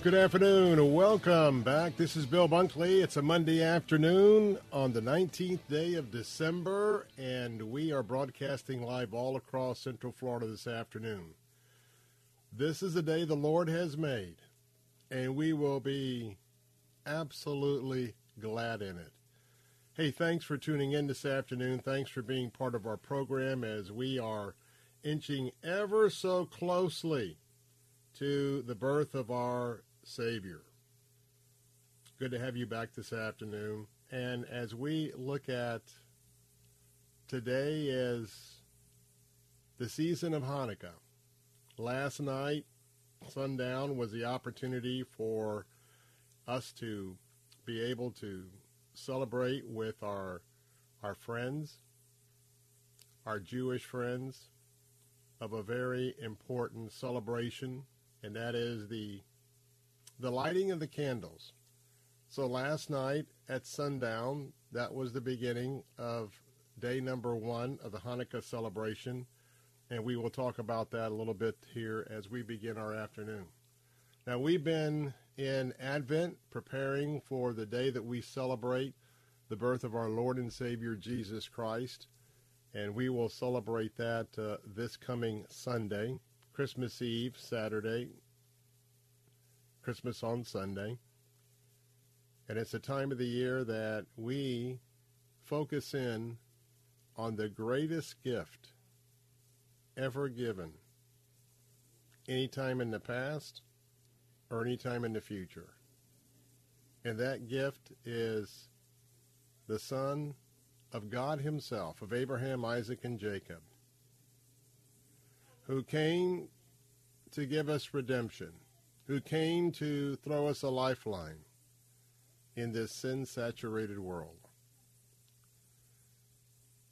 Good afternoon welcome back. This is Bill Bunkley. It's a Monday afternoon on the 19th day of December, and we are broadcasting live all across Central Florida this afternoon. This is a day the Lord has made, and we will be absolutely glad in it. Hey, thanks for tuning in this afternoon. Thanks for being part of our program as we are inching ever so closely to the birth of our Savior. Good to have you back this afternoon. And as we look at today is the season of Hanukkah. Last night, sundown, was the opportunity for us to be able to celebrate with our our friends, our Jewish friends, of a very important celebration, and that is the the lighting of the candles. So last night at sundown, that was the beginning of day number one of the Hanukkah celebration, and we will talk about that a little bit here as we begin our afternoon. Now we've been in Advent preparing for the day that we celebrate the birth of our Lord and Savior Jesus Christ, and we will celebrate that uh, this coming Sunday, Christmas Eve, Saturday, Christmas on Sunday. And it's a time of the year that we focus in on the greatest gift ever given, anytime in the past or anytime in the future. And that gift is the Son of God Himself, of Abraham, Isaac, and Jacob, who came to give us redemption who came to throw us a lifeline in this sin saturated world.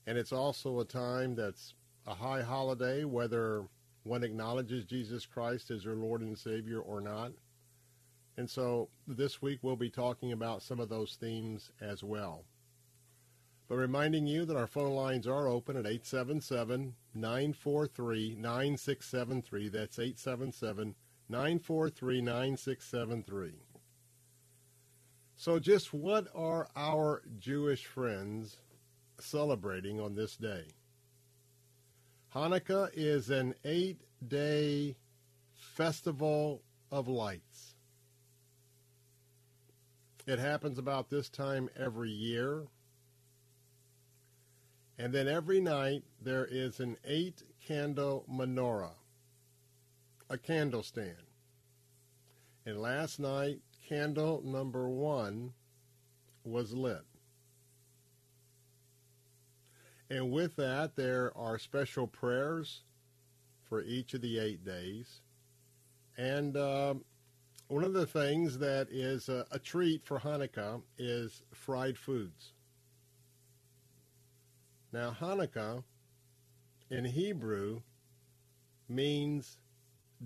And it's also a time that's a high holiday, whether one acknowledges Jesus Christ as their Lord and Savior or not. And so this week we'll be talking about some of those themes as well. But reminding you that our phone lines are open at 877 943 9673. That's 877 943 9673. So, just what are our Jewish friends celebrating on this day? Hanukkah is an eight day festival of lights. It happens about this time every year. And then every night there is an eight candle menorah a candle stand. And last night, candle number one was lit. And with that, there are special prayers for each of the eight days. And uh, one of the things that is a, a treat for Hanukkah is fried foods. Now, Hanukkah in Hebrew means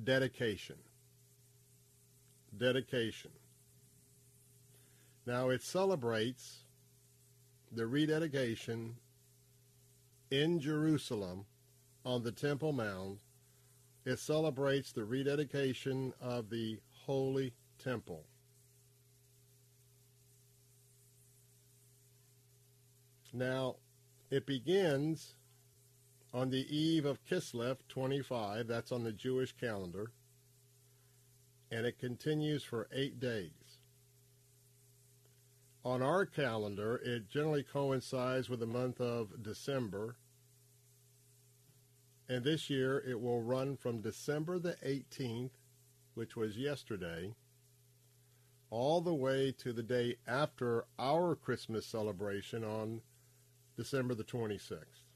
dedication. Dedication. Now it celebrates the rededication in Jerusalem on the Temple Mount. It celebrates the rededication of the Holy Temple. Now, it begins on the eve of Kislev 25, that's on the Jewish calendar, and it continues for eight days. On our calendar, it generally coincides with the month of December, and this year it will run from December the 18th, which was yesterday, all the way to the day after our Christmas celebration on December the 26th.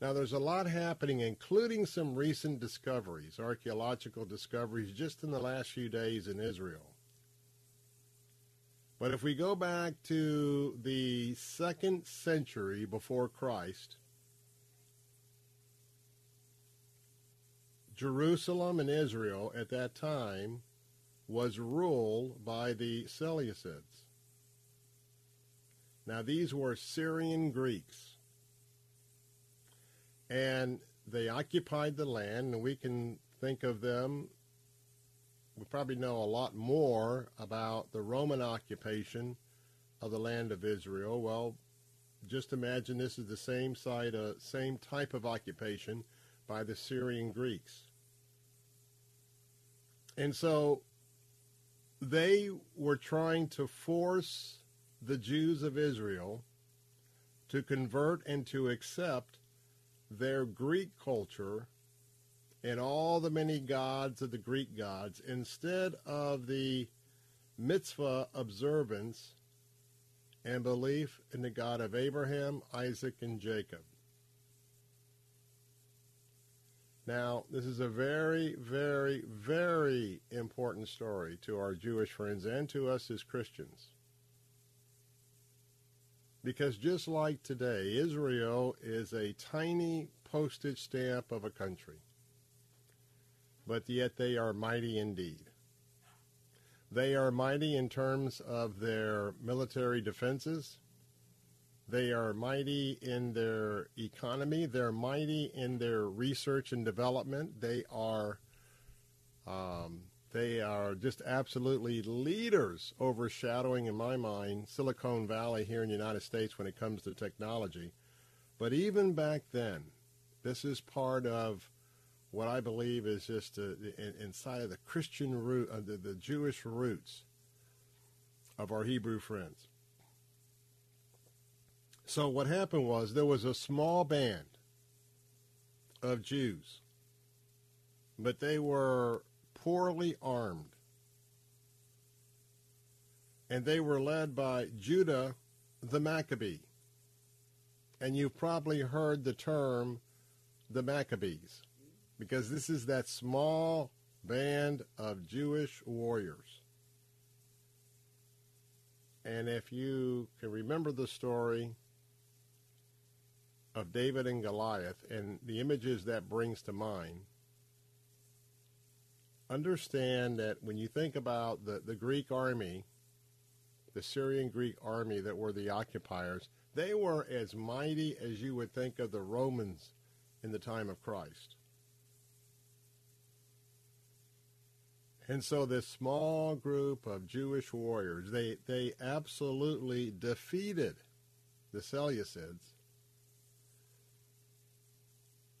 Now, there's a lot happening, including some recent discoveries, archaeological discoveries, just in the last few days in Israel. But if we go back to the second century before Christ, Jerusalem and Israel at that time was ruled by the Seleucids. Now, these were Syrian Greeks. And they occupied the land, and we can think of them. We probably know a lot more about the Roman occupation of the land of Israel. Well, just imagine this is the same side, uh, same type of occupation by the Syrian Greeks. And so they were trying to force the Jews of Israel to convert and to accept their Greek culture and all the many gods of the Greek gods instead of the mitzvah observance and belief in the God of Abraham, Isaac, and Jacob. Now, this is a very, very, very important story to our Jewish friends and to us as Christians. Because just like today, Israel is a tiny postage stamp of a country. But yet they are mighty indeed. They are mighty in terms of their military defenses. They are mighty in their economy. They're mighty in their research and development. They are um, they are just absolutely leaders, overshadowing, in my mind, Silicon Valley here in the United States when it comes to technology. But even back then, this is part of what I believe is just a, in, inside of the Christian root, uh, the, the Jewish roots of our Hebrew friends. So what happened was there was a small band of Jews, but they were poorly armed. And they were led by Judah the Maccabee. And you've probably heard the term the Maccabees, because this is that small band of Jewish warriors. And if you can remember the story of David and Goliath and the images that brings to mind, understand that when you think about the, the Greek army, the Syrian Greek army that were the occupiers, they were as mighty as you would think of the Romans in the time of Christ. And so this small group of Jewish warriors, they, they absolutely defeated the Seleucids.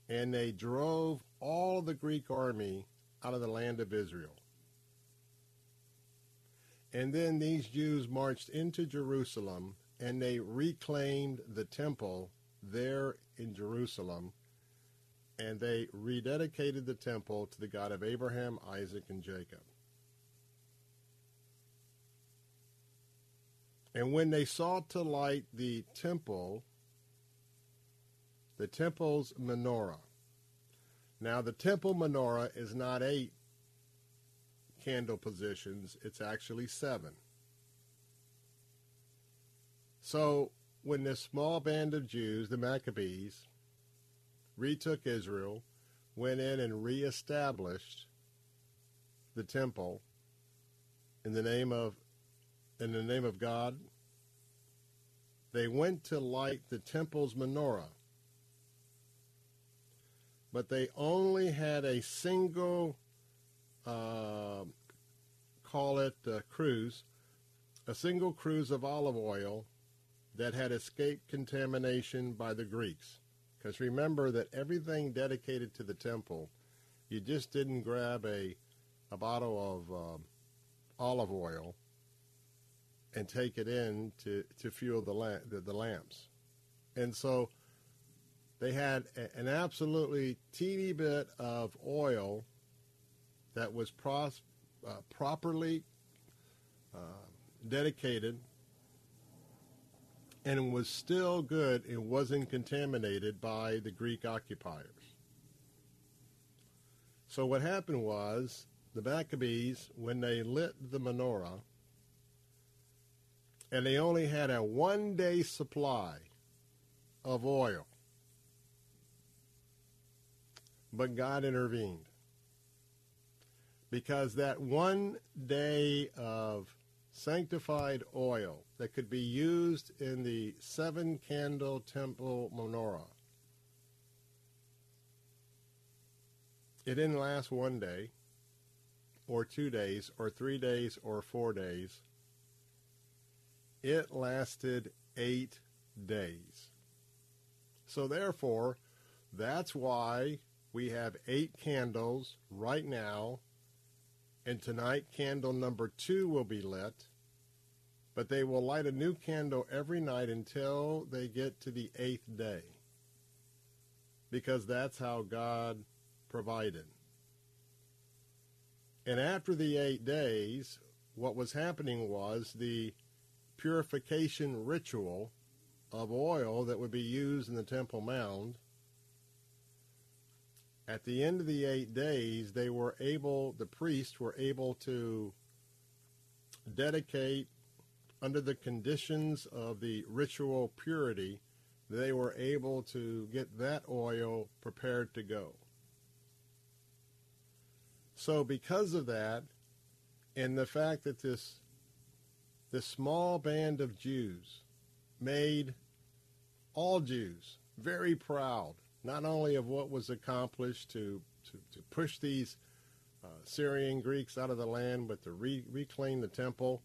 And they drove all the Greek army out of the land of Israel. And then these Jews marched into Jerusalem and they reclaimed the temple there in Jerusalem and they rededicated the temple to the God of Abraham, Isaac, and Jacob. And when they sought to light the temple, the temple's menorah, now, the temple menorah is not eight candle positions, it's actually seven. So, when this small band of Jews, the Maccabees, retook Israel, went in and reestablished the temple in the name of in the name of God. They went to light the temple's menorah, but they only had a single, uh, call it uh, cruse, a single cruse of olive oil that had escaped contamination by the Greeks. Because remember that everything dedicated to the temple, you just didn't grab a, a bottle of uh, olive oil and take it in to, to fuel the, la- the, the lamps. And so they had a, an absolutely teeny bit of oil that was pros- uh, properly uh, dedicated and was still good and wasn't contaminated by the Greek occupiers. So what happened was the Maccabees, when they lit the menorah, and they only had a one day supply of oil. But God intervened. Because that one day of sanctified oil that could be used in the seven candle temple menorah, it didn't last one day, or two days, or three days, or four days it lasted eight days. So, therefore, that's why we have eight candles right now. And tonight, candle number two will be lit. But they will light a new candle every night until they get to the eighth day. Because that's how God provided. And after the eight days, what was happening was the purification ritual of oil that would be used in the Temple Mount. At the end of the eight days, they were able, the priests were able to dedicate under the conditions of the ritual purity, they were able to get that oil prepared to go. So, because of that, and the fact that this this small band of Jews made all Jews very proud, not only of what was accomplished to, to, to push these uh, Syrian Greeks out of the land, but to re- reclaim the temple,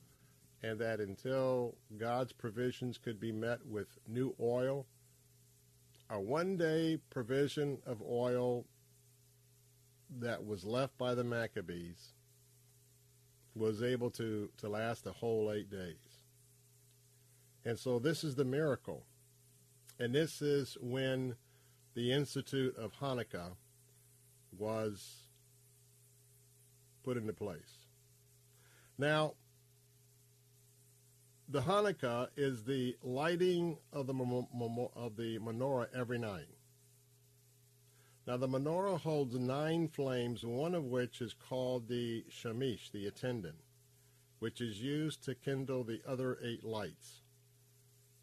and that until God's provisions could be met with new oil, a one day provision of oil that was left by the Maccabees was able to, to last the whole eight days. And so this is the miracle. And this is when the Institute of Hanukkah was put into place. Now, the Hanukkah is the lighting of the, of the menorah every night. Now, the menorah holds nine flames, one of which is called the shamash, the attendant, which is used to kindle the other eight lights.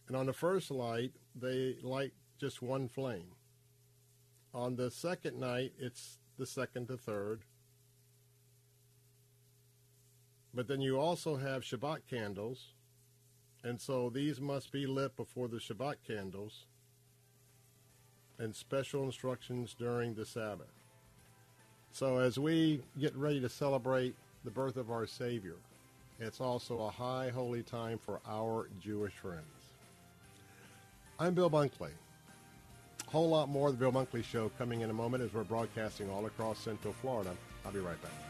And on the first light, they light just one flame. On the second night, it's the second to third. But then you also have Shabbat candles, and so these must be lit before the Shabbat candles and special instructions during the Sabbath. So as we get ready to celebrate the birth of our Savior, it's also a high holy time for our Jewish friends. I'm Bill Bunkley. Whole lot more of the Bill Bunkley Show coming in a moment as we're broadcasting all across Central Florida. I'll be right back.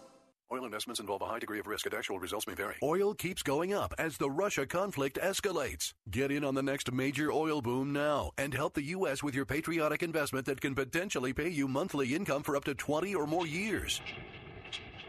Oil investments involve a high degree of risk and actual results may vary. Oil keeps going up as the Russia conflict escalates. Get in on the next major oil boom now and help the U.S. with your patriotic investment that can potentially pay you monthly income for up to 20 or more years.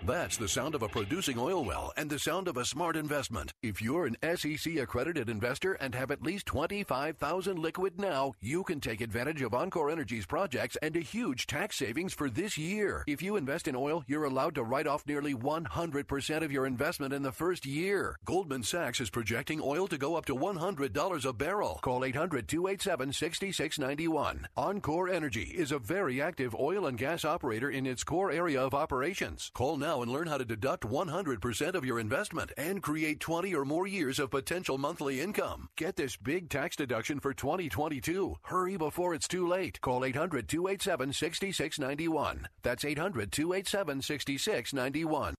That's the sound of a producing oil well and the sound of a smart investment. If you're an SEC accredited investor and have at least 25,000 liquid now, you can take advantage of Encore Energy's projects and a huge tax savings for this year. If you invest in oil, you're allowed to write off nearly 100% of your investment in the first year. Goldman Sachs is projecting oil to go up to $100 a barrel. Call 800-287-6691. Encore Energy is a very active oil and gas operator in its core area of operations. Call now and learn how to deduct 100% of your investment and create 20 or more years of potential monthly income. Get this big tax deduction for 2022. Hurry before it's too late. Call 800 287 6691. That's 800 287 6691.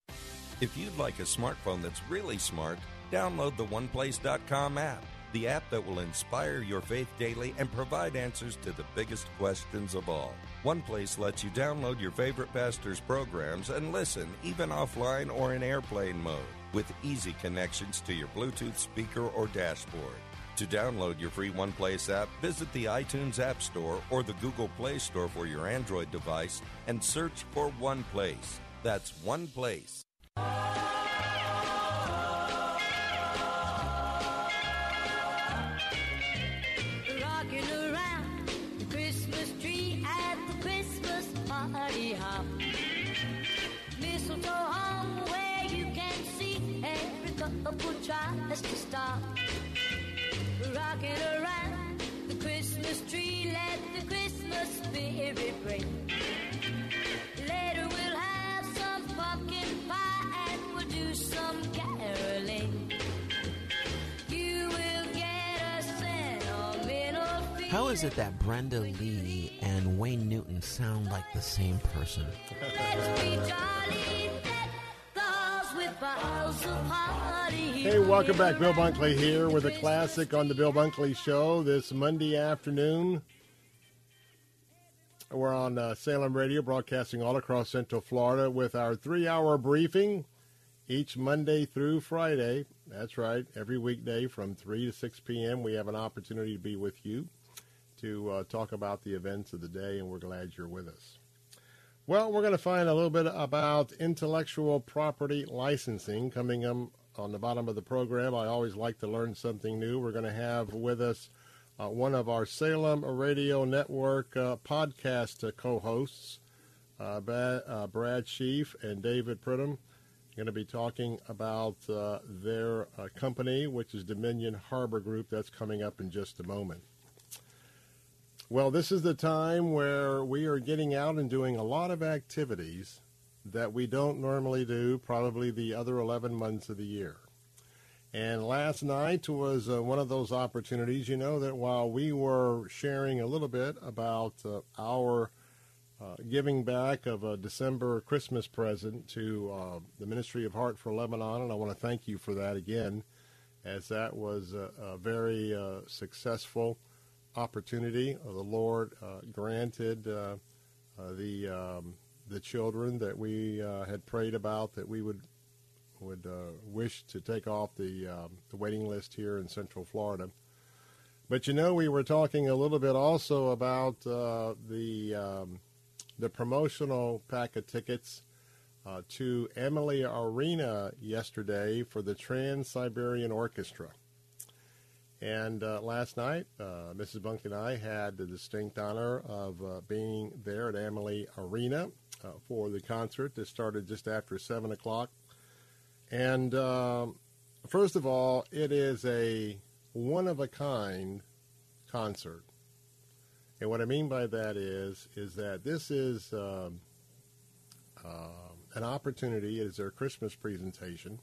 If you'd like a smartphone that's really smart, download the OnePlace.com app, the app that will inspire your faith daily and provide answers to the biggest questions of all. OnePlace lets you download your favorite pastor's programs and listen even offline or in airplane mode with easy connections to your Bluetooth speaker or dashboard. To download your free One Place app, visit the iTunes App Store or the Google Play Store for your Android device and search for One Place. That's OnePlace. Rocking spirit ring. Later we'll have some pumpkin pie and we'll do some caroling. You will get a sentimental feeling. How is it that Brenda Lee and Wayne Newton sound like the same person? Let's be jolly, deck the halls with boughs of holly. Hey, welcome back. Bill Bunkley here with a classic on the Bill Bunkley Show this Monday afternoon. We're on uh, Salem Radio, broadcasting all across Central Florida with our three-hour briefing each Monday through Friday. That's right, every weekday from 3 to 6 p.m. We have an opportunity to be with you to uh, talk about the events of the day, and we're glad you're with us. Well, we're going to find a little bit about intellectual property licensing coming up on the bottom of the program. I always like to learn something new. We're going to have with us uh, one of our Salem Radio Network uh, podcast uh, co-hosts, uh, Brad, uh, Brad Sheafe and David Pridham. Going to be talking about their company, which is Dominion Harbor Group. That's coming up in just a moment. Well, this is the time where we are getting out and doing a lot of activities that we don't normally do, probably the other 11 months of the year. And last night was uh, one of those opportunities. You know that while we were sharing a little bit about uh, our uh, giving back of a December Christmas present to uh, the Ministry of Heart for Lebanon, and I want to thank you for that again, as that was a, a very uh, successful opportunity. Uh, the Lord granted the um, the children that we had prayed about that we would would uh, wish to take off the um, the waiting list here in Central Florida. But you know, we were talking a little bit also about uh, the um, the promotional pack of tickets uh, to Amalie Arena yesterday for the Trans Siberian Orchestra. And uh, last night, uh, Mrs. Bunk and I had the distinct honor of uh, being there at Amalie Arena for the concert that started just after 7 o'clock. And um, first of all, it is a one of a kind concert. And what I mean by that is, is that this is uh, an opportunity. It is their Christmas presentation,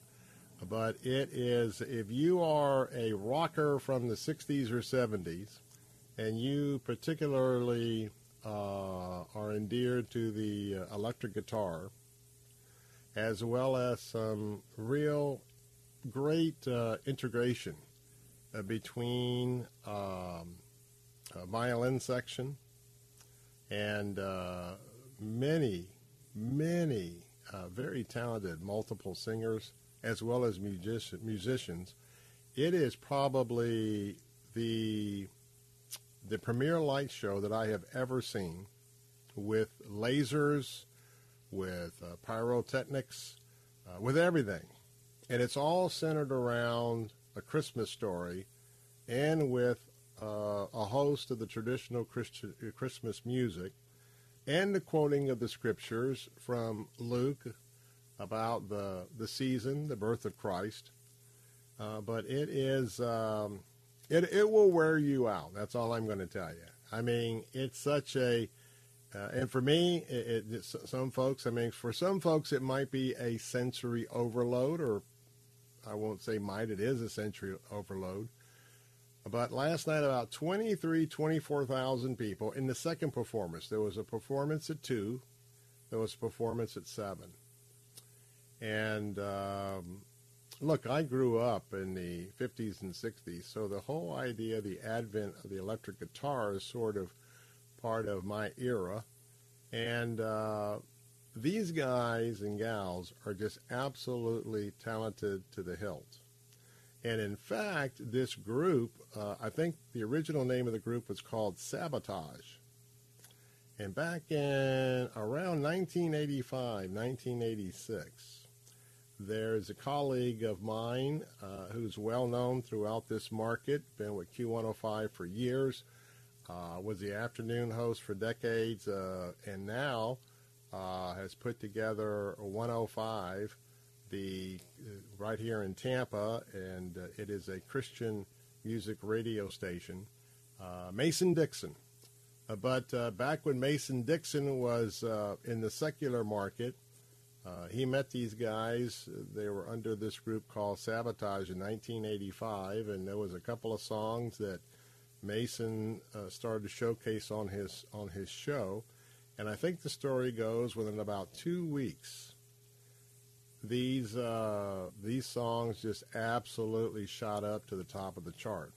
but it is if you are a rocker from the '60s or '70s, and you particularly uh, are endeared to the uh, electric guitar, as well as some real great uh, integration uh, between um, violin section and uh, many, many uh, very talented multiple singers as well as music- musicians. It is probably the the premier light show that I have ever seen with lasers, with uh, pyrotechnics, uh, with everything. And it's all centered around a Christmas story and with uh, a host of the traditional Christian, uh, Christmas music and the quoting of the scriptures from Luke about the, the season, the birth of Christ. Uh, but it is um, it it will wear you out. That's all I'm going to tell you. I mean, it's such a uh, and for me, it, it, some folks, I mean, for some folks, it might be a sensory overload, or I won't say might, it is a sensory overload. But last night, about 23, 24,000 people in the second performance. There was a performance at 2, there was a performance at 7. And um, look, I grew up in the 50s and 60s, so the whole idea, the advent of the electric guitar is sort of part of my era. And uh, these guys and gals are just absolutely talented to the hilt. And in fact, this group, uh, I think the original name of the group was called Sabotage. And back in around 1985, 1986, there's a colleague of mine uh, who's well known throughout this market, been with Q105 for years, uh, was the afternoon host for decades, uh, and now uh, has put together 105 the uh, right here in Tampa, and uh, it is a Christian music radio station. Uh, Mason Dixon. But back when Mason Dixon was in the secular market, he met these guys. They were under this group called Sabotage in 1985, and there was a couple of songs that Mason started to showcase on his on his show. And I think the story goes within about two weeks, these uh, these songs just absolutely shot up to the top of the chart.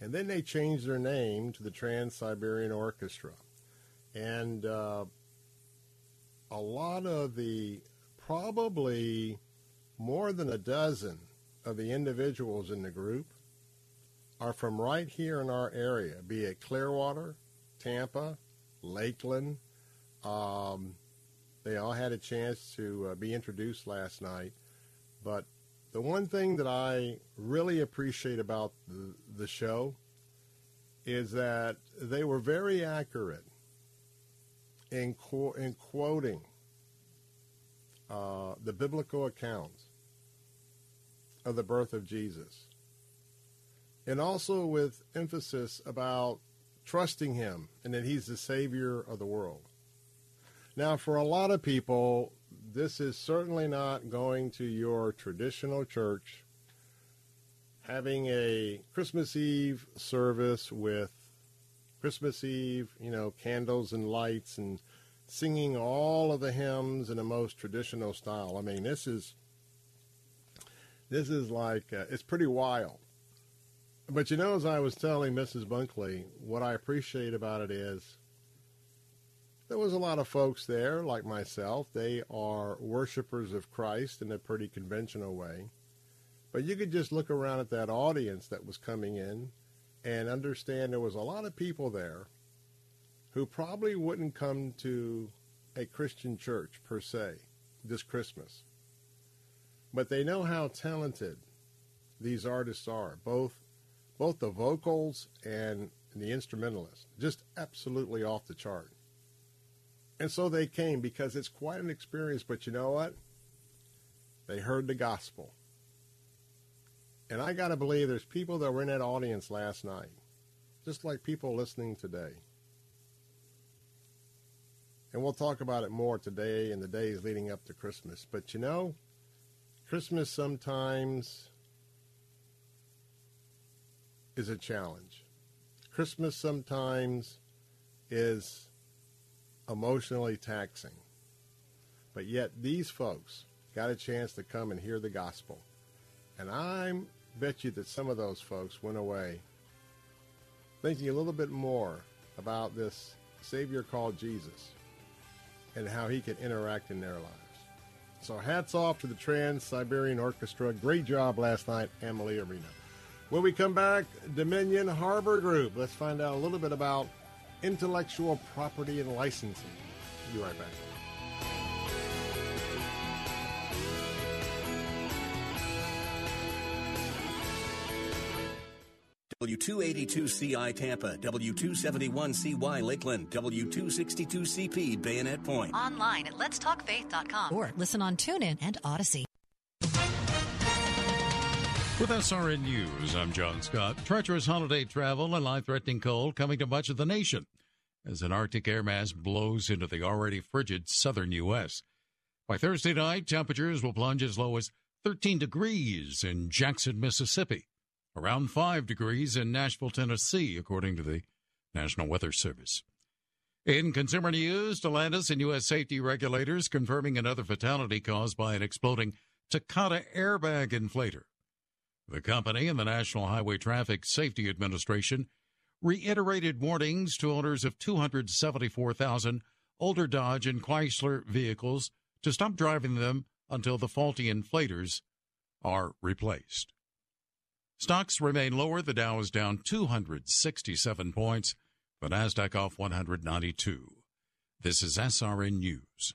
And then they changed their name to the Trans Siberian Orchestra. And uh, a lot of the, probably more than a dozen of the individuals in the group are from right here in our area, be it Clearwater, Tampa, Lakeland, um, they all had a chance to uh, be introduced last night. But the one thing that I really appreciate about the, the show is that they were very accurate in, in quoting uh, the biblical accounts of the birth of Jesus. And also with emphasis about trusting him and that he's the Savior of the world. Now, for a lot of people, this is certainly not going to your traditional church, having a Christmas Eve service with Christmas Eve, you know, candles and lights and singing all of the hymns in the most traditional style. I mean, this is this is like uh, it's pretty wild. But you know, as I was telling Mrs. Bunkley, what I appreciate about it is there was a lot of folks there, like myself. They are worshipers of Christ in a pretty conventional way. But you could just look around at that audience that was coming in and understand there was a lot of people there who probably wouldn't come to a Christian church per se this Christmas. But they know how talented these artists are, both both the vocals and the instrumentalists. Just absolutely off the chart. And so they came because it's quite an experience. But you know what? They heard the gospel. And I got to believe there's people that were in that audience last night, just like people listening today. And we'll talk about it more today and the days leading up to Christmas. But you know, Christmas sometimes is a challenge. Christmas sometimes is emotionally taxing. But yet these folks got a chance to come and hear the gospel. And I bet you that some of those folks went away thinking a little bit more about this Savior called Jesus and how he could interact in their lives. So hats off to the Trans Siberian Orchestra. Great job last night, Amalie Arena. When we come back, Dominion Harbor Group. Let's find out a little bit about intellectual property and licensing. Be right back. W282CI Tampa, W271CY Lakeland, W262CP Bayonet Point. Online at letstalkfaith.com or listen on TuneIn and Audacy. With SRN News, I'm John Scott. Treacherous holiday travel and life threatening cold coming to much of the nation as an Arctic air mass blows into the already frigid southern U.S. By Thursday night, temperatures will plunge as low as 13 degrees in Jackson, Mississippi, around 5 degrees in Nashville, Tennessee, according to the National Weather Service. In consumer news, Stellantis and U.S. safety regulators confirming another fatality caused by an exploding Takata airbag inflator. The company and the National Highway Traffic Safety Administration reiterated warnings to owners of 274,000 older Dodge and Chrysler vehicles to stop driving them until the faulty inflators are replaced. Stocks remain lower. The Dow is down 267 points. The Nasdaq off 192. This is SRN News.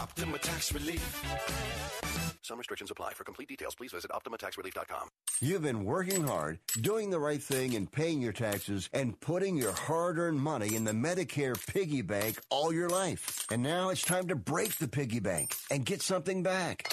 Optima Tax Relief. Some restrictions apply. For complete details, please visit OptimaTaxRelief.com. You've been working hard, doing the right thing, and paying your taxes, and putting your hard earned money in the Medicare piggy bank all your life. And now it's time to break the piggy bank and get something back.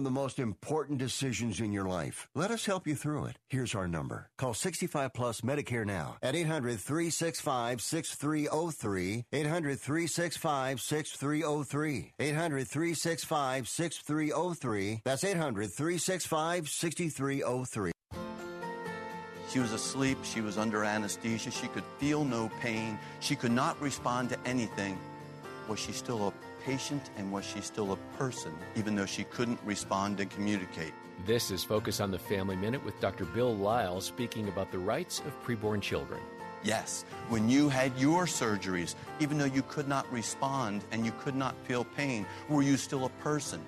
the most important decisions in your life. Let us help you through it. Here's our number. Call 65 Plus Medicare now at 800 365 6303. 800 365 6303. 800 365 6303. That's 800 365 6303. She was asleep. She was under anesthesia. She could feel no pain. She could not respond to anything. Was she still a patient and was she still a person, even though she couldn't respond and communicate? This is Focus on the Family Minute with Dr. Bill Lile speaking about the rights of preborn children. Yes, when you had your surgeries, even though you could not respond and you could not feel pain, were you still a person?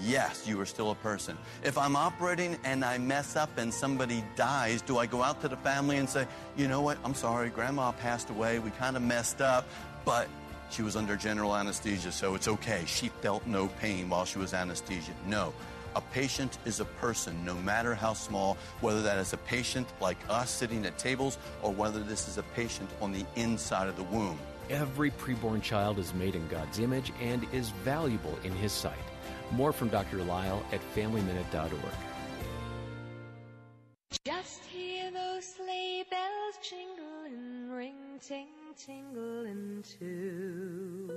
Yes, you are still a person. If I'm operating and I mess up and somebody dies, do I go out to the family and say, you know what, I'm sorry, grandma passed away, we kind of messed up, but she was under general anesthesia, so it's okay. She felt no pain while she was anesthesia. No. A patient is a person, no matter how small, whether that is a patient like us sitting at tables or whether this is a patient on the inside of the womb. Every preborn child is made in God's image and is valuable in His sight. More from Dr. Lile at FamilyMinute.org. Just hear those sleigh bells jingle and ring, ting, tingling too.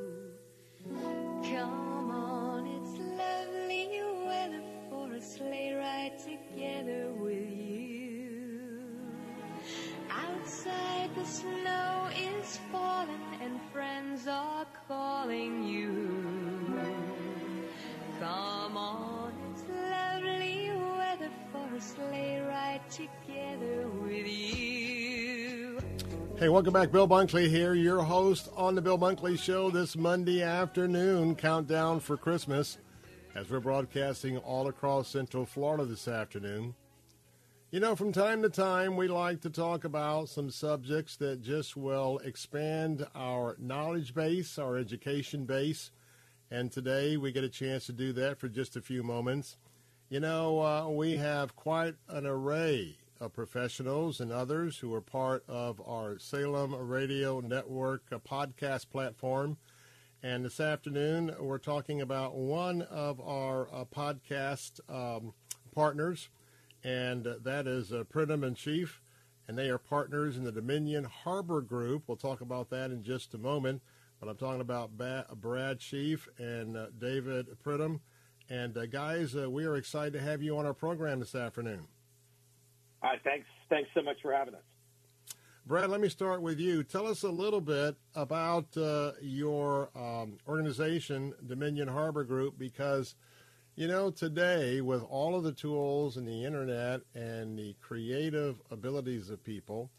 Come on, it's lovely weather for a sleigh ride together with you. Outside the snow is falling and friends are calling you. Come on, it's lovely weather right together with you. Hey, welcome back. Bill Bunkley here, your host on the Bill Bunkley Show this Monday afternoon, countdown for Christmas, as we're broadcasting all across Central Florida this afternoon. You know, from time to time, we like to talk about some subjects that just will expand our knowledge base, our education base. And today we get a chance to do that for just a few moments. You know, uh, we have quite an array of professionals and others who are part of our Salem Radio Network uh, podcast platform. And this afternoon, we're talking about one of our uh, podcast um, partners, and uh, that is uh, and Sheafe, and they are partners in the Dominion Harbor Group. We'll talk about that in just a moment. But I'm talking about ba- Brad Sheafe and uh, David Pridham. And uh, guys, uh, we are excited to have you on our program this afternoon. All right, thanks. Thanks so much for having us. Brad, let me start with you. Tell us a little bit about uh, your um, organization, Dominion Harbor Group, because you know today with all of the tools and the internet and the creative abilities of people,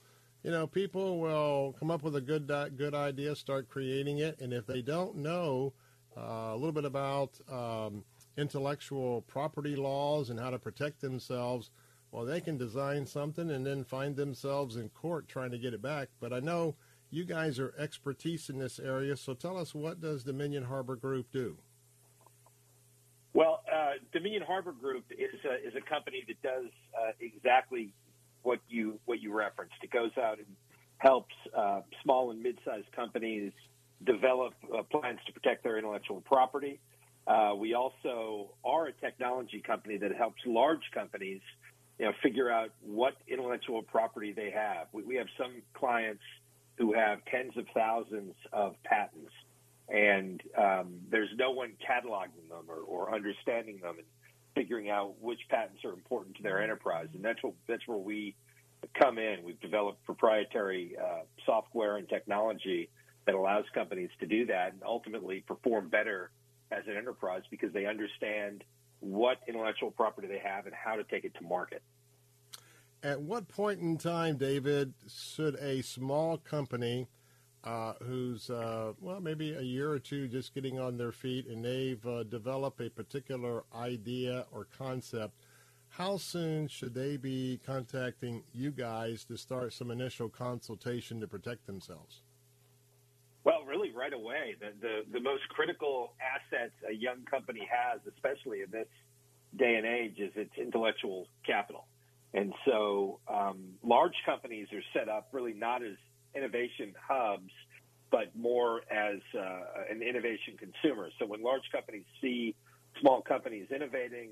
you know people will come up with a good good idea, start creating it, and if they don't know uh, a little bit about um, intellectual property laws and how to protect themselves well, they can design something and then find themselves in court trying to get it back. But I know you guys are expertise in this area, so tell us what does Dominion Harbor Group do? Well, uh, Dominion Harbor Group is a, is a company that does uh, exactly what you what you referenced. It goes out and helps uh, small and mid-sized companies develop uh, plans to protect their intellectual property. Uh, we also are a technology company that helps large companies you know, figure out what intellectual property they have. We, we have some clients who have tens of thousands of patents, and um, there's no one cataloging them or, or understanding them and figuring out which patents are important to their enterprise. And that's what that's where we come in. We've developed proprietary uh, software and technology that allows companies to do that and ultimately perform better as an enterprise because they understand what intellectual property they have and how to take it to market. At what point in time, David, should a small company uh, who's, uh, well, maybe a year or two just getting on their feet and they've uh, developed a particular idea or concept, how soon should they be contacting you guys to start some initial consultation to protect themselves? Right away. The, the, the most critical assets a young company has, especially in this day and age, is its intellectual capital. And so, um, large companies are set up really not as innovation hubs, but more as uh, an innovation consumer. So, when large companies see small companies innovating,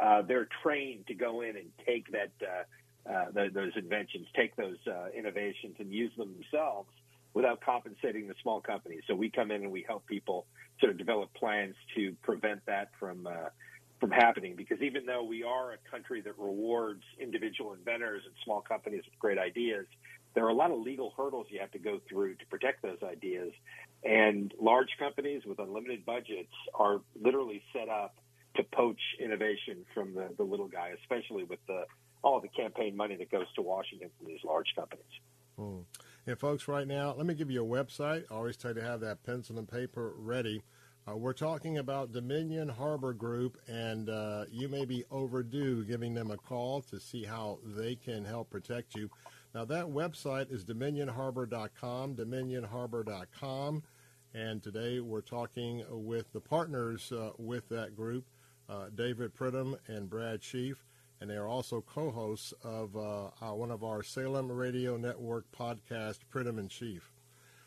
uh, they're trained to go in and take that uh, uh those inventions, take those uh, innovations, and use them themselves without compensating the small companies. So we come in and we help people sort of develop plans to prevent that from uh, from happening. Because even though we are a country that rewards individual inventors and small companies with great ideas, there are a lot of legal hurdles you have to go through to protect those ideas. And large companies with unlimited budgets are literally set up to poach innovation from the, the little guy, especially with the all the campaign money that goes to Washington from these large companies. Hmm. And folks, right now, let me give you a website. I always tell you to have that pencil and paper ready. Uh, we're talking about Dominion Harbor Group, and uh, you may be overdue giving them a call to see how they can help protect you. Now, that website is dominionharbor.com, dominionharbor.com. And today we're talking with the partners uh, with that group, uh, David Pridham and Brad Sheafe and they are also co-hosts of uh, uh, one of our Salem Radio Network podcast, Pridham and Sheafe.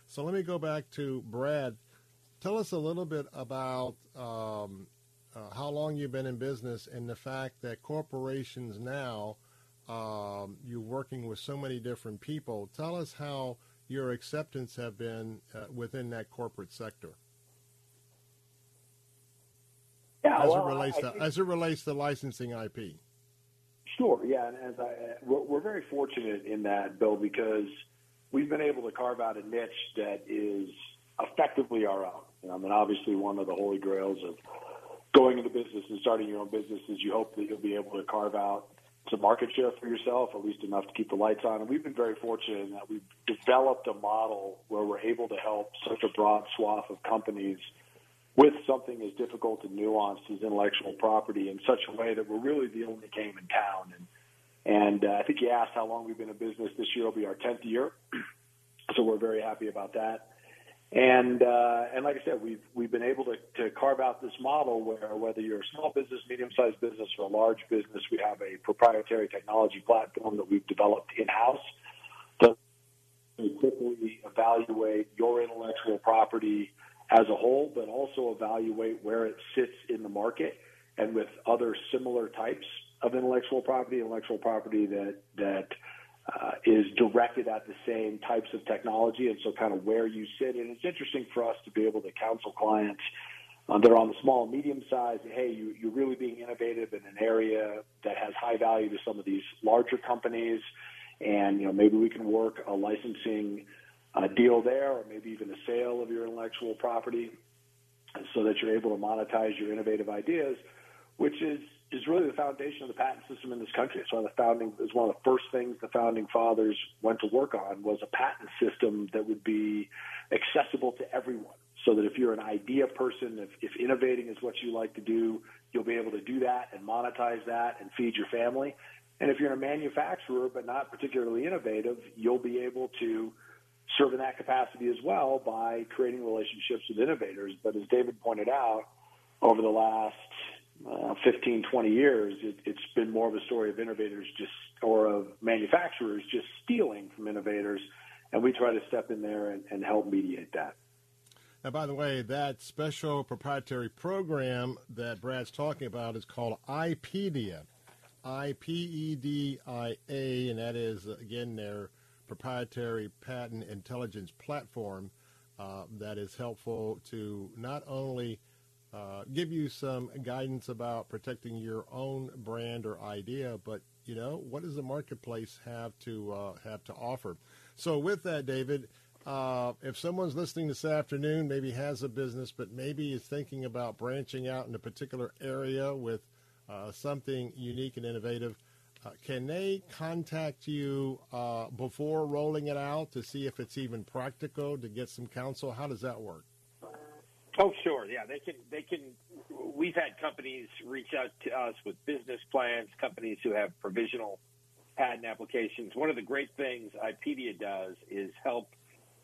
So let me go back to Brad. Tell us a little bit about um, uh, how long you've been in business and the fact that corporations now, um, you're working with so many different people. Tell us how your acceptance have been uh, within that corporate sector. Yeah, as well, it relates I, to think... as it relates to licensing IP. Sure. Yeah. And as I, we're, we're very fortunate in that, Bill, because we've been able to carve out a niche that is effectively our own. I mean, obviously, one of the holy grails of going into business and starting your own business is you hope that you'll be able to carve out some market share for yourself, at least enough to keep the lights on. And we've been very fortunate in that we've developed a model where we're able to help such a broad swath of companies with something as difficult and nuanced as intellectual property in such a way that we're really the only game in town. And and uh, I think you asked how long we've been in business. This year will be our tenth year, so we're very happy about that. And uh, and like I said, we've we've been able to, to carve out this model where whether you're a small business, medium-sized business, or a large business, we have a proprietary technology platform that we've developed in-house to quickly evaluate your intellectual property as a whole, but also evaluate where it sits in the market and with other similar types of intellectual property, intellectual property that that uh, is directed at the same types of technology, and so kind of where you sit. And it's interesting for us to be able to counsel clients um, that are on the small and medium size. Hey, you, you're really being innovative in an area that has high value to some of these larger companies, and you know maybe we can work a licensing uh, deal there, or maybe even a sale of your intellectual property, so that you're able to monetize your innovative ideas, which is is really the foundation of the patent system in this country. It's one of the founding is one of the first things the founding fathers went to work on was a patent system that would be accessible to everyone. So that if you're an idea person, if, if innovating is what you like to do, you'll be able to do that and monetize that and feed your family. And if you're a manufacturer but not particularly innovative, you'll be able to serve in that capacity as well by creating relationships with innovators. But as David pointed out, over the last uh, 15, 20 years, it, it's been more of a story of innovators just, or of manufacturers just stealing from innovators. And we try to step in there and, and help mediate that. Now, by the way, that special proprietary program that Brad's talking about is called IPEDIA, I P E D I A, and that is, again, their proprietary patent intelligence platform uh, that is helpful to not only uh, give you some guidance about protecting your own brand or idea, but you know what does the marketplace have to uh, have to offer? So with that, David, uh, if someone's listening this afternoon, maybe has a business, but maybe is thinking about branching out in a particular area with uh, something unique and innovative, uh, can they contact you uh, before rolling it out to see if it's even practical to get some counsel? How does that work? Oh, sure. Yeah, they can. They can. We've had companies reach out to us with business plans. Companies who have provisional patent applications. One of the great things IPEDIA does is help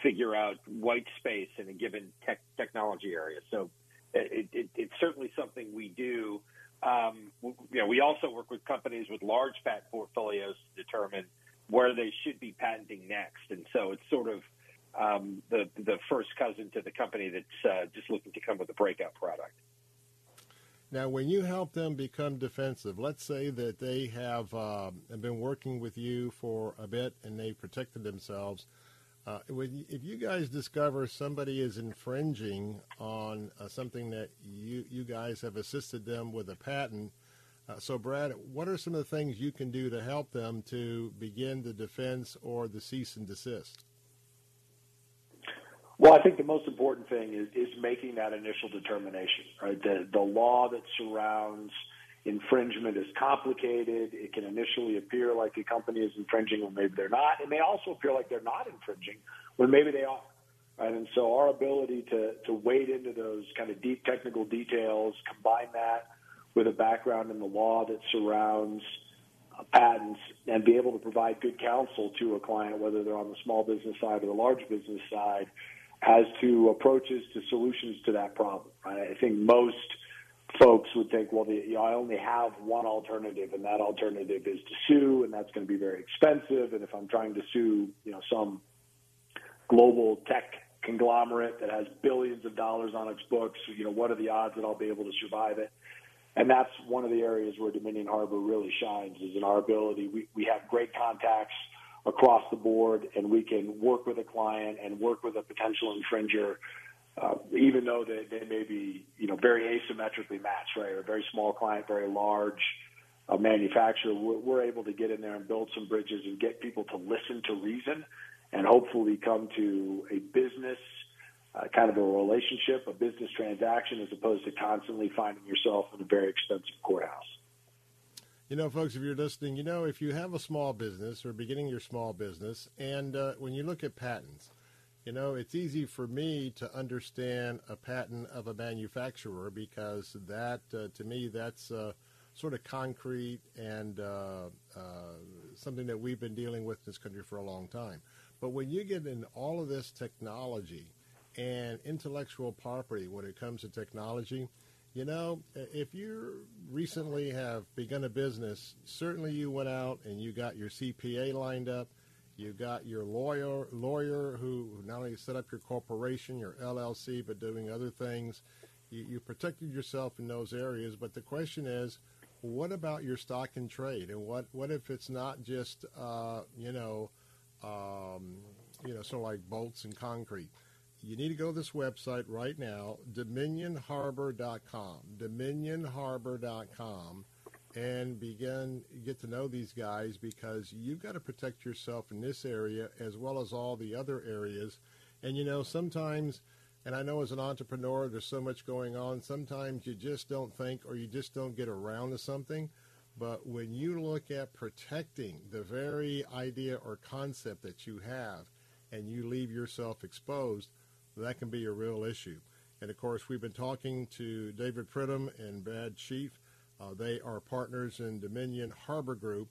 figure out white space in a given tech, technology area. So it, it, it's certainly something we do. Um, you know, we also work with companies with large patent portfolios to determine where they should be patenting next. And so it's sort of um, the the first cousin to the company that's uh, just looking to come with a breakout product. Now, when you help them become defensive, let's say that they have uh, been working with you for a bit and they've protected themselves. Uh, if you guys discover somebody is infringing on uh, something that you you guys have assisted them with a patent, uh, so Brad, what are some of the things you can do to help them to begin the defense or the cease and desist? Well, I think the most important thing is, is making that initial determination, right? The, the law that surrounds infringement is complicated. It can initially appear like a company is infringing when maybe they're not. It may also appear like they're not infringing when maybe they are. Right? And so our ability to, to wade into those kind of deep technical details, combine that with a background in the law that surrounds uh, patents and be able to provide good counsel to a client, whether they're on the small business side or the large business side, as to approaches to solutions to that problem. Right? I think most folks would think, well, the, you know, I only have one alternative, and that alternative is to sue, and that's going to be very expensive. And if I'm trying to sue, you know, some global tech conglomerate that has billions of dollars on its books, you know, what are the odds that I'll be able to survive it? And that's one of the areas where Dominion Harbor really shines is in our ability. We, we have great contacts across the board, and we can work with a client and work with a potential infringer, uh, even though they, they may be, you know, very asymmetrically matched, right? Or a very small client, very large uh, manufacturer. We're, we're able to get in there and build some bridges and get people to listen to reason, and hopefully come to a business. Uh, kind of a relationship, a business transaction, as opposed to constantly finding yourself in a very expensive courthouse. You know, folks, if you're listening, you know, if you have a small business or beginning your small business, and uh, when you look at patents, you know, it's easy for me to understand a patent of a manufacturer because that, uh, to me, that's uh, sort of concrete and uh, uh, something that we've been dealing with in this country for a long time. But when you get in all of this technology and intellectual property when it comes to technology, you know, if you recently have begun a business, certainly you went out and you got your CPA lined up. You got your lawyer, lawyer who not only set up your corporation, your LLC, but doing other things. You, you protected yourself in those areas. But the question is, what about your stock and trade? And what, what if it's not just, uh, you know, um, you know, sort of like bolts and concrete? you need to go to this website right now, dominionharbor.com, dominionharbor.com, and begin get to know these guys because you've got to protect yourself in this area as well as all the other areas. And you know, sometimes, and I know as an entrepreneur, there's so much going on. Sometimes you just don't think or you just don't get around to something. But when you look at protecting the very idea or concept that you have, and you leave yourself exposed, that can be a real issue. And of course, we've been talking to David Pridham and Brad Sheafe. Uh, they are partners in Dominion Harbor Group.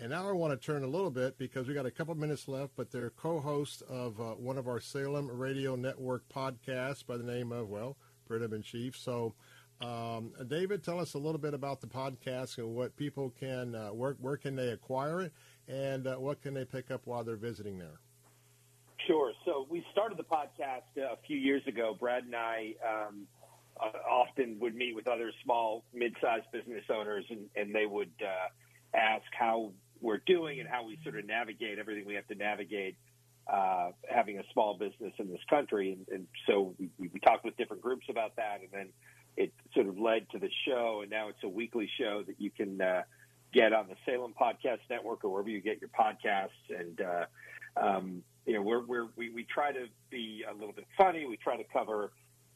And now I want to turn a little bit because we got a couple minutes left, but they're co-hosts of uh, one of our Salem Radio Network podcasts by the name of, well, Pridham and Sheafe. So, um, David, tell us a little bit about the podcast and what people can, uh, where, where can they acquire it, and uh, what can they pick up while they're visiting there? Sure. So we started the podcast uh, a few years ago. Brad and I um, uh, often would meet with other small, mid-sized business owners, and, and they would uh, ask how we're doing and how we sort of navigate everything we have to navigate uh, having a small business in this country. And, and so we, we talked with different groups about that, and then it sort of led to the show, and now it's a weekly show that you can uh, get on the Salem Podcast Network or wherever you get your podcasts. And uh, um, you know, we're, we're, we, we try to be a little bit funny. We try to cover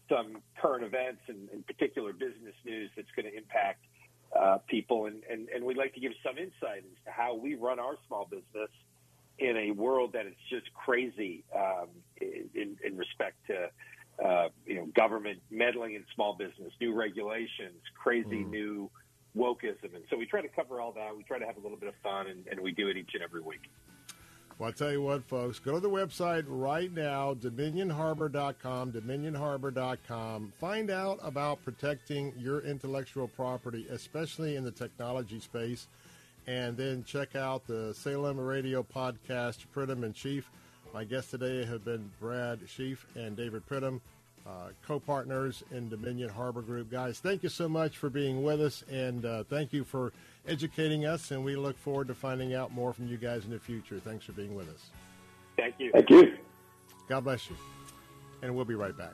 some current events and, in particular business news that's going to impact uh, people. And, and, and we'd like to give some insight as to how we run our small business in a world that is just crazy um, in, in respect to, uh, you know, government meddling in small business, new regulations, crazy mm. new wokeism. And so we try to cover all that. We try to have a little bit of fun, and, and we do it each and every week. Well, I'll tell you what, folks, go to the website right now, dominionharbor.com, dominionharbor.com. Find out about protecting your intellectual property, especially in the technology space. And then check out the Salem Radio podcast, Pridham and Sheafe. My guests today have been Brad Sheafe and David Pridham, uh, co-partners in Dominion Harbor Group. Guys, thank you so much for being with us, and uh, thank you for – educating us, and we look forward to finding out more from you guys in the future. Thanks for being with us. Thank you. Thank you. God bless you. And we'll be right back.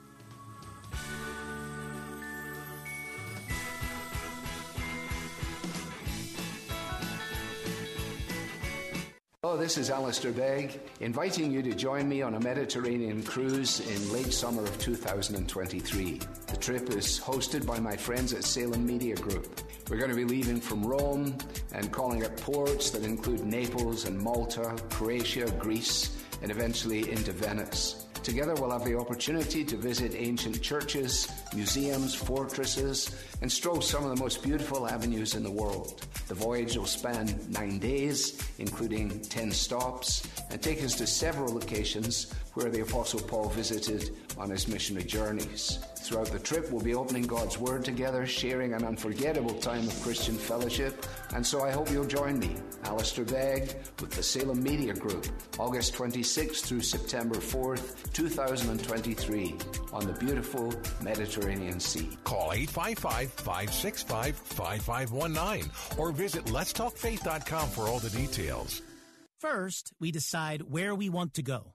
Hello, this is Alistair Begg, inviting you to join me on a Mediterranean cruise in late summer of 2023. The trip is hosted by my friends at Salem Media Group. We're going to be leaving from Rome and calling at ports that include Naples and Malta, Croatia, Greece, and eventually into Venice. Together, we'll have the opportunity to visit ancient churches, museums, fortresses, and stroll some of the most beautiful avenues in the world. The voyage will span nine days, including 10 stops, and take us to several locations where the Apostle Paul visited on his missionary journeys. Throughout the trip, we'll be opening God's Word together, sharing an unforgettable time of Christian fellowship, and so I hope you'll join me, Alistair Begg, with the Salem Media Group, August 26th through September 4th, 2023, on the beautiful Mediterranean Sea. Call 855 565 5519 or visit letstalkfaith.com for all the details. First, we decide where we want to go.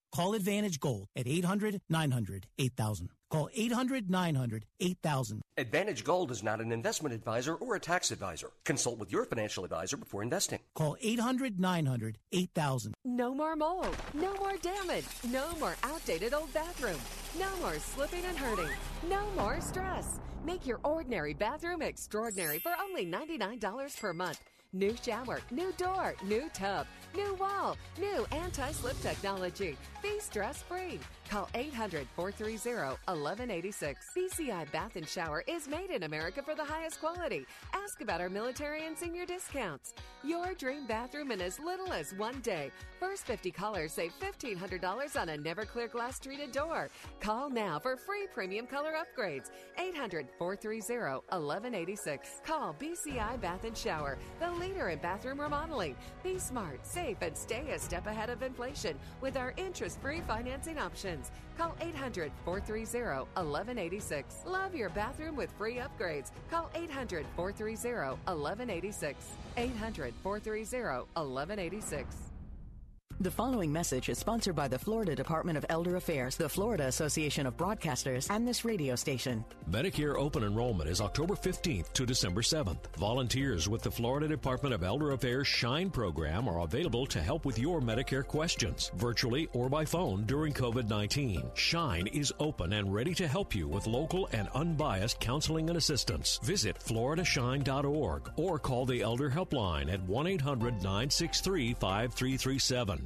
Call Advantage Gold at 800 900 8000. Call 800 900 8000. Advantage Gold is not an investment advisor or a tax advisor. Consult with your financial advisor before investing. Call 800 900 8000. No more mold. No more damage. No more outdated old bathroom. No more slipping and hurting. No more stress. Make your ordinary bathroom extraordinary for only $99 per month. New shower, new door, new tub, new wall, new anti slip technology. Be stress free. Call 800 430 1186. BCI Bath and Shower is made in America for the highest quality. Ask about our military and senior discounts. Your dream bathroom in as little as one day. First 50 callers save $1,500 on a never clear glass treated door. Call now for free premium color upgrades. 800 430 1186. Call BCI Bath and Shower, the leader in bathroom remodeling. Be smart, safe, and stay a step ahead of inflation with our interest free financing options. Call 800 430 1186. Love your bathroom with free upgrades. Call 800 430 1186. 800 430 1186. The following message is sponsored by the Florida Department of Elder Affairs, the Florida Association of Broadcasters, and this radio station. Medicare open enrollment is October 15th to December 7th. Volunteers with the Florida Department of Elder Affairs Shine program are available to help with your Medicare questions, virtually or by phone during COVID 19. Shine is open and ready to help you with local and unbiased counseling and assistance. Visit floridashine.org or call the Elder Helpline at 1 800 963 5337.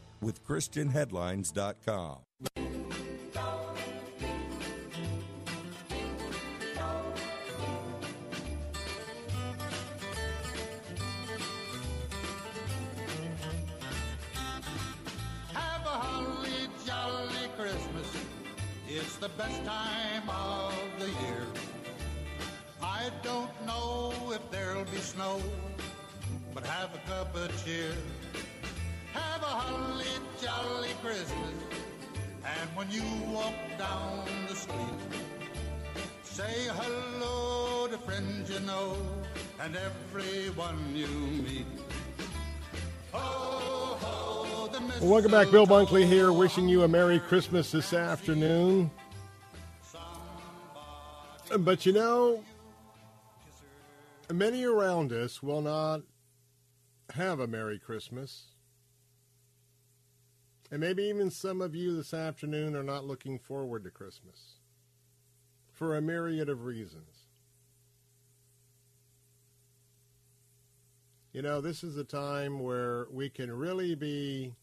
with ChristianHeadlines.com. Have a holly jolly Christmas. It's the best time of the year. I don't know if there'll be snow, but have a cup of cheer. Have a holly jolly Christmas. And when you walk down the street, say hello to friends you know and everyone you meet. Ho, ho, the Well, welcome back. Bill Bunkley here, wishing you a Merry Christmas this afternoon. But you know, many around us will not have a Merry Christmas. And maybe even some of you this afternoon are not looking forward to Christmas for a myriad of reasons. You know, this is a time where we can really be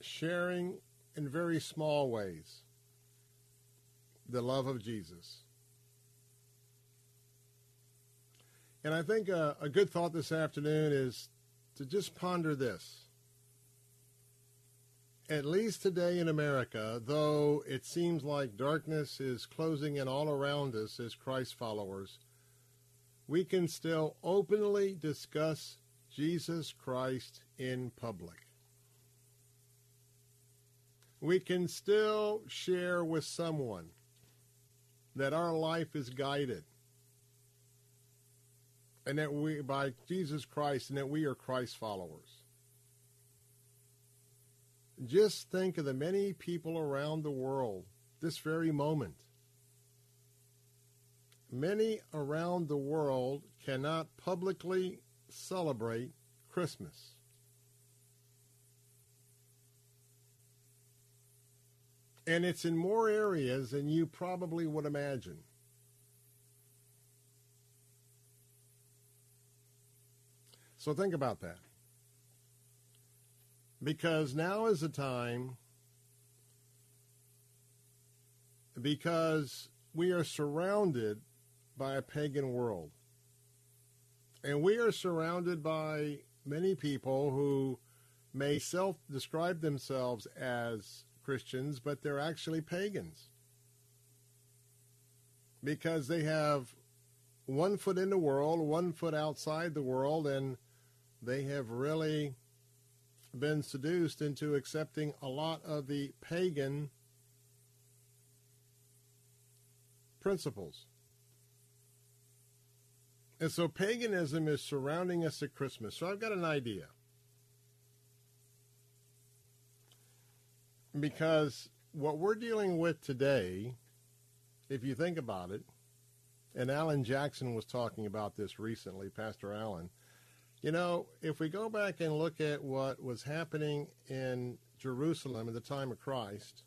sharing in very small ways the love of Jesus. And I think a, a good thought this afternoon is to just ponder this. At least today in America, though it seems like darkness is closing in all around us as Christ followers, we can still openly discuss Jesus Christ in public. We can still share with someone that our life is guided and that we by Jesus Christ and that we are Christ followers. Just think of the many people around the world this very moment. Many around the world cannot publicly celebrate Christmas. And it's in more areas than you probably would imagine. So think about that. Because now is the time, because we are surrounded by a pagan world. And we are surrounded by many people who may self describe themselves as Christians, but they're actually pagans. Because they have one foot in the world, one foot outside the world, and they have really been seduced into accepting a lot of the pagan principles. And so paganism is surrounding us at Christmas. So I've got an idea. Because what we're dealing with today, if you think about it, and Allen Jackson was talking about this recently, Pastor Allen. You know, if we go back and look at what was happening in Jerusalem at the time of Christ,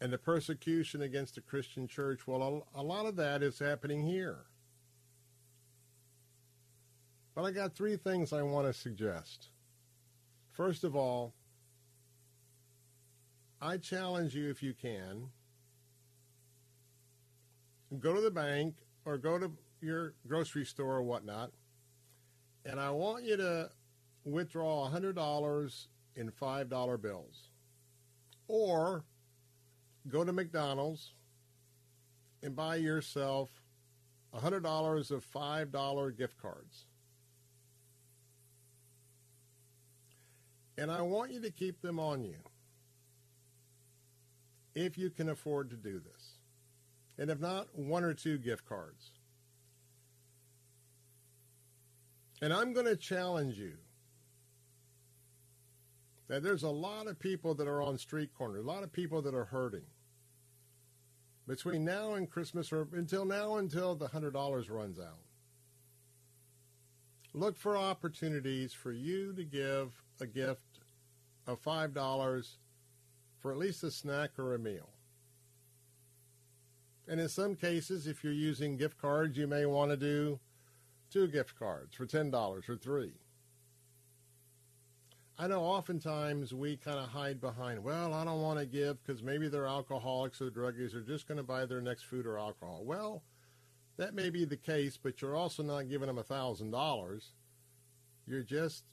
and the persecution against the Christian church, well, a, lot of that is happening here. But I got three things I want to suggest. First of all, I challenge you, if you can, go to the bank or go to your grocery store or whatnot, and I want you to withdraw $100 in $5 bills. Or go to McDonald's and buy yourself $100 of $5 gift cards. And I want you to keep them on you if you can afford to do this. And if not, one or two gift cards. And I'm going to challenge you that there's a lot of people that are on street corners, a lot of people that are hurting. Between now and Christmas, or until now, until the $100 runs out, look for opportunities for you to give a gift of $5 for at least a snack or a meal. And in some cases, if you're using gift cards, you may want to do two gift cards for $10 or three. I know oftentimes we kind of hide behind, well, I don't want to give because maybe they're alcoholics or druggies. They're just going to buy their next food or alcohol. Well, that may be the case, but you're also not giving them a thousand dollars. You're just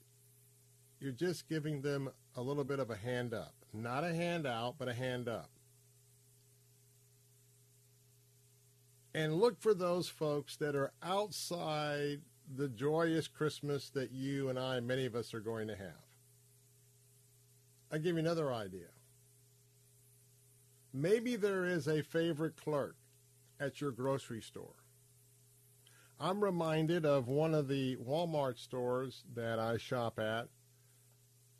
you're just giving them a little bit of a hand up. Not a handout, but a hand up. And look for those folks that are outside the joyous Christmas that you and I, many of us, are going to have. I'll give you another idea. Maybe there is a favorite clerk at your grocery store. I'm reminded of one of the Walmart stores that I shop at.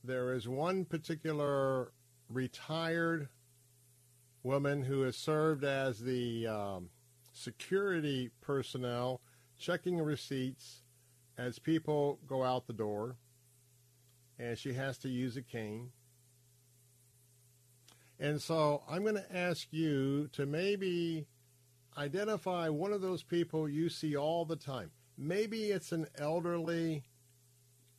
There is one particular retired woman who has served as the um, security personnel checking receipts as people go out the door, and she has to use a cane. And so I'm going to ask you to maybe identify one of those people you see all the time. Maybe it's an elderly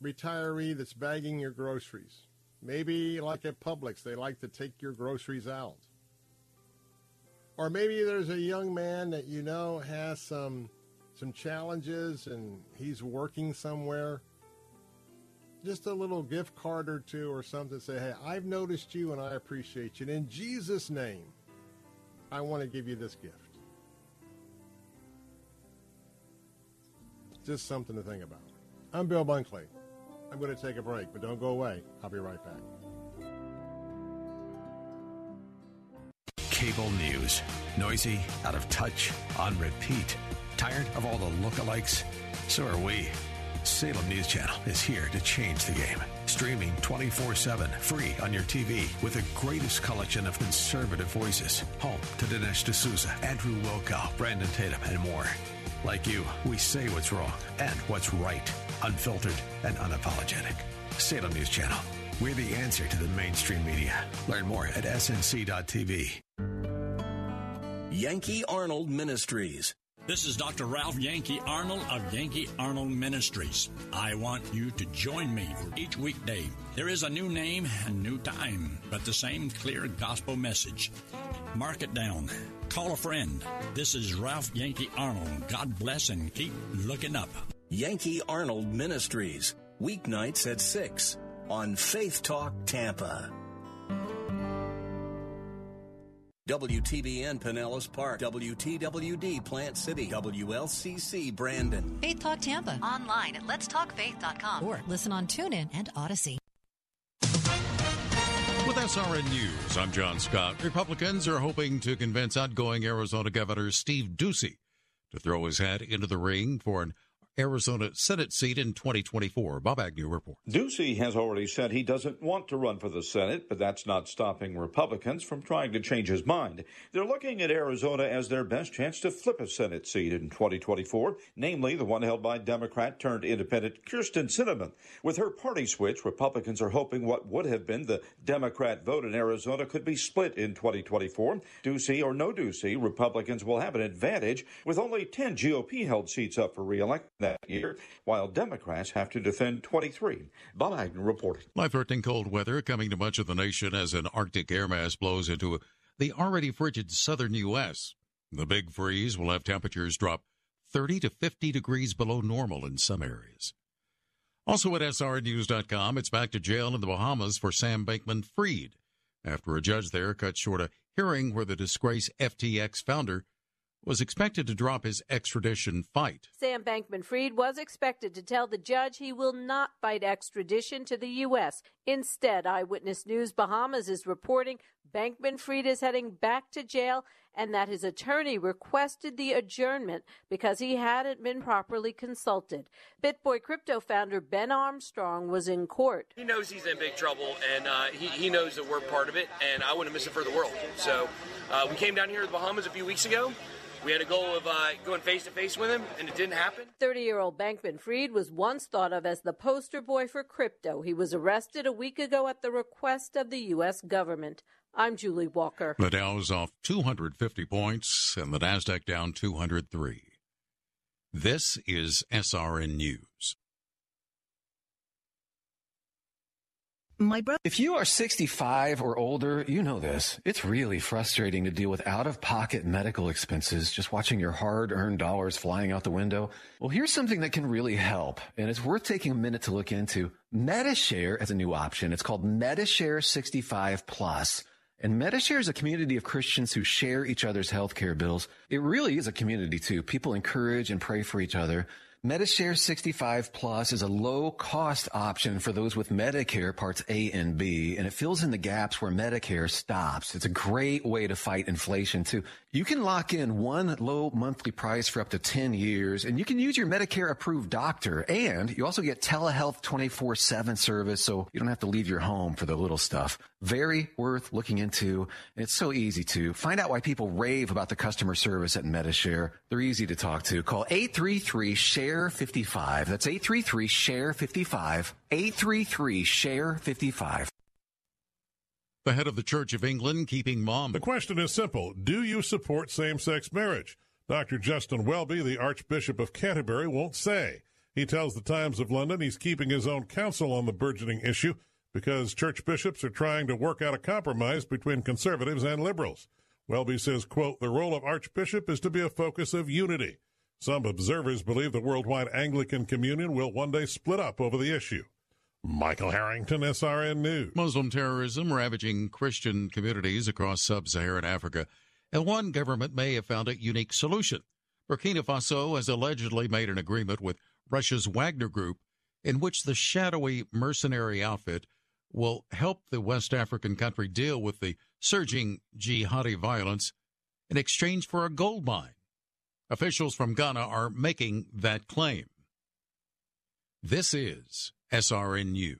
retiree that's bagging your groceries. Maybe like at Publix, they like to take your groceries out. Or maybe there's a young man that you know has some some challenges and he's working somewhere just a little gift card or two or something say, hey, I've noticed you and I appreciate you. And in Jesus' name, I want to give you this gift. Just something to think about. I'm Bill Bunkley. I'm going to take a break, but don't go away. I'll be right back. Cable news. Noisy, out of touch, on repeat. Tired of all the lookalikes? So are we. Salem News Channel is here to change the game. Streaming 24 7, free on your TV with the greatest collection of conservative voices. Home to Dinesh D'Souza, Andrew Wilkow, Brandon Tatum, and more. Like you, we say what's wrong and what's right, unfiltered and unapologetic. Salem News Channel. We're the answer to the mainstream media. Learn more at snc.tv. Yankee Arnold Ministries. This is Dr. Ralph Yankee Arnold of Yankee Arnold Ministries. I want you to join me for each weekday. There is a new name and new time, but the same clear gospel message. Mark it down. Call a friend. This is Ralph Yankee Arnold. God bless and keep looking up. Yankee Arnold Ministries, weeknights at 6 on Faith Talk Tampa. WTBN Pinellas Park, WTWD Plant City, WLCC Brandon. Faith Talk Tampa. Online at letstalkfaith.com or listen on TuneIn and Audacy. With SRN News, I'm John Scott. Republicans are hoping to convince outgoing Arizona Governor Steve Ducey to throw his hat into the ring for an Arizona Senate seat in 2024. Bob Agnew reports. Ducey has already said he doesn't want to run for the Senate, but that's not stopping Republicans from trying to change his mind. They're looking at Arizona as their best chance to flip a Senate seat in 2024, namely the one held by Democrat turned independent Kyrsten Sinema. With her party switch, Republicans are hoping what would have been the Democrat vote in Arizona could be split in 2024. Ducey or no Ducey, Republicans will have an advantage with only 10 GOP held seats up for reelection that year, while Democrats have to defend 23. Bob Agnew reporting. Life threatening cold weather coming to much of the nation as an Arctic air mass blows into the already frigid southern U.S. The big freeze will have temperatures drop 30 to 50 degrees below normal in some areas. Also at SRNews.com, it's back to jail in the Bahamas for Sam Bankman Fried after a judge there cut short a hearing where the disgraced FTX founder was expected to drop his extradition fight. Sam Bankman Fried was expected to tell the judge he will not fight extradition to the U.S. Instead, Eyewitness News Bahamas is reporting Bankman Fried is heading back to jail and that his attorney requested the adjournment because he hadn't been properly consulted. BitBoy crypto founder Ben Armstrong was in court. He knows he's in big trouble, and uh, he, he knows that we're part of it, and I wouldn't miss it for the world. So uh, we came down here to the Bahamas a few weeks ago. We had a goal of uh, going face to face with him, and it didn't happen. 30 year old Bankman Fried was once thought of as the poster boy for crypto. He was arrested a week ago at the request of the U.S. government. I'm Julie Walker. The Dow's off 250 points and the NASDAQ down 203. This is SRN News. My brother. If you are 65 or older, you know this. It's really frustrating to deal with out of pocket medical expenses, just watching your hard earned dollars flying out the window. Well, here's something that can really help, and it's worth taking a minute to look into. Medishare as a new option. It's called Medishare 65 Plus. And Medishare is a community of Christians who share each other's healthcare bills. It really is a community too. People encourage and pray for each other. Medishare 65 Plus is a low cost option for those with Medicare Parts A and B, and it fills in the gaps where Medicare stops. It's a great way to fight inflation too. You can lock in one low monthly price for up to 10 years, and you can use your Medicare approved doctor, and you also get telehealth 24 7 service, so you don't have to leave your home for the little stuff. Very worth looking into. And it's so easy to find out why people rave about the customer service at Medishare. They're easy to talk to. Call 833 SHARE 55. That's 833 SHARE 55. 833 SHARE 55. The head of the Church of England keeping mom. The question is simple Do you support same sex marriage? Dr. Justin Welby, the Archbishop of Canterbury, won't say. He tells the Times of London he's keeping his own counsel on the burgeoning issue because church bishops are trying to work out a compromise between conservatives and liberals. Welby says, quote, the role of archbishop is to be a focus of unity. Some observers believe the worldwide Anglican communion will one day split up over the issue. Michael Harrington, SRN News. Muslim terrorism ravaging Christian communities across sub Saharan Africa, and one government may have found a unique solution. Burkina Faso has allegedly made an agreement with Russia's Wagner Group, in which the shadowy mercenary outfit will help the West African country deal with the surging jihadi violence in exchange for a gold mine. Officials from Ghana are making that claim. This is SRN News.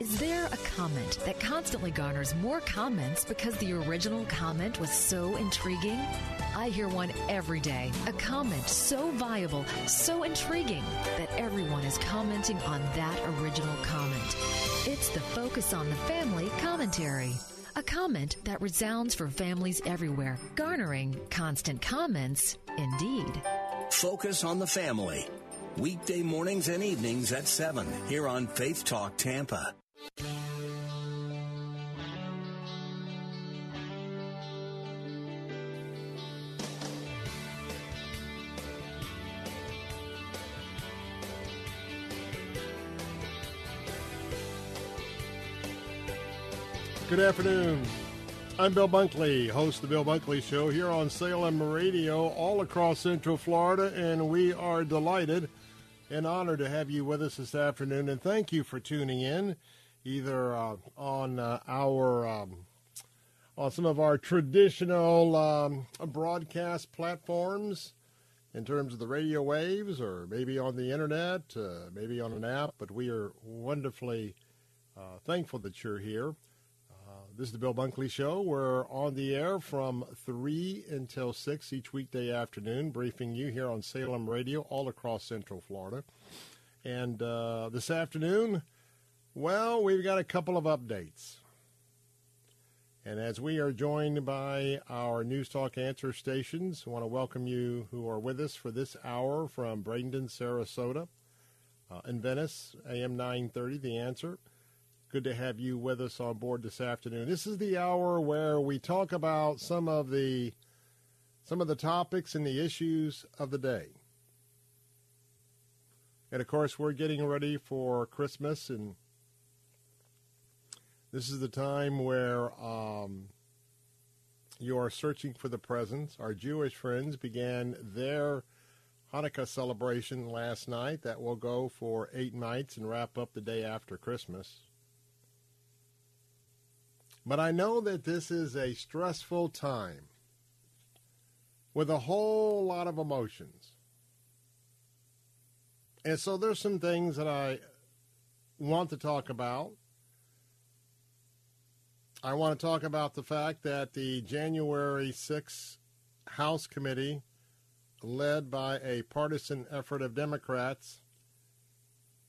Is there a comment that constantly garners more comments because the original comment was so intriguing? I hear one every day. A comment so viable, so intriguing that everyone is commenting on that original comment. It's the Focus on the Family commentary. A comment that resounds for families everywhere, garnering constant comments indeed. Focus on the Family. Weekday mornings and evenings at 7 here on Faith Talk Tampa. Good afternoon. I'm Bill Bunkley, host of the Bill Bunkley Show here on Salem Radio, all across Central Florida, and we are delighted and honored to have you with us this afternoon. And thank you for tuning in, either uh, on uh, our um, on some of our traditional um, broadcast platforms in terms of the radio waves, or maybe on the internet, uh, maybe on an app. But we are wonderfully uh, thankful that you're here. This is the Bill Bunkley Show. We're on the air from 3 until 6 each weekday afternoon, briefing you here on Salem Radio all across Central Florida. And uh, this afternoon, well, we've got a couple of updates. And as we are joined by our News Talk answer stations, I want to welcome you who are with us for this hour from Bradenton, Sarasota, uh, in Venice, AM 930, The Answer. Good to have you with us on board this afternoon. This is the hour where we talk about some of the some of the topics and the issues of the day. And of course, we're getting ready for Christmas, and this is the time where um, you are searching for the presents. Our Jewish friends began their Hanukkah celebration last night. That will go for eight nights and wrap up the day after Christmas. But I know that this is a stressful time with a whole lot of emotions. And so there's some things that I want to talk about. I want to talk about the fact that the January 6th House Committee, led by a partisan effort of Democrats,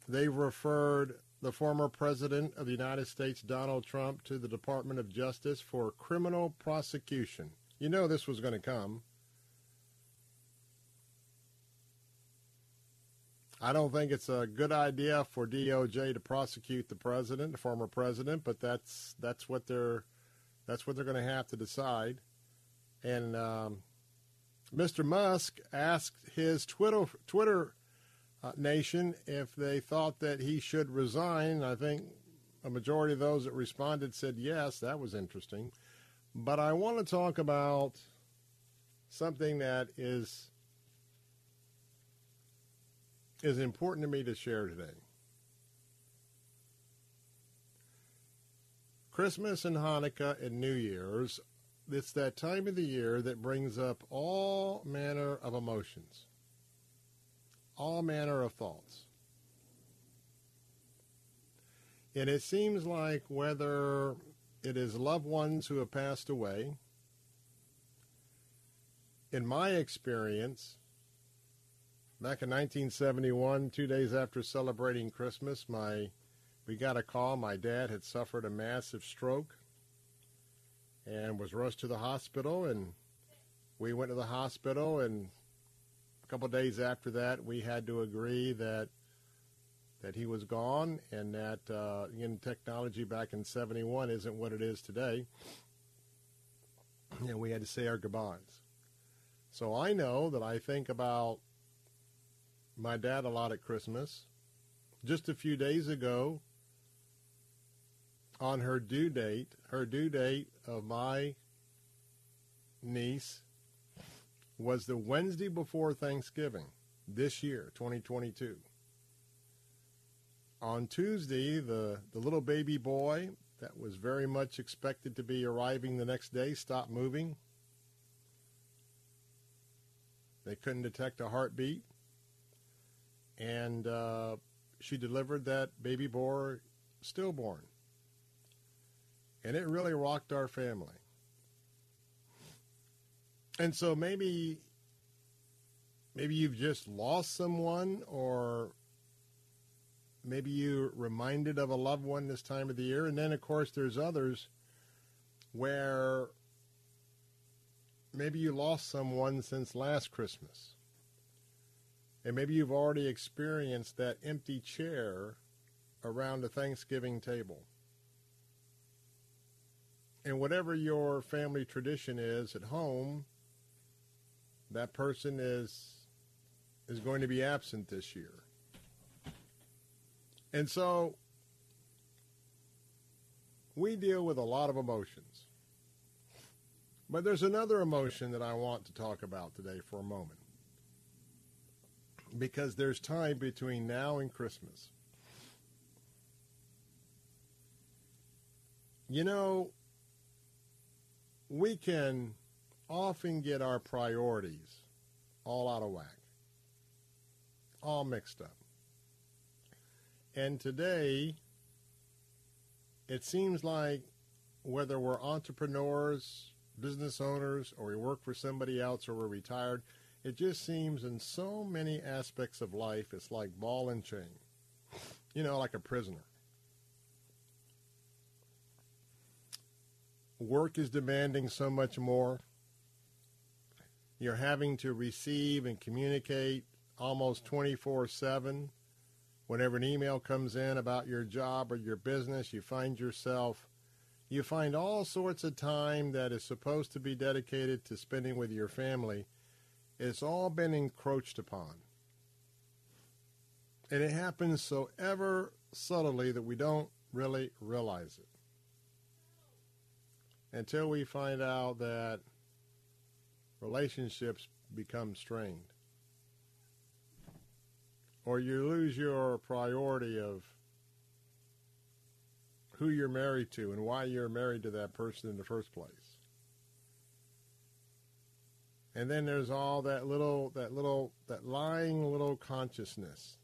they referred the former President of the United States, Donald Trump, to the Department of Justice for criminal prosecution. You know this was going to come. I don't think it's a good idea for DOJ to prosecute the president, the former president, but that's that's what they're that's what they're going to have to decide. And um, Mr. Musk asked his Twitter Twitter uh, nation if they thought that he should resign. I think a majority of those that responded said yes. That was interesting. But I want to talk about something that is is important to me to share today. Christmas and Hanukkah and New Year's, it's that time of the year that brings up all manner of emotions all manner of thoughts. And it seems like whether it is loved ones who have passed away, in my experience, back in 1971, two days after celebrating Christmas, my we got a call. My dad had suffered a massive stroke and was rushed to the hospital. And we went to the hospital, and a couple days after that, we had to agree that that he was gone and that uh, in technology back in 71 isn't what it is today. And we had to say our goodbyes. So I know that I think about my dad a lot at Christmas. Just a few days ago, on her due date, her due date of my niece was the Wednesday before Thanksgiving this year, 2022. On Tuesday, the, the little baby boy that was very much expected to be arriving the next day stopped moving. They couldn't detect a heartbeat. And uh, she delivered that baby boy stillborn. And it really rocked our family. And so maybe maybe you've just lost someone or maybe you're reminded of a loved one this time of the year and then of course there's others where maybe you lost someone since last Christmas. And maybe you've already experienced that empty chair around a Thanksgiving table. And whatever your family tradition is at home, that person is is going to be absent this year. And so we deal with a lot of emotions. But there's another emotion that I want to talk about today for a moment. Because there's time between now and Christmas. You know, we can often get our priorities all out of whack, all mixed up. And today, it seems like whether we're entrepreneurs, business owners, or we work for somebody else, or we're retired, it just seems in so many aspects of life, it's like ball and chain. You know, like a prisoner. Work is demanding so much more. You're having to receive and communicate almost 24 7. Whenever an email comes in about your job or your business, you find yourself, you find all sorts of time that is supposed to be dedicated to spending with your family. It's all been encroached upon. And it happens so ever subtly that we don't really realize it until we find out that relationships become strained. Or you lose your priority of who you're married to and why you're married to that person in the first place. And then there's all that little that little that lying little consciousness.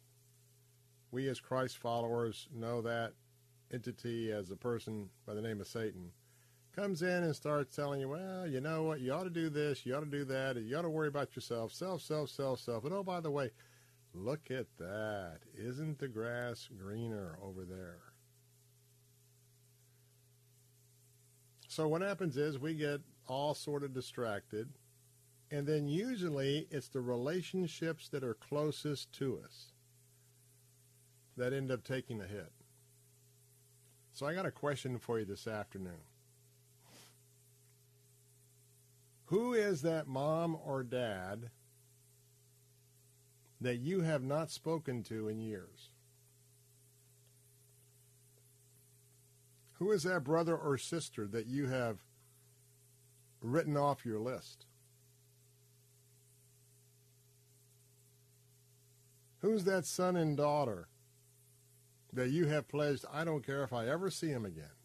We as Christ followers know that entity as a person by the name of Satan comes in and starts telling you, well, you know what, you ought to do this, you ought to do that, you ought to worry about yourself, self, self, self, self. And oh, by the way, look at that. Isn't the grass greener over there? So what happens is we get all sort of distracted, and then usually it's the relationships that are closest to us that end up taking the hit. So I got a question for you this afternoon. Who is that mom or dad that you have not spoken to in years? Who is that brother or sister that you have written off your list? Who's that son and daughter that you have pledged, I don't care if I ever see him again?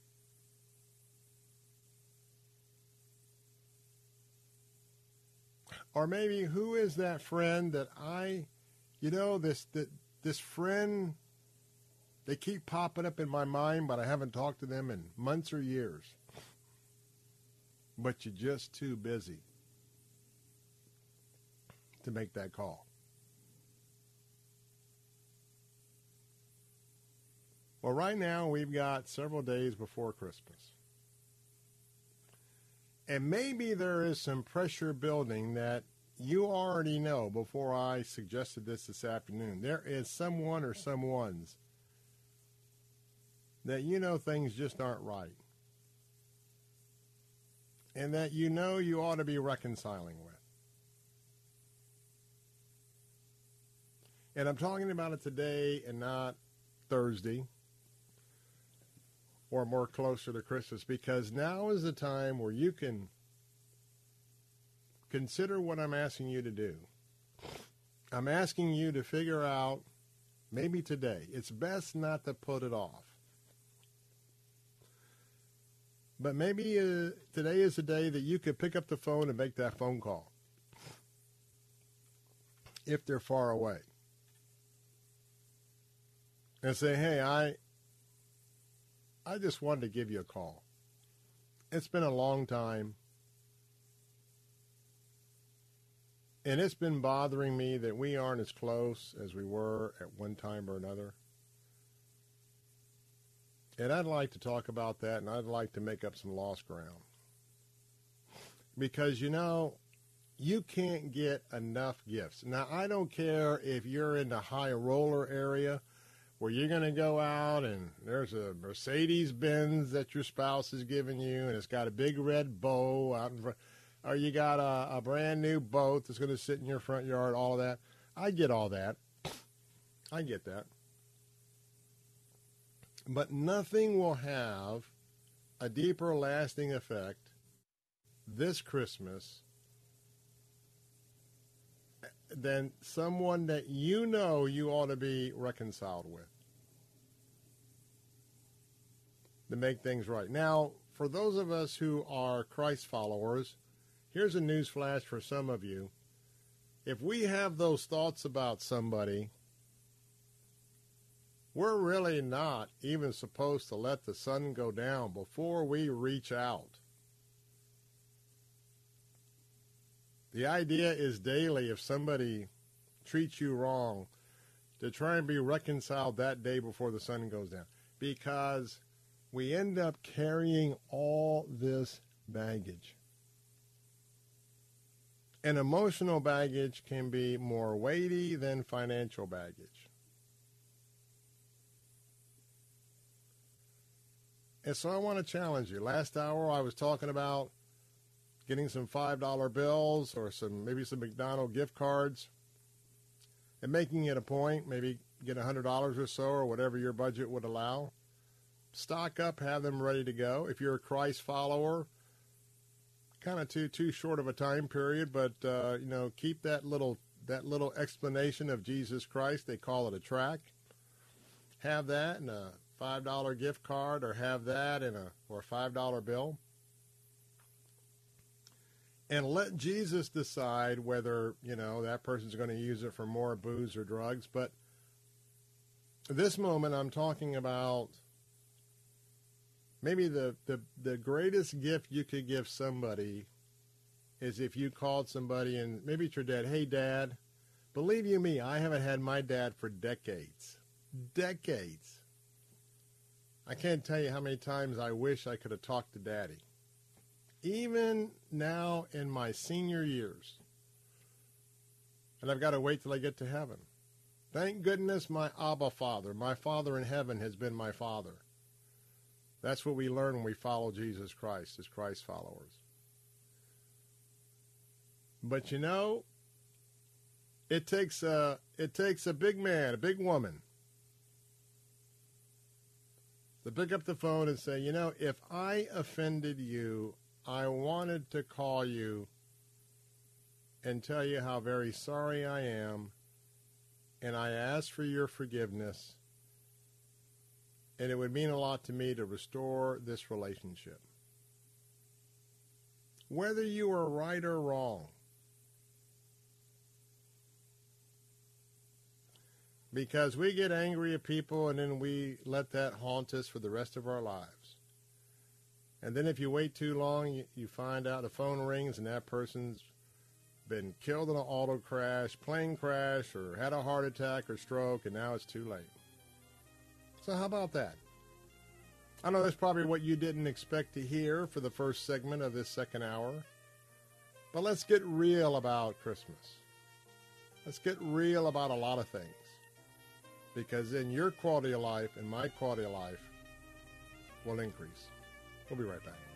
Or maybe who is that friend that I, you know, this that this friend, they keep popping up in my mind, but I haven't talked to them in months or years. But you're just too busy to make that call. Well, right now we've got several days before Christmas. And maybe there is some pressure building that you already know before I suggested this this afternoon. There is someone or someone's that you know things just aren't right. And that you know you ought to be reconciling with. And I'm talking about it today and not Thursday or more closer to Christmas because now is the time where you can consider what I'm asking you to do. I'm asking you to figure out, maybe today, it's best not to put it off. But maybe uh, today is the day that you could pick up the phone and make that phone call. if they're far away and say, "Hey, I I just wanted to give you a call. It's been a long time. And it's been bothering me that we aren't as close as we were at one time or another. And I'd like to talk about that and I'd like to make up some lost ground. Because, you know, you can't get enough gifts. Now, I don't care if you're in the high roller area where you're going to go out and there's a Mercedes Benz that your spouse is giving you and it's got a big red bow out in front, or you got a, a brand new boat that's going to sit in your front yard, all of that. I get all that. I get that. But nothing will have a deeper lasting effect this Christmas than someone that you know you ought to be reconciled with. To make things right. Now, for those of us who are Christ followers, here's a news flash for some of you. If we have those thoughts about somebody, we're really not even supposed to let the sun go down before we reach out. The idea is daily if somebody treats you wrong, to try and be reconciled that day before the sun goes down. Because we end up carrying all this baggage. And emotional baggage can be more weighty than financial baggage. And so I want to challenge you. Last hour I was talking about getting some $5 bills or some maybe some McDonald gift cards and making it a point, maybe get $100 or so or whatever your budget would allow. Stock up, have them ready to go. If you're a Christ follower, kind of too too short of a time period, but uh, you know, keep that little that little explanation of Jesus Christ. They call it a track. Have that in a five dollar gift card, or have that in a or a five dollar bill and let Jesus decide whether, you know, that person's going to use it for more booze or drugs. But this moment, I'm talking about maybe the, the, the greatest gift you could give somebody is if you called somebody and maybe it's your dad, hey, dad, believe you me, I haven't had my dad for decades. Decades. I can't tell you how many times I wish I could have talked to daddy even now in my senior years, and I've got to wait till I get to heaven. Thank goodness my Abba Father, my Father in heaven, has been my Father. That's what we learn when we follow Jesus Christ as Christ followers. But you know, it takes a it takes a big man, a big woman, to pick up the phone and say, you know, if I offended you, I wanted to call you and tell you how very sorry I am, and I ask for your forgiveness, and it would mean a lot to me to restore this relationship. Whether you are right or wrong, because we get angry at people and then we let that haunt us for the rest of our lives. And then if you wait too long, you, find out the phone rings and that person's been killed in an auto crash, plane crash, or had a heart attack or stroke, and now it's too late. So, how about that? I know that's probably what you didn't expect to hear for the first segment of this second hour, but let's get real about Christmas. Let's get real about a lot of things. Because then your quality of life and my quality of life will increase. We'll be right back.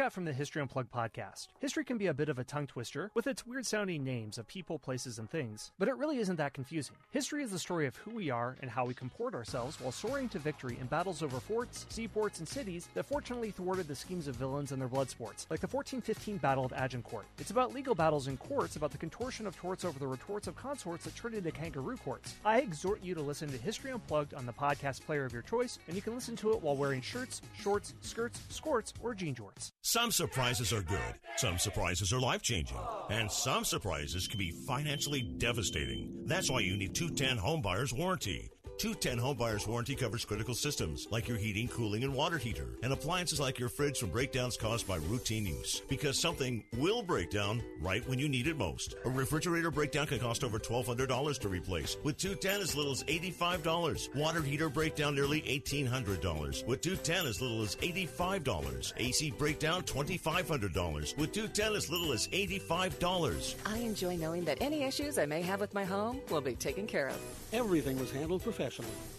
Scott from the History Unplugged podcast. History can be a bit of a tongue twister with its weird sounding names of people, places, and things, but it really isn't that confusing. History is the story of who we are and how we comport ourselves while soaring to victory in battles over forts, seaports, and cities that fortunately thwarted the schemes of villains and their blood sports, like the 1415 Battle of Agincourt. It's about legal battles in courts, about the contortion of torts over the retorts of consorts that turned into kangaroo courts. I exhort you to listen to History Unplugged on the podcast player of your choice, and you can listen to it while wearing shirts, shorts, skirts, skirts, or jean jorts. Some surprises are good, some surprises are life changing, and some surprises can be financially devastating. That's why you need 210 Homebuyers Warranty. 210 Home Buyers Warranty covers critical systems like your heating, cooling, and water heater, and appliances like your fridge from breakdowns caused by routine use. Because something will break down right when you need it most. A refrigerator breakdown can cost over $1,200 to replace, with 210 as little as $85. Water heater breakdown nearly $1,800, with 210 as little as $85. AC breakdown $2,500, with 210 as little as $85. I enjoy knowing that any issues I may have with my home will be taken care of. Everything was handled professionally.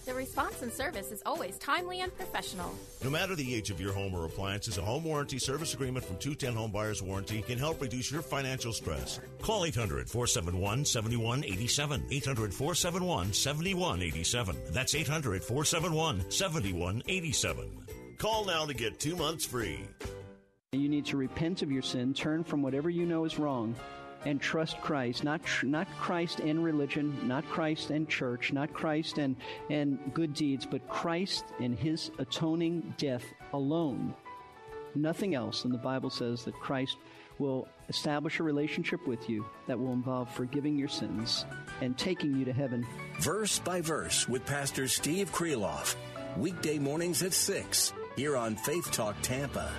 The response and service is always timely and professional. No matter the age of your home or appliances, a home warranty service agreement from 210 Home Buyers Warranty can help reduce your financial stress. Call 800 471 7187. 800 471 7187. That's 800 471 7187. Call now to get two months free. You need to repent of your sin, turn from whatever you know is wrong, and trust Christ. Not tr- not Christ and religion, not Christ and church, not Christ and and good deeds, but Christ and His atoning death alone. Nothing else. And the Bible says that Christ will establish a relationship with you that will involve forgiving your sins and taking you to heaven. Verse by verse with Pastor Steve Kreloff. Weekday mornings at 6 here on Faith Talk Tampa.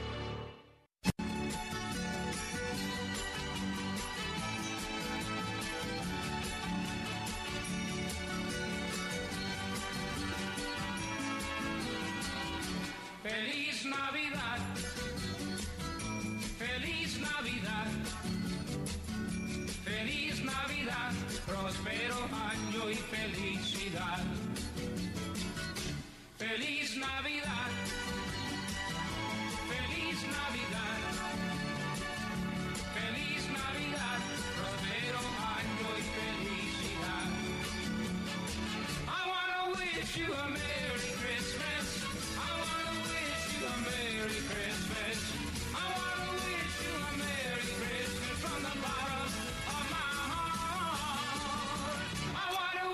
Felicidad.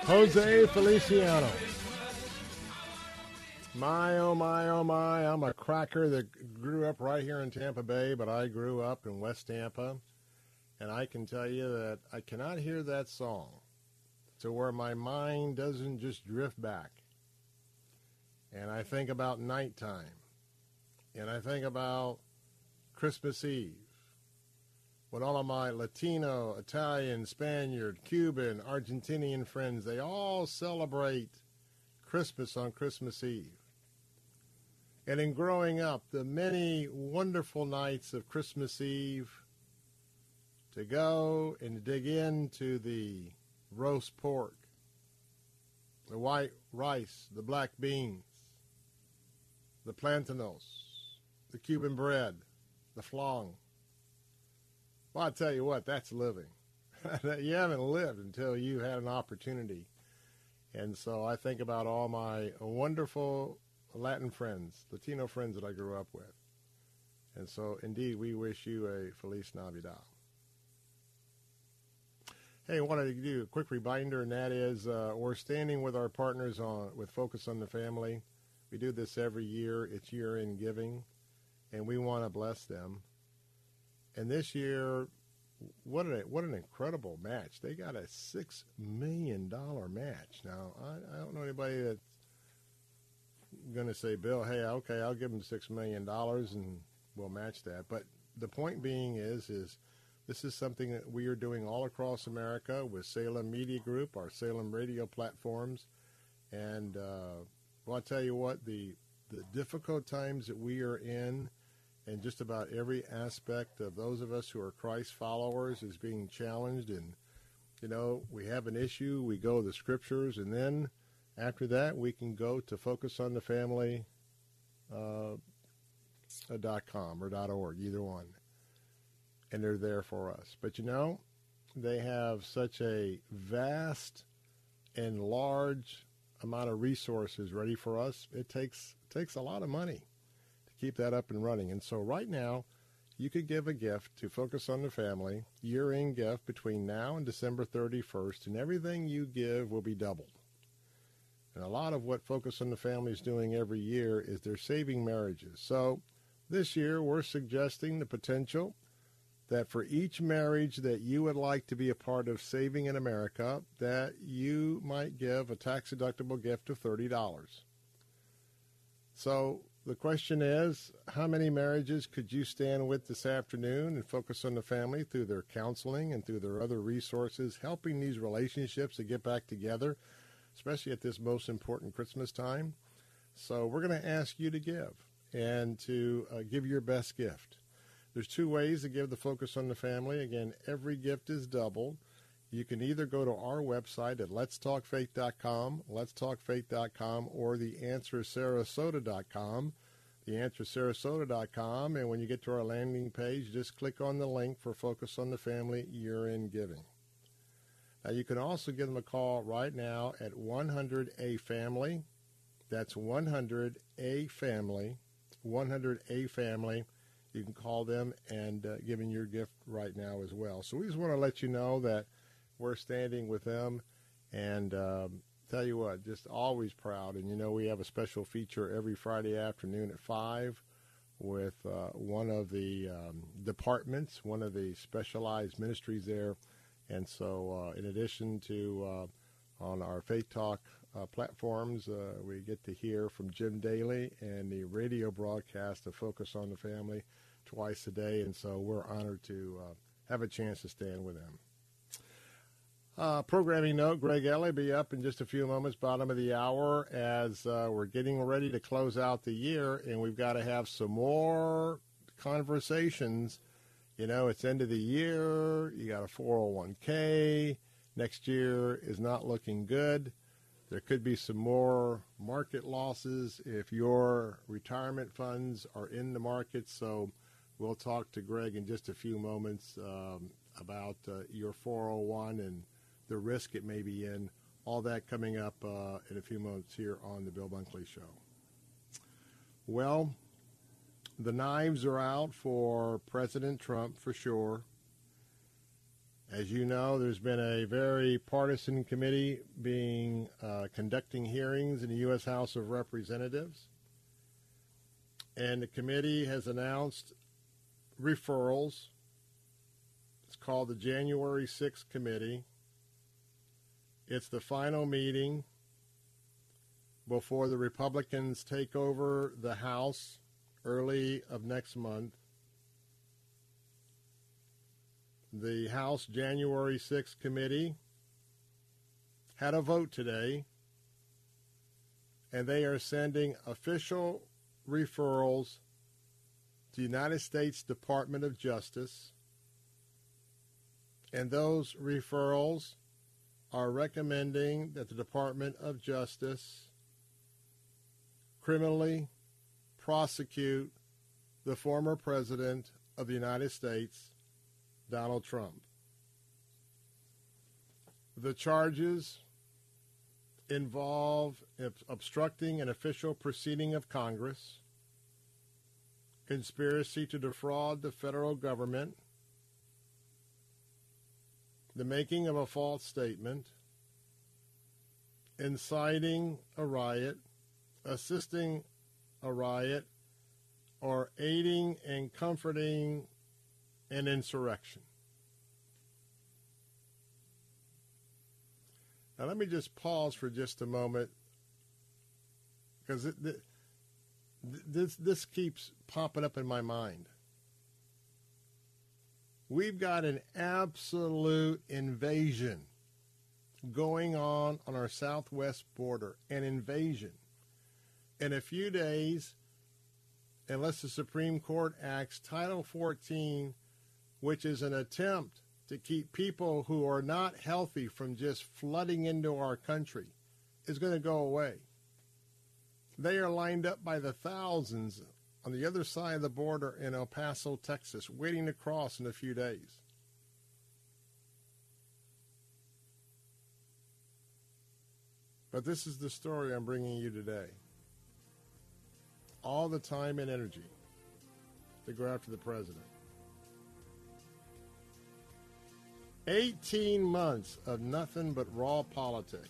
Jose Feliciano. My, oh, my, oh, my. I'm a cracker that grew up right here in Tampa Bay, but I grew up in West Tampa. And I can tell you that I cannot hear that song to where my mind doesn't just drift back. And I think about nighttime. And I think about Christmas Eve. When all of my Latino, Italian, Spaniard, Cuban, Argentinian friends, they all celebrate Christmas on Christmas Eve. And in growing up, the many wonderful nights of Christmas Eve to go and dig into the roast pork, the white rice, the black beans, the plantanos, the Cuban bread, the flan. Well, I tell you what, that's living. you haven't lived until you had an opportunity. And so I think about all my wonderful Latin friends, Latino friends that I grew up with. And so, indeed, we wish you a Feliz Navidad. Hey, I wanted to you a quick reminder, and that is uh, we're standing with our partners on with Focus on the Family. We do this every year. It's year in giving, and we want to bless them. And this year, what an what an incredible match! They got a six million dollar match. Now, I, I don't know anybody that's going to say, Bill, hey, okay, I'll give them six million dollars and we'll match that. But the point being is, is this is something that we are doing all across America with Salem Media Group, our Salem radio platforms, and uh, well, I'll tell you what the the difficult times that we are in, and just about every aspect of those of us who are Christ followers is being challenged. And you know, we have an issue, we go to the scriptures, and then after that, we can go to focus on the family. Uh, dot com or dot org, either one. And they're there for us. But you know, they have such a vast and large amount of resources ready for us. It takes takes a lot of money keep that up and running. And so right now, you could give a gift to Focus on the Family, year-end gift between now and December 31st, and everything you give will be doubled. And a lot of what Focus on the Family is doing every year is they're saving marriages. So this year, we're suggesting the potential that for each marriage that you would like to be a part of saving in America, that you might give a tax-deductible gift of $30. So the question is, how many marriages could you stand with this afternoon and focus on the family through their counseling and through their other resources, helping these relationships to get back together, especially at this most important Christmas time? So we're going to ask you to give and to uh, give your best gift. There's two ways to give the focus on the family. Again, every gift is doubled. You can either go to our website at letstalkfaith.com, letstalkfaith.com, or theanswersarasota.com, theanswersarasota.com, and when you get to our landing page, just click on the link for Focus on the Family Year-End Giving. Now, you can also give them a call right now at 100A-FAMILY. That's 100A-FAMILY, 100A-FAMILY. You can call them and uh, give them your gift right now as well. So we just want to let you know that we're standing with them and um, tell you what, just always proud. And you know, we have a special feature every Friday afternoon at 5 with uh, one of the um, departments, one of the specialized ministries there. And so, uh, in addition to uh, on our Faith Talk uh, platforms, uh, we get to hear from Jim Daly and the radio broadcast of Focus on the Family twice a day. And so, we're honored to uh, have a chance to stand with them. Uh, programming note, Greg Ellie be up in just a few moments, bottom of the hour, as uh, we're getting ready to close out the year, and we've got to have some more conversations. You know, it's end of the year, you got a 401k, next year is not looking good. There could be some more market losses if your retirement funds are in the market. So we'll talk to Greg in just a few moments um, about uh, your 401 and the risk it may be in. All that coming up uh, in a few moments here on the Bill Bunkley Show. Well, the knives are out for President Trump for sure. As you know, there's been a very partisan committee being uh, conducting hearings in the U.S. House of Representatives, and the committee has announced referrals. It's called the January 6th Committee. It's the final meeting before the Republicans take over the House early of next month. The House January 6th committee had a vote today, and they are sending official referrals to the United States Department of Justice, and those referrals are recommending that the Department of Justice criminally prosecute the former president of the United States, Donald Trump. The charges involve obstructing an official proceeding of Congress, conspiracy to defraud the federal government, the making of a false statement, inciting a riot, assisting a riot, or aiding and comforting an insurrection. Now, let me just pause for just a moment because this, this keeps popping up in my mind. We've got an absolute invasion going on on our southwest border, an invasion. In a few days, unless the Supreme Court acts Title 14, which is an attempt to keep people who are not healthy from just flooding into our country, is going to go away. They are lined up by the thousands on the other side of the border in El Paso, Texas, waiting to cross in a few days. But this is the story I'm bringing you today. All the time and energy to go after the president. 18 months of nothing but raw politics.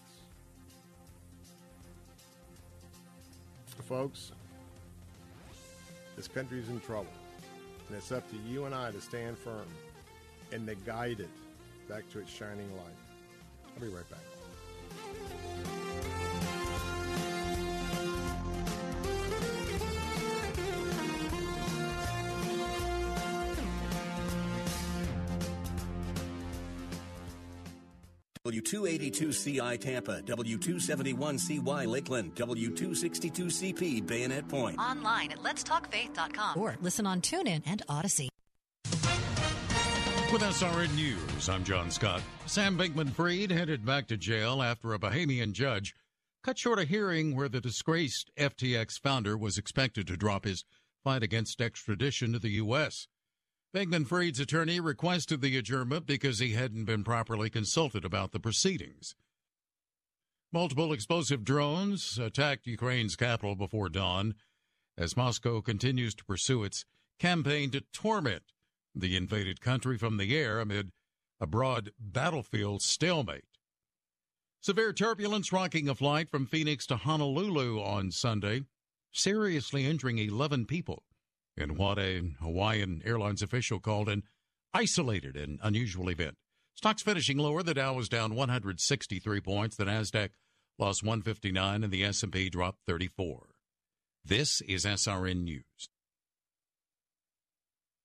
Folks, this country's in trouble. And it's up to you and I to stand firm and to guide it back to its shining light. I'll be right back. W282CI Tampa, W271CY Lakeland, W262CP Bayonet Point. Online at letstalkfaith.com or listen on TuneIn and Audacy. With SRN News, I'm John Scott. Sam Bankman Fried headed back to jail after a Bahamian judge cut short a hearing where the disgraced FTX founder was expected to drop his fight against extradition to the U.S. Bankman Fried's attorney requested the adjournment because he hadn't been properly consulted about the proceedings. Multiple explosive drones attacked Ukraine's capital before dawn as Moscow continues to pursue its campaign to torment the invaded country from the air amid a broad battlefield stalemate. Severe turbulence rocking a flight from Phoenix to Honolulu on Sunday, seriously injuring 11 people in what a Hawaiian Airlines official called an isolated and unusual event. Stocks finishing lower. The Dow was down 163 points. The Nasdaq lost 159, and the S&P dropped 34. This is SRN News.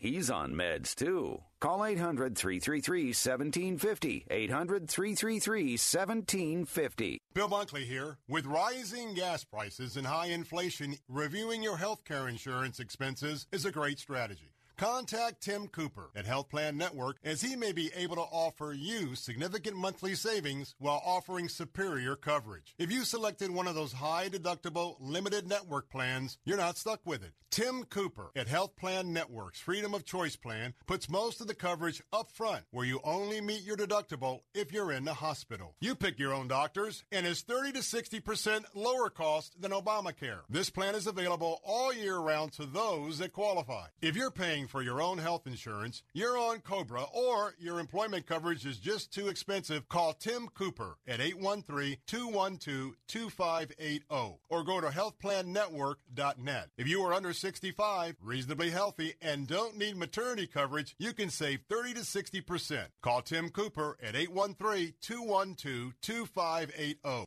He's on meds too. Call 800 333 1750. 800 333 1750. Bill Bunkley here. With rising gas prices and high inflation, reviewing your health care insurance expenses is a great strategy. Contact Tim Cooper at Health Plan Network as he may be able to offer you significant monthly savings while offering superior coverage. If you selected one of those high deductible limited network plans, you're not stuck with it. Tim Cooper at Health Plan Network's Freedom of Choice plan puts most of the coverage up front where you only meet your deductible if you're in the hospital. You pick your own doctors and is 30 to 60% lower cost than Obamacare. This plan is available all year round to those that qualify. If you're paying for your own health insurance, you're on Cobra, or your employment coverage is just too expensive, call Tim Cooper at 813-212-2580 or go to healthplannetwork.net. If you are under 65, reasonably healthy, and don't need maternity coverage, you can save 30 to 60%. Call Tim Cooper at 813-212-2580.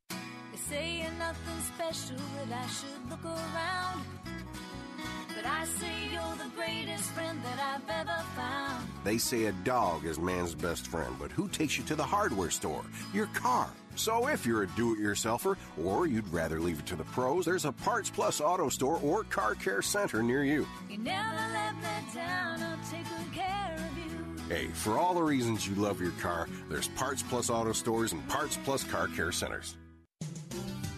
They say nothing special, I should look around. But I say you're the greatest friend that I've ever found. They say a dog is man's best friend, but who takes you to the hardware store? Your car. So if you're a do-it-yourselfer or you'd rather leave it to the pros, there's a Parts Plus Auto Store or Car Care Center near you. You never let me down, I'll take good care of you. Hey, for all the reasons you love your car, there's Parts Plus Auto Stores and Parts Plus Car Care Centers.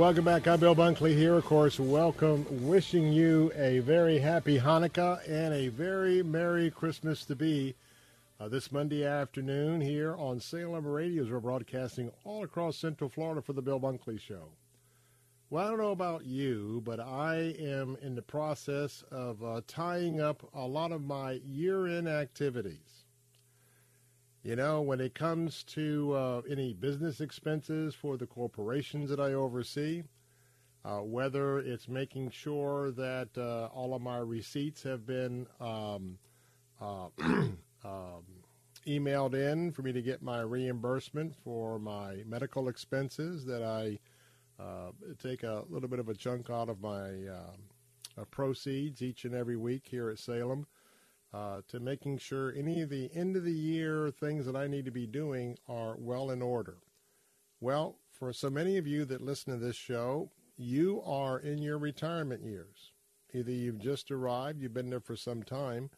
Welcome back. I'm Bill Bunkley here. Of course, welcome. Wishing you a very happy Hanukkah and a very Merry Christmas to be uh, this Monday afternoon here on Salem Radio as we're broadcasting all across Central Florida for the Bill Bunkley Show. Well, I don't know about you, but I am in the process of uh, tying up a lot of my year end activities. You know, when it comes to uh, any business expenses for the corporations that I oversee, uh, whether it's making sure that uh, all of my receipts have been um, uh, um, emailed in for me to get my reimbursement for my medical expenses, that I uh, take a little bit of a chunk out of my uh, proceeds each and every week here at Salem uh, to making sure any of the end of the year things that I need to be doing are well in order. Well, for so many of you that listen to this show, you are in your retirement years. Either you've just arrived, you've been there for some time,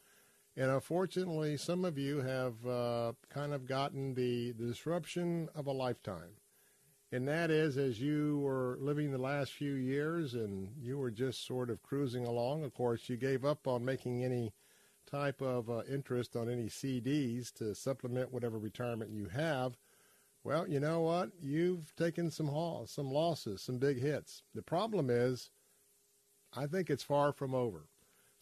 and unfortunately, some of you have uh, kind of gotten the, the disruption of a lifetime. And that is, as you were living the last few years and you were just sort of cruising along, of course, you gave up on making any type of uh, interest on any CDs to supplement whatever retirement you have, well, you know what? You've taken some ha- some losses, some big hits. The problem is, I think it's far from over.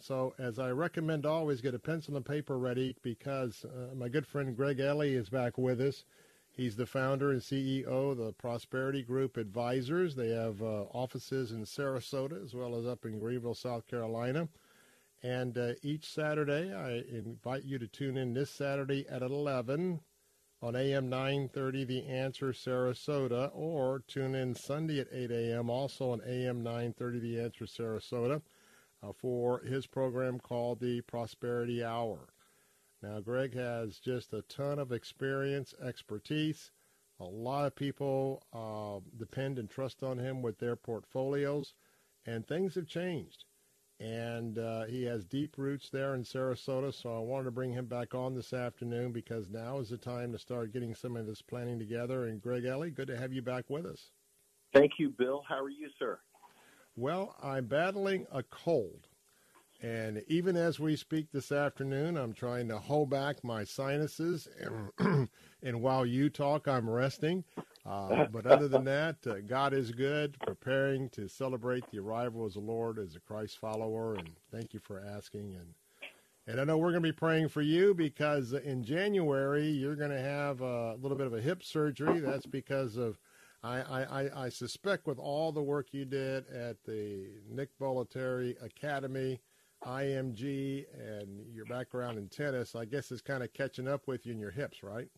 So, as I recommend, always get a pencil and paper ready because uh, my good friend Greg Ellie is back with us. He's the founder and CEO of the Prosperity Group Advisors. They have uh, offices in Sarasota as well as up in Greenville, South Carolina. And uh, each Saturday, I invite you to tune in this Saturday at 11 on AM 930 The Answer Sarasota, or tune in Sunday at 8 a.m. also on AM 930 The Answer Sarasota uh, for his program called the Prosperity Hour. Now, Greg has just a ton of experience, expertise. A lot of people uh, depend and trust on him with their portfolios, and things have changed and uh, he has deep roots there in Sarasota. So I wanted to bring him back on this afternoon because now is the time to start getting some of this planning together. And Greg Ellie, good to have you back with us. Thank you, Bill. How are you, sir? Well, I'm battling a cold. And even as we speak this afternoon, I'm trying to hold back my sinuses. And, and while you talk, I'm resting. Uh, but other than that, uh, God is good, preparing to celebrate the arrival of the Lord as a Christ follower. And thank you for asking. And and I know we're going to be praying for you because in January you're going to have a little bit of a hip surgery. That's because of I, I, I suspect with all the work you did at the Nick Bollettieri Academy, IMG, and your background in tennis, I guess is kind of catching up with you in your hips, right?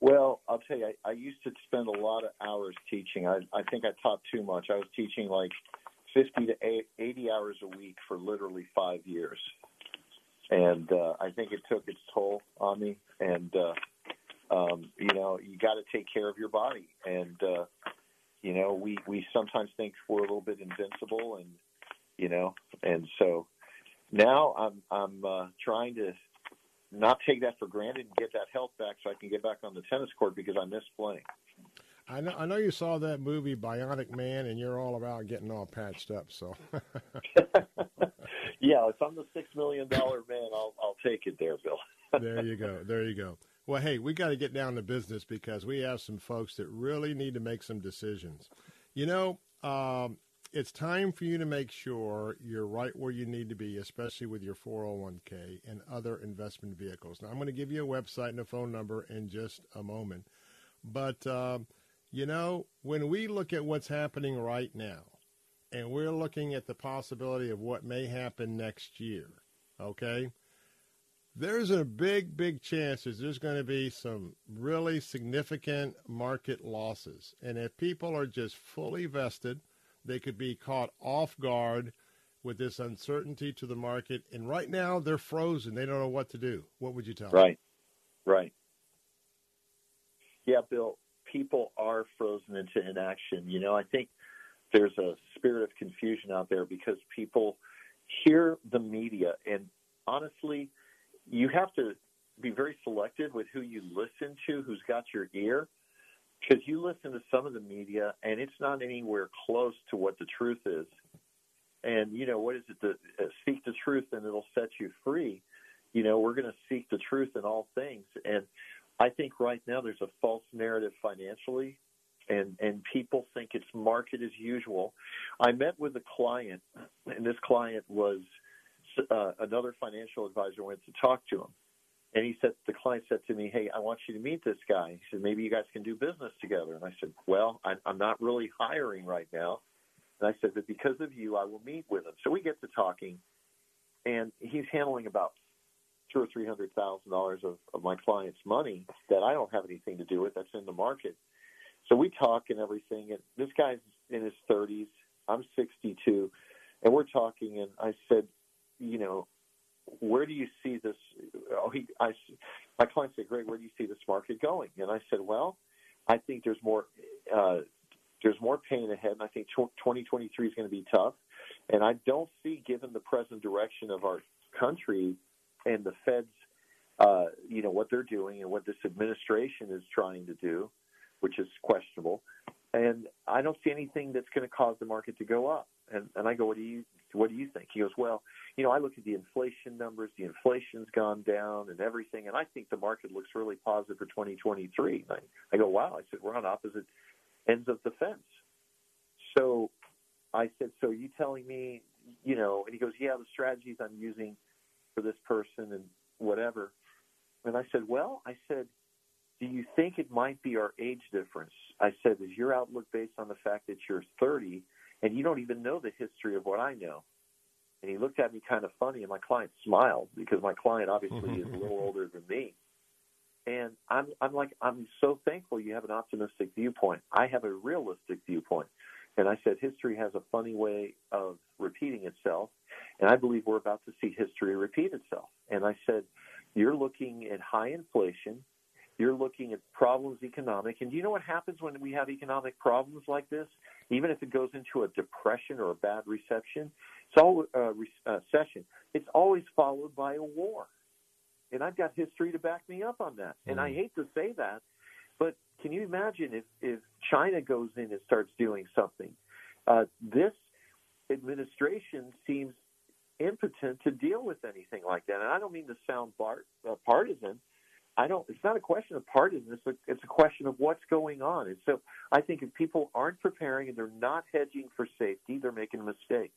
Well, I'll tell you, I, I used to spend a lot of hours teaching. I, I think I taught too much. I was teaching like 50 to 80 hours a week for literally five years. And uh, I think it took its toll on me. And, uh, um, you know, you got to take care of your body. And, uh, you know, we, we sometimes think we're a little bit invincible and, you know, and so now I'm, I'm uh, trying to not take that for granted and get that health back so I can get back on the tennis court because I miss playing. I know. I know you saw that movie Bionic Man, and you're all about getting all patched up. So, yeah, if I'm the six million dollar man, I'll I'll take it there, Bill. there you go. There you go. Well, hey, we got to get down to business because we have some folks that really need to make some decisions. You know, um, it's time for you to make sure you're right where you need to be, especially with your 401k and other investment vehicles. Now, I'm going to give you a website and a phone number in just a moment. But, uh, you know, when we look at what's happening right now, and we're looking at the possibility of what may happen next year, okay? There's a big, big chance that there's going to be some really significant market losses. And if people are just fully vested – they could be caught off guard with this uncertainty to the market. And right now, they're frozen. They don't know what to do. What would you tell right. them? Right. Right. Yeah, Bill, people are frozen into inaction. You know, I think there's a spirit of confusion out there because people hear the media. And honestly, you have to be very selective with who you listen to, who's got your ear because you listen to some of the media and it's not anywhere close to what the truth is. And you know what is it? The uh, seek the truth and it'll set you free. You know we're going to seek the truth in all things, and I think right now there's a false narrative financially, and and people think it's market as usual. I met with a client, and this client was uh, another financial advisor went to talk to him, and he said, the client said to me, "Hey, I want you to meet this guy." He said, "Maybe you guys can do business together." And I said, "Well, I, I'm not really hiring right now." And I said, "But because of you, I will meet with him." So we get to talking, and he's handling about two or three hundred thousand dollars of, of my client's money that I don't have anything to do with. That's in the market. So we talk and everything. And this guy's in his thirties. I'm 62, and we're talking. And I said, you know, where do you see this? Oh, he, I, my client said, "Great, where do you see this market going?" And I said, "Well, I think there's more, uh, there's more pain ahead, and I think 2023 is going to be tough. And I don't see, given the present direction of our country and the Fed's, uh, you know, what they're doing and what this administration is trying to do, which is questionable. And I don't see anything that's going to cause the market to go up. And, and I go, what do you what do you think? He goes, well, you know, I look at the inflation numbers. The inflation's gone down and everything, and I think the market looks really positive for 2023. I, I go, wow. I said, we're on opposite ends of the fence. So I said, so you telling me, you know? And he goes, yeah, the strategies I'm using for this person and whatever. And I said, well, I said, do you think it might be our age difference? I said, is your outlook based on the fact that you're 30 and you don't even know the history of what I know. And he looked at me kind of funny, and my client smiled because my client obviously is a little older than me. And I'm, I'm like, I'm so thankful you have an optimistic viewpoint. I have a realistic viewpoint. And I said, history has a funny way of repeating itself. And I believe we're about to see history repeat itself. And I said, you're looking at high inflation. You're looking at problems economic. And do you know what happens when we have economic problems like this? Even if it goes into a depression or a bad reception, it's all uh, recession. It's always followed by a war. And I've got history to back me up on that. And I mm. hate to say that, but can you imagine if, if China goes in and starts doing something? Uh, this administration seems impotent to deal with anything like that. And I don't mean to sound bar, uh, partisan, I don't. It's not a question of partisan. It's a, it's a question of what's going on. And so I think if people aren't preparing and they're not hedging for safety, they're making a mistake.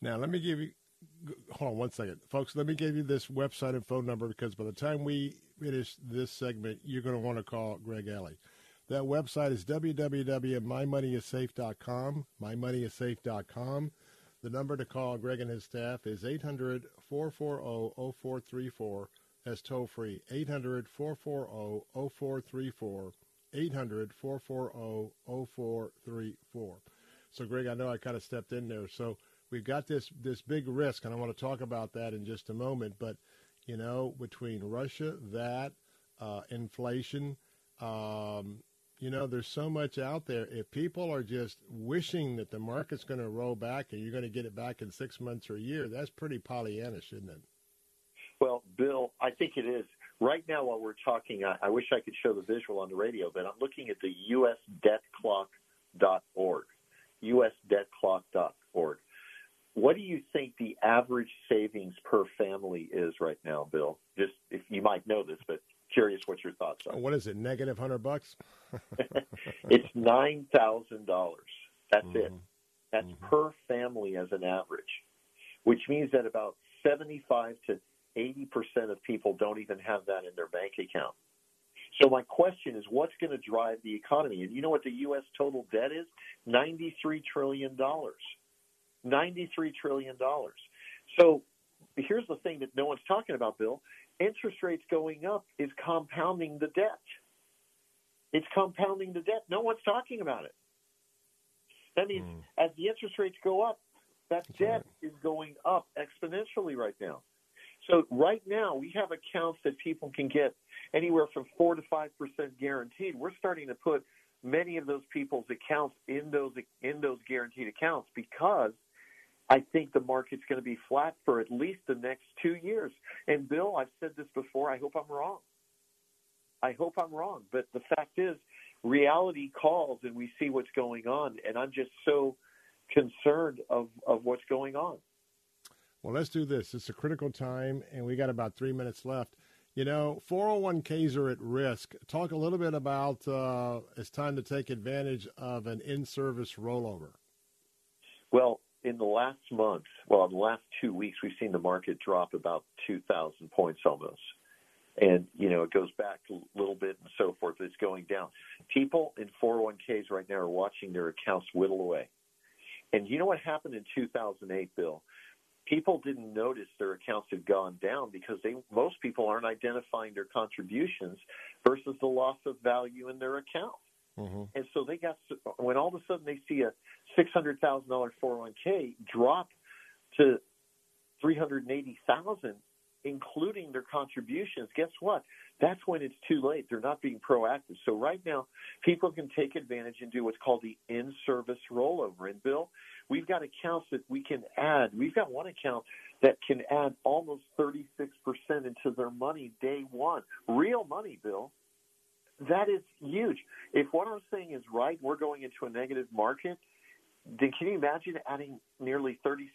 Now let me give you. Hold on one second, folks. Let me give you this website and phone number because by the time we finish this segment, you're going to want to call Greg Alley. That website is www.mymoneyissafe.com. Mymoneyissafe.com. The number to call Greg and his staff is 800 440 0434 that's toll free 800 440 0434. 800 440 0434. So, Greg, I know I kind of stepped in there. So, we've got this, this big risk, and I want to talk about that in just a moment. But, you know, between Russia, that, uh, inflation, um, you know, there's so much out there. If people are just wishing that the market's going to roll back and you're going to get it back in six months or a year, that's pretty Pollyannish, isn't it? Well, Bill, I think it is. Right now, while we're talking, I, I wish I could show the visual on the radio, but I'm looking at the usdebtclock.org. usdebtclock.org. What do you think the average savings per family is right now, Bill? Just if you might know this, but curious what your thoughts are. What is it? Negative hundred bucks? it's nine thousand dollars. That's it. Mm-hmm. That's per family as an average, which means that about seventy-five to eighty percent of people don't even have that in their bank account. So my question is, what's going to drive the economy? And you know what the U.S. total debt is? Ninety-three trillion dollars. Ninety-three trillion dollars. So here's the thing that no one's talking about, Bill. Interest rates going up is compounding the debt. It's compounding the debt. No one's talking about it. That means hmm. as the interest rates go up, that debt is going up exponentially right now. So right now we have accounts that people can get anywhere from four to five percent guaranteed. We're starting to put many of those people's accounts in those in those guaranteed accounts because I think the market's going to be flat for at least the next two years. And Bill, I've said this before. I hope I'm wrong. I hope I'm wrong. But the fact is, reality calls, and we see what's going on. And I'm just so concerned of of what's going on. Well, let's do this. It's a critical time, and we got about three minutes left. You know, 401ks are at risk. Talk a little bit about uh, it's time to take advantage of an in service rollover. Well, in the last month, well, in the last two weeks, we've seen the market drop about 2,000 points almost. And, you know, it goes back a little bit and so forth. It's going down. People in 401ks right now are watching their accounts whittle away. And you know what happened in 2008, Bill? People didn't notice their accounts had gone down because they most people aren't identifying their contributions versus the loss of value in their account. Mm-hmm. And so they got when all of a sudden they see a six hundred thousand dollar four hundred one k drop to three hundred eighty thousand, including their contributions. Guess what? That's when it's too late. They're not being proactive. So right now, people can take advantage and do what's called the in-service rollover. And Bill, we've got accounts that we can add. We've got one account that can add almost thirty-six percent into their money day one. Real money, Bill. That is huge. If what I'm saying is right, we're going into a negative market. Then can you imagine adding nearly 36%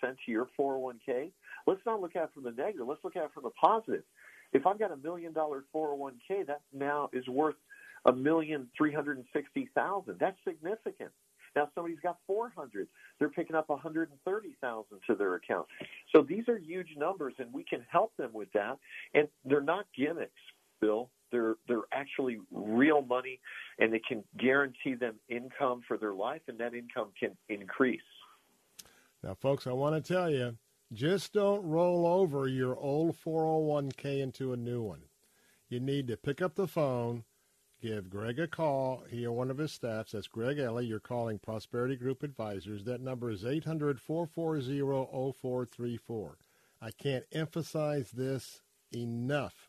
to your 401k? Let's not look at it from the negative. Let's look at it from the positive. If I've got a million dollar 401k, that now is worth a million three hundred and sixty thousand. That's significant. Now somebody's got 400. They're picking up 130,000 to their account. So these are huge numbers, and we can help them with that. And they're not gimmicks, Bill. They're they're actually real money, and they can guarantee them income for their life, and that income can increase. Now, folks, I want to tell you just don't roll over your old 401k into a new one. You need to pick up the phone, give Greg a call. He or one of his staffs, that's Greg Ellie. You're calling Prosperity Group Advisors. That number is 800 440 0434. I can't emphasize this enough.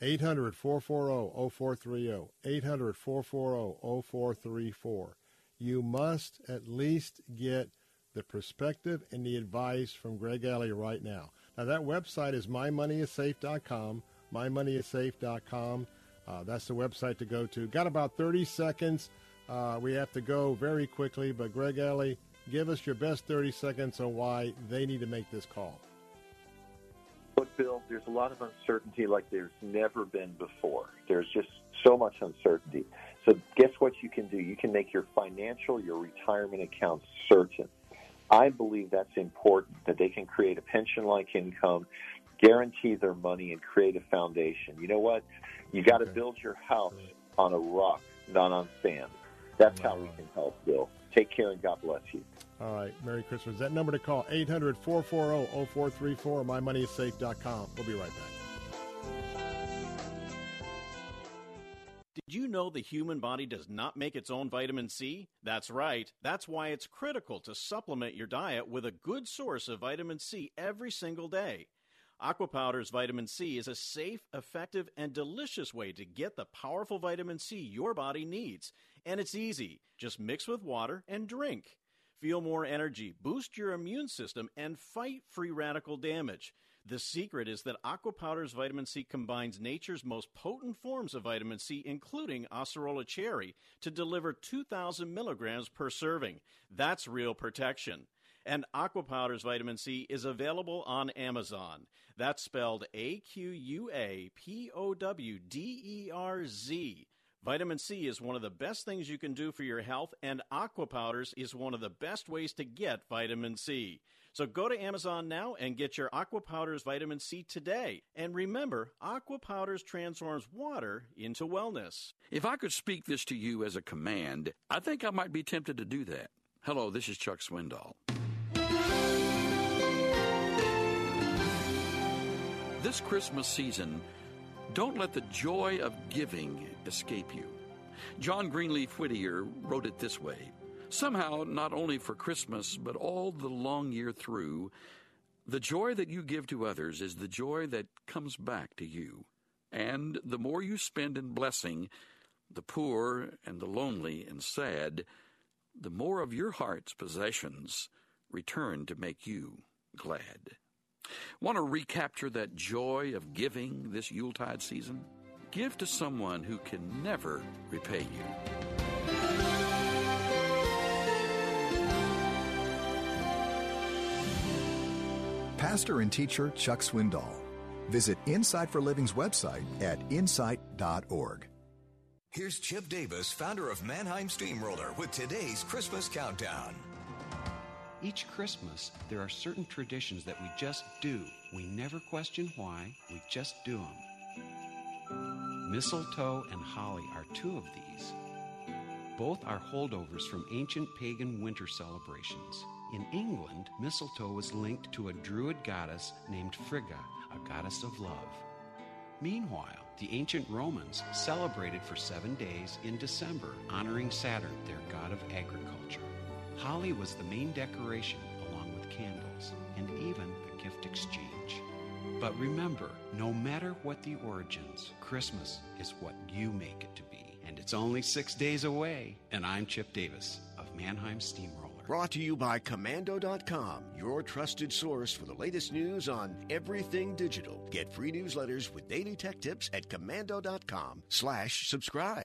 800 440 0430. 800 440 0434. You must at least get the perspective and the advice from Greg Alley right now. Now, that website is mymoneyissafe.com. Mymoneyissafe.com. Uh, that's the website to go to. Got about 30 seconds. Uh, we have to go very quickly, but Greg Alley, give us your best 30 seconds on why they need to make this call. Bill, there's a lot of uncertainty like there's never been before. There's just so much uncertainty. So, guess what you can do? You can make your financial, your retirement accounts certain. I believe that's important that they can create a pension like income, guarantee their money, and create a foundation. You know what? You got to build your house on a rock, not on sand. That's how we can help, Bill. Take care and God bless you. All right. Merry Christmas. That number to call, 800 440 0434, mymoneyissafe.com. We'll be right back. Did you know the human body does not make its own vitamin C? That's right. That's why it's critical to supplement your diet with a good source of vitamin C every single day. Aqua Powderz vitamin C is a safe, effective, and delicious way to get the powerful vitamin C your body needs. And it's easy. Just mix with water and drink. Feel more energy, boost your immune system, and fight free radical damage. The secret is that Aqua Powderz vitamin C combines nature's most potent forms of vitamin C, including acerola cherry, to deliver 2,000 milligrams per serving. That's real protection. And Aqua Powderz vitamin C is available on Amazon. That's spelled A Q U A P O W D E R Z. Vitamin C is one of the best things you can do for your health, and Aqua Powderz is one of the best ways to get vitamin C. So go to Amazon now and get your Aqua Powderz vitamin C today. And remember, Aqua Powderz transforms water into wellness. If I could speak this to you as a command, I think I might be tempted to do that. Hello, this is Chuck Swindoll. This Christmas season, don't let the joy of giving escape you. John Greenleaf Whittier wrote it this way Somehow, not only for Christmas, but all the long year through, the joy that you give to others is the joy that comes back to you. And the more you spend in blessing the poor and the lonely and sad, the more of your heart's possessions return to make you glad. Want to recapture that joy of giving this Yuletide season? Give to someone who can never repay you. Pastor and teacher Chuck Swindoll. Visit Insight for Living's website at insight.org. Here's Chip Davis, founder of Mannheim Steamroller, with today's Christmas Countdown. Each Christmas, there are certain traditions that we just do. We never question why, we just do them. Mistletoe and holly are two of these. Both are holdovers from ancient pagan winter celebrations. In England, mistletoe was linked to a druid goddess named Frigga, a goddess of love. Meanwhile, the ancient Romans celebrated for seven days in December, honoring Saturn, their god of agriculture. Holly was the main decoration, along with candles, and even a gift exchange. But remember, no matter what the origins, Christmas is what you make it to be. And it's only six days away. And I'm Chip Davis of Mannheim Steamroller. Brought to you by Komando.com, your trusted source for the latest news on everything digital. Get free newsletters with daily tech tips at Komando.com slash subscribe.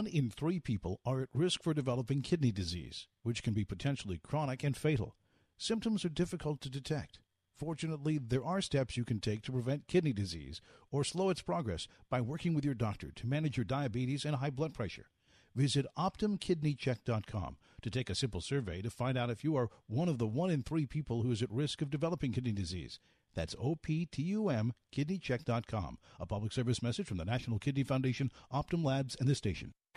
in three people are at risk for developing kidney disease, which can be potentially chronic and fatal. Symptoms are difficult to detect. Fortunately, there are steps you can take to prevent kidney disease or slow its progress by working with your doctor to manage your diabetes and high blood pressure. Visit OptumKidneyCheck.com to take a simple survey to find out if you are one of the one in three people who is at risk of developing kidney disease. That's O-P-T-U-M, kidneycheck.com. A public service message from the National Kidney Foundation, Optum Labs, and this station.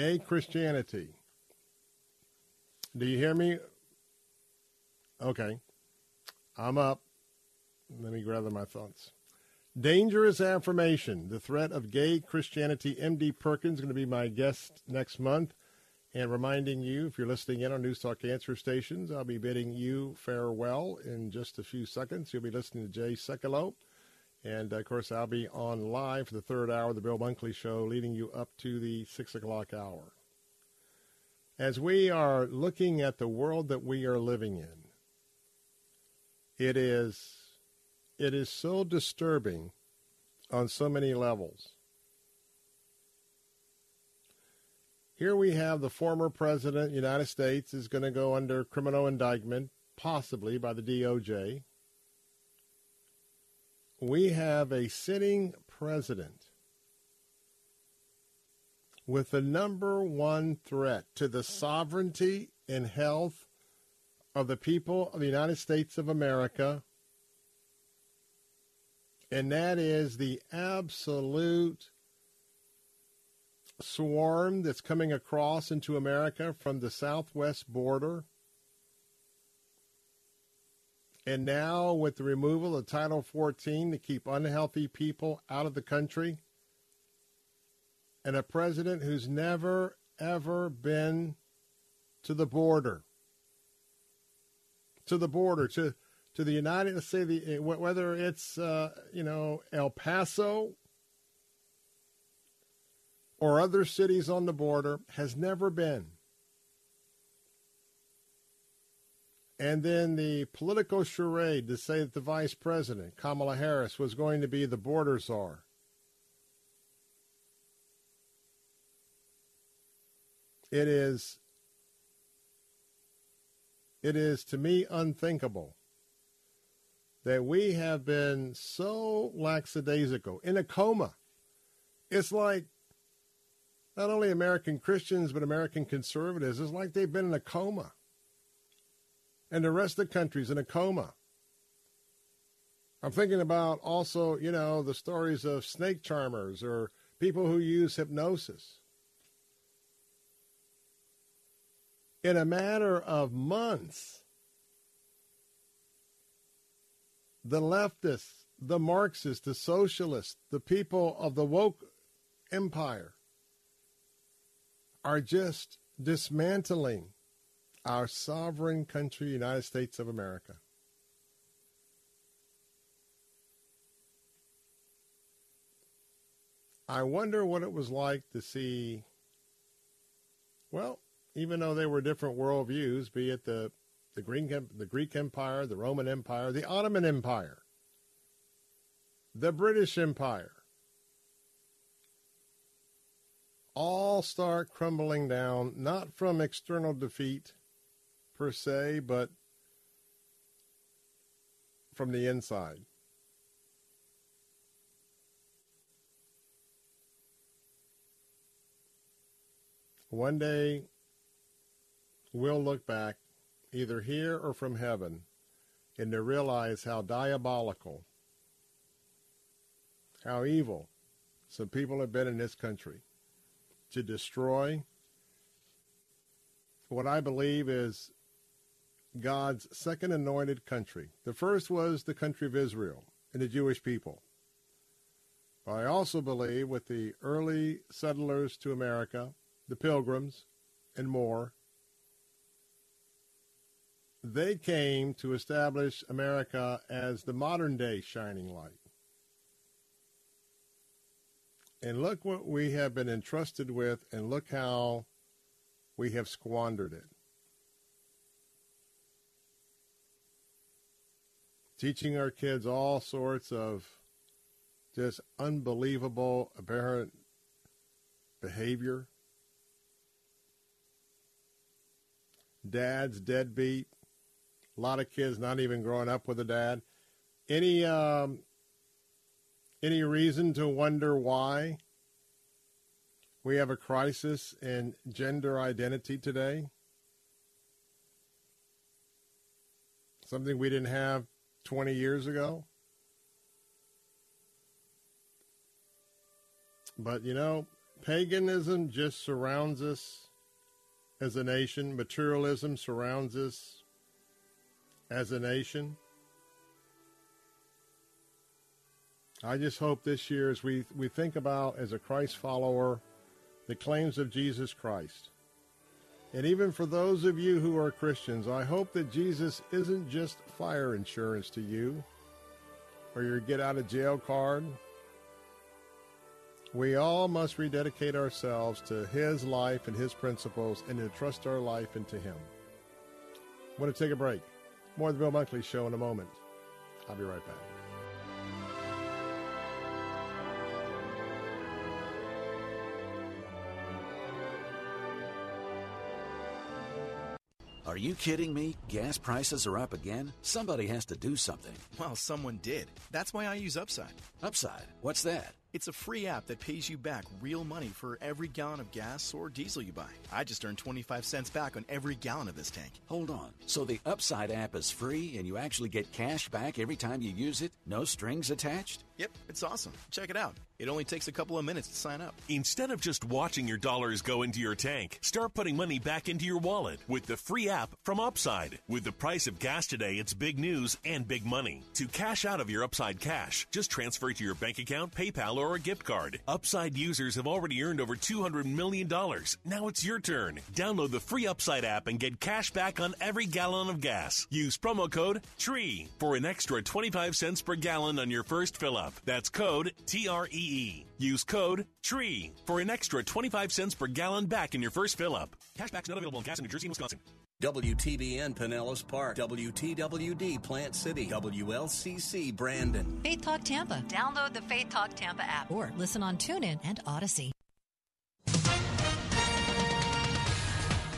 Gay Christianity. Do you hear me? Okay. I'm up. Let me gather my thoughts. Dangerous affirmation. The threat of gay Christianity. MD Perkins is going to be my guest next month. And reminding you, if you're listening in on News Talk Answer stations, I'll be bidding you farewell in just a few seconds. You'll be listening to Jay Sekulow. And uh, of course, I'll be on live for the third hour of the Bill Bunkley Show, leading you up to the six o'clock hour. As we are looking at the world that we are living in, it is it is so disturbing on so many levels. Here we have the former president of the United States is going to go under criminal indictment, possibly by the DOJ. We have a sitting president with the number one threat to the sovereignty and health of the people of the United States of America, and that is the absolute swarm that's coming across into America from the southwest border. And now, with the removal of Title 14 to keep unhealthy people out of the country, and a president who's never, ever been to the border, to the border, to, to the United, the, whether it's, uh, you know, El Paso or other cities on the border, has never been. And then the political charade to say that the vice president, Kamala Harris, was going to be the border czar. It is it is to me unthinkable that we have been so lackadaisical in a coma. It's like not only American Christians but American conservatives. It's like they've been in a coma. And the rest of the country's in a coma. I'm thinking about also, you know, the stories of snake charmers or people who use hypnosis. in a matter of months, the leftists, the Marxists, the socialists, the people of the woke empire are just dismantling our sovereign country, United States of America. I wonder what it was like to see, well, even though they were different worldviews, be it the the Greek, the Greek Empire, the Roman Empire, the Ottoman Empire, the British Empire, all start crumbling down, not from external defeat per se, but from the inside. One day, we'll look back, either here or from heaven, and to realize how diabolical, how evil some people have been in this country to destroy what I believe is God's second anointed country. The first was the country of Israel and the Jewish people. But I also believe with the early settlers to America, the pilgrims, and more, they came to establish America as the modern day shining light. And look what we have been entrusted with, and look how we have squandered it. Teaching our kids all sorts of just unbelievable, aberrant behavior. Dad's deadbeat. A lot of kids not even growing up with a dad. Any um, any reason to wonder why we have a crisis in gender identity today? Something we didn't have 20 years ago. But you know, paganism just surrounds us as a nation, materialism surrounds us as a nation. I just hope this year, as we, we think about as a Christ follower, the claims of Jesus Christ, And even for those of you who are Christians, I hope that Jesus isn't just fire insurance to you or your get out of jail card. We all must rededicate ourselves to His life and His principles and entrust our life into Him. I want to take a break. More of the Bill Bunkley Show in a moment. I'll be right back. Are you kidding me? Gas prices are up again? Somebody has to do something. Well, someone did. That's why I use Upside. Upside? What's that? It's a free app that pays you back real money for every gallon of gas or diesel you buy. I just earned 25 cents back on every gallon of this tank. Hold on. So the Upside app is free and you actually get cash back every time you use it? No strings attached? Yep, it's awesome. Check it out. It only takes a couple of minutes to sign up. Instead of just watching your dollars go into your tank, start putting money back into your wallet with the free app from Upside. With the price of gas today, it's big news and big money. To cash out of your Upside cash, just transfer it to your bank account, PayPal, or a gift card. Upside users have already earned over $200 million. Now it's your turn. Download the free Upside app and get cash back on every gallon of gas. Use promo code TREE for an extra 25 cents per gallon on your first fill up. That's code T R E E. Use code TREE for an extra 25 cents per gallon back in your first fill up. Cashback's not available in gas in New Jersey and Wisconsin. WTBN Pinellas Park, WTWD Plant City, WLCC Brandon. Faith Talk Tampa. Download the Faith Talk Tampa app or listen on TuneIn and Audacy.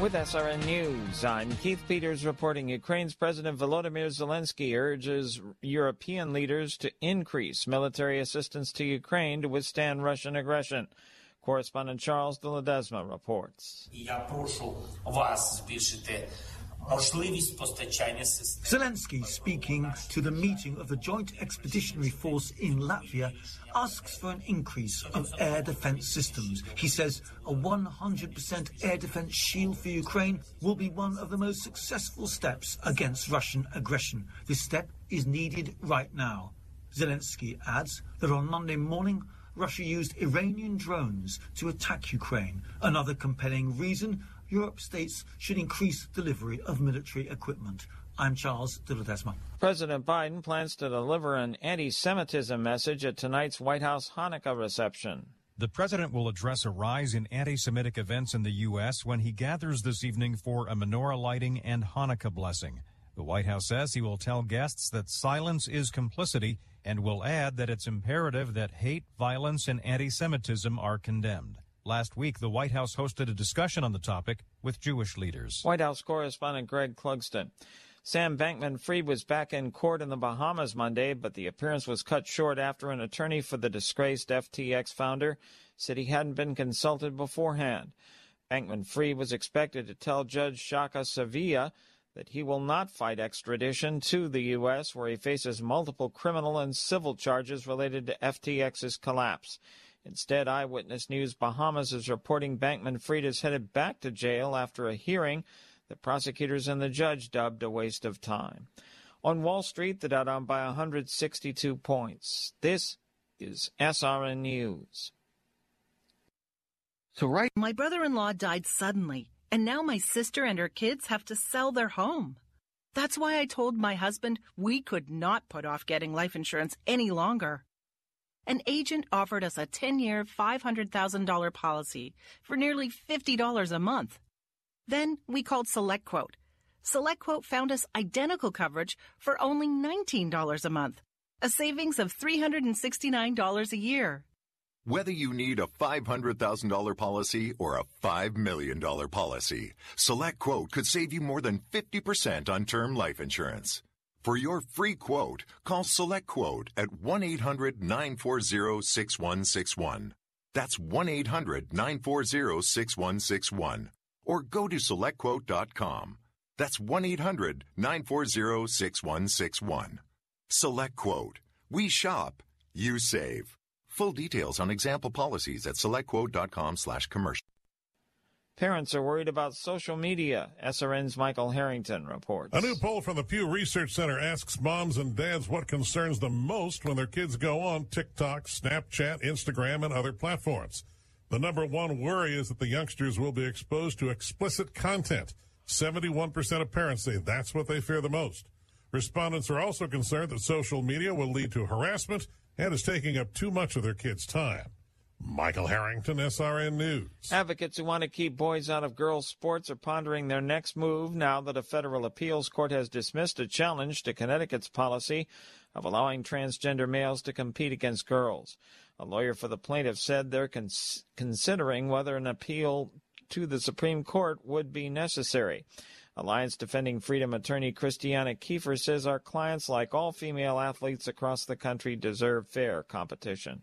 With SRN News, I'm Keith Peters reporting Ukraine's President Volodymyr Zelensky urges European leaders to increase military assistance to Ukraine to withstand Russian aggression. Correspondent Charles de Ledesma reports. Zelensky, speaking to the meeting of the Joint Expeditionary Force in Latvia, asks for an increase of air defence systems. He says a 100% air defence shield for Ukraine will be one of the most successful steps against Russian aggression. This step is needed right now. Zelensky adds that on Monday morning, Russia used Iranian drones to attack Ukraine, another compelling reason Europe states should increase delivery of military equipment. I'm Charles de Ledesma. President Biden plans to deliver an anti Semitism message at tonight's White House Hanukkah reception. The president will address a rise in anti Semitic events in the U.S. when he gathers this evening for a menorah lighting and Hanukkah blessing. The White House says he will tell guests that silence is complicity and will add that it's imperative that hate, violence, and anti Semitism are condemned. Last week, the White House hosted a discussion on the topic with Jewish leaders. White House correspondent Greg Clugston. Sam Bankman Fried was back in court in the Bahamas Monday, but the appearance was cut short after an attorney for the disgraced FTX founder said he hadn't been consulted beforehand. Bankman Fried was expected to tell Judge Shaka Serville that he will not fight extradition to the U.S., where he faces multiple criminal and civil charges related to FTX's collapse. Instead, Eyewitness News Bahamas is reporting Bankman Fried is headed back to jail after a hearing that prosecutors and the judge dubbed a waste of time. On Wall Street, the Dow down by 162 points. This is SRN News. So, right. My brother in law died suddenly, and now my sister and her kids have to sell their home. That's why I told my husband we could not put off getting life insurance any longer. An agent offered us a 10 year, $500,000 policy for nearly $50 a month. Then we called SelectQuote. SelectQuote found us identical coverage for only $19 a month, a savings of $369 a year. Whether you need a $500,000 policy or a $5 million policy, Select Quote could save you more than 50% on term life insurance. For your free quote, call SelectQuote at 1 800 940 6161. That's 1 800 940 6161. Or go to SelectQuote.com. That's 1 800 940 6161. Select Quote. We shop, you save. Full details on example policies at selectquote.com slash commercial. Parents are worried about social media. SRN's Michael Harrington reports. A new poll from the Pew Research Center asks moms and dads what concerns them most when their kids go on TikTok, Snapchat, Instagram, and other platforms. The number one worry is that the youngsters will be exposed to explicit content. 71% of parents say that's what they fear the most. Respondents are also concerned that social media will lead to harassment and is taking up too much of their kids' time. Michael Harrington, SRN News. Advocates who want to keep boys out of girls' sports are pondering their next move now that a federal appeals court has dismissed a challenge to Connecticut's policy of allowing transgender males to compete against girls. A lawyer for the plaintiff said they're cons- considering whether an appeal to the Supreme Court would be necessary. Alliance Defending Freedom attorney Christiana Kiefer says our clients, like all female athletes across the country, deserve fair competition.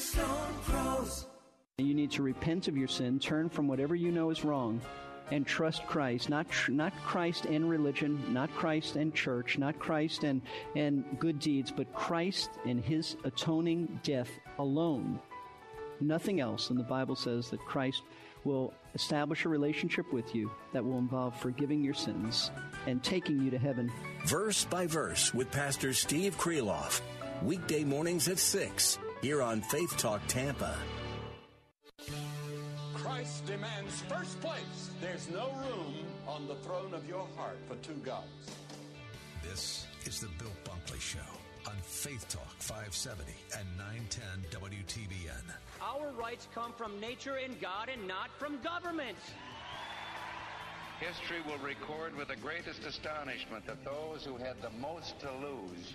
Cornerstone Pros. You need to repent of your sin, turn from whatever you know is wrong, and trust Christ. Not tr- not Christ and religion, not Christ and church, not Christ and and good deeds, but Christ and His atoning death alone. Nothing else. And the Bible says that Christ will establish a relationship with you that will involve forgiving your sins and taking you to heaven. Verse by verse with Pastor Steve Kreloff. Weekday mornings at 6 here on Faith Talk Tampa. Christ demands first place. There's no room on the throne of your heart for two gods. This is the Bill Bunkley Show on Faith Talk 570 and 910 WTBN. Our rights come from nature and God and not from government. History will record with the greatest astonishment that those who had the most to lose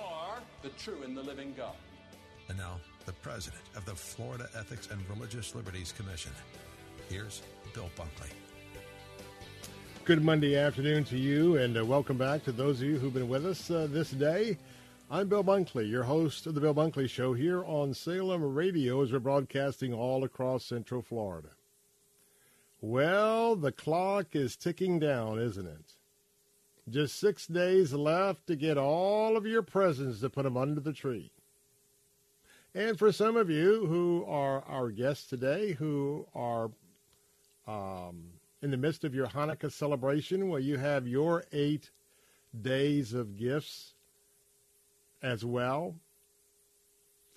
or the true and the living God. And now, the president of the Florida Ethics and Religious Liberties Commission. Here's Bill Bunkley. Good Monday afternoon to you, and uh, welcome back to those of you who've been with us uh, this day. I'm Bill Bunkley, your host of the Bill Bunkley Show here on Salem Radio as we're broadcasting all across Central Florida. Well, the clock is ticking down, isn't it? Just six days left to get all of your presents to put them under the tree. And for some of you who are our guests today, who are um, in the midst of your Hanukkah celebration, where you have your eight days of gifts as well.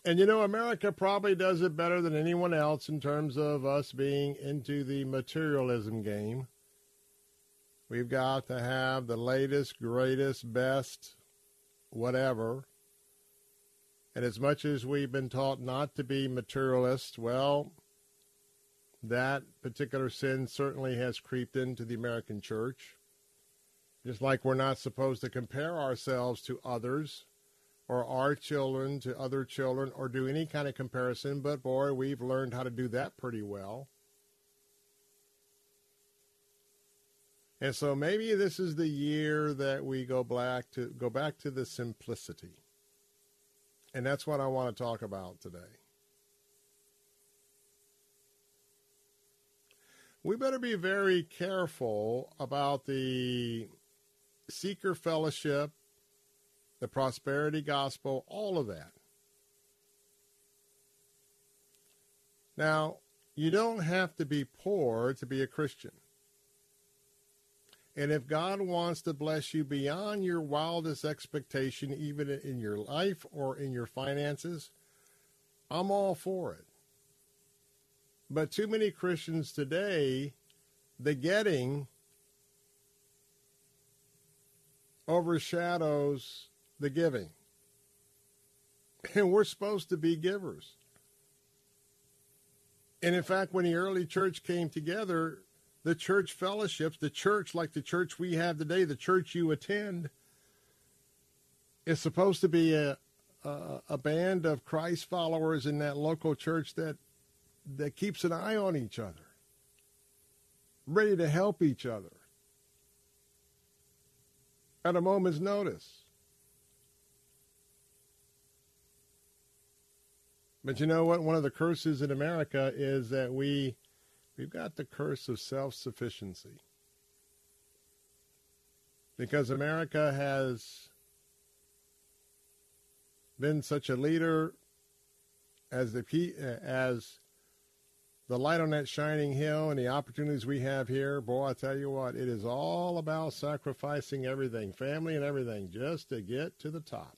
And you know, America probably does it better than anyone else in terms of us being into the materialism game. We've got to have the latest, greatest, best, whatever. And as much as we've been taught not to be materialists, well, that particular sin certainly has creeped into the American church. Just like we're not supposed to compare ourselves to others or our children to other children or do any kind of comparison, but boy, we've learned how to do that pretty well. And so maybe this is the year that we go back to go back to the simplicity. And that's what I want to talk about today. We better be very careful about the seeker fellowship, the prosperity gospel, all of that. Now, you don't have to be poor to be a Christian. And if God wants to bless you beyond your wildest expectation, even in your life or in your finances, I'm all for it. But too many Christians today, the getting overshadows the giving. And we're supposed to be givers. And in fact, when the early church came together, the church fellowships, the church like the church we have today, the church you attend, is supposed to be a, a, a band of Christ followers in that local church that that keeps an eye on each other, ready to help each other at a moment's notice. But you know what? One of the curses in America is that we we've got the curse of self-sufficiency. Because America has been such a leader as the as the light on that shining hill and the opportunities we have here, boy, I tell you what, it is all about sacrificing everything, family and everything, just to get to the top.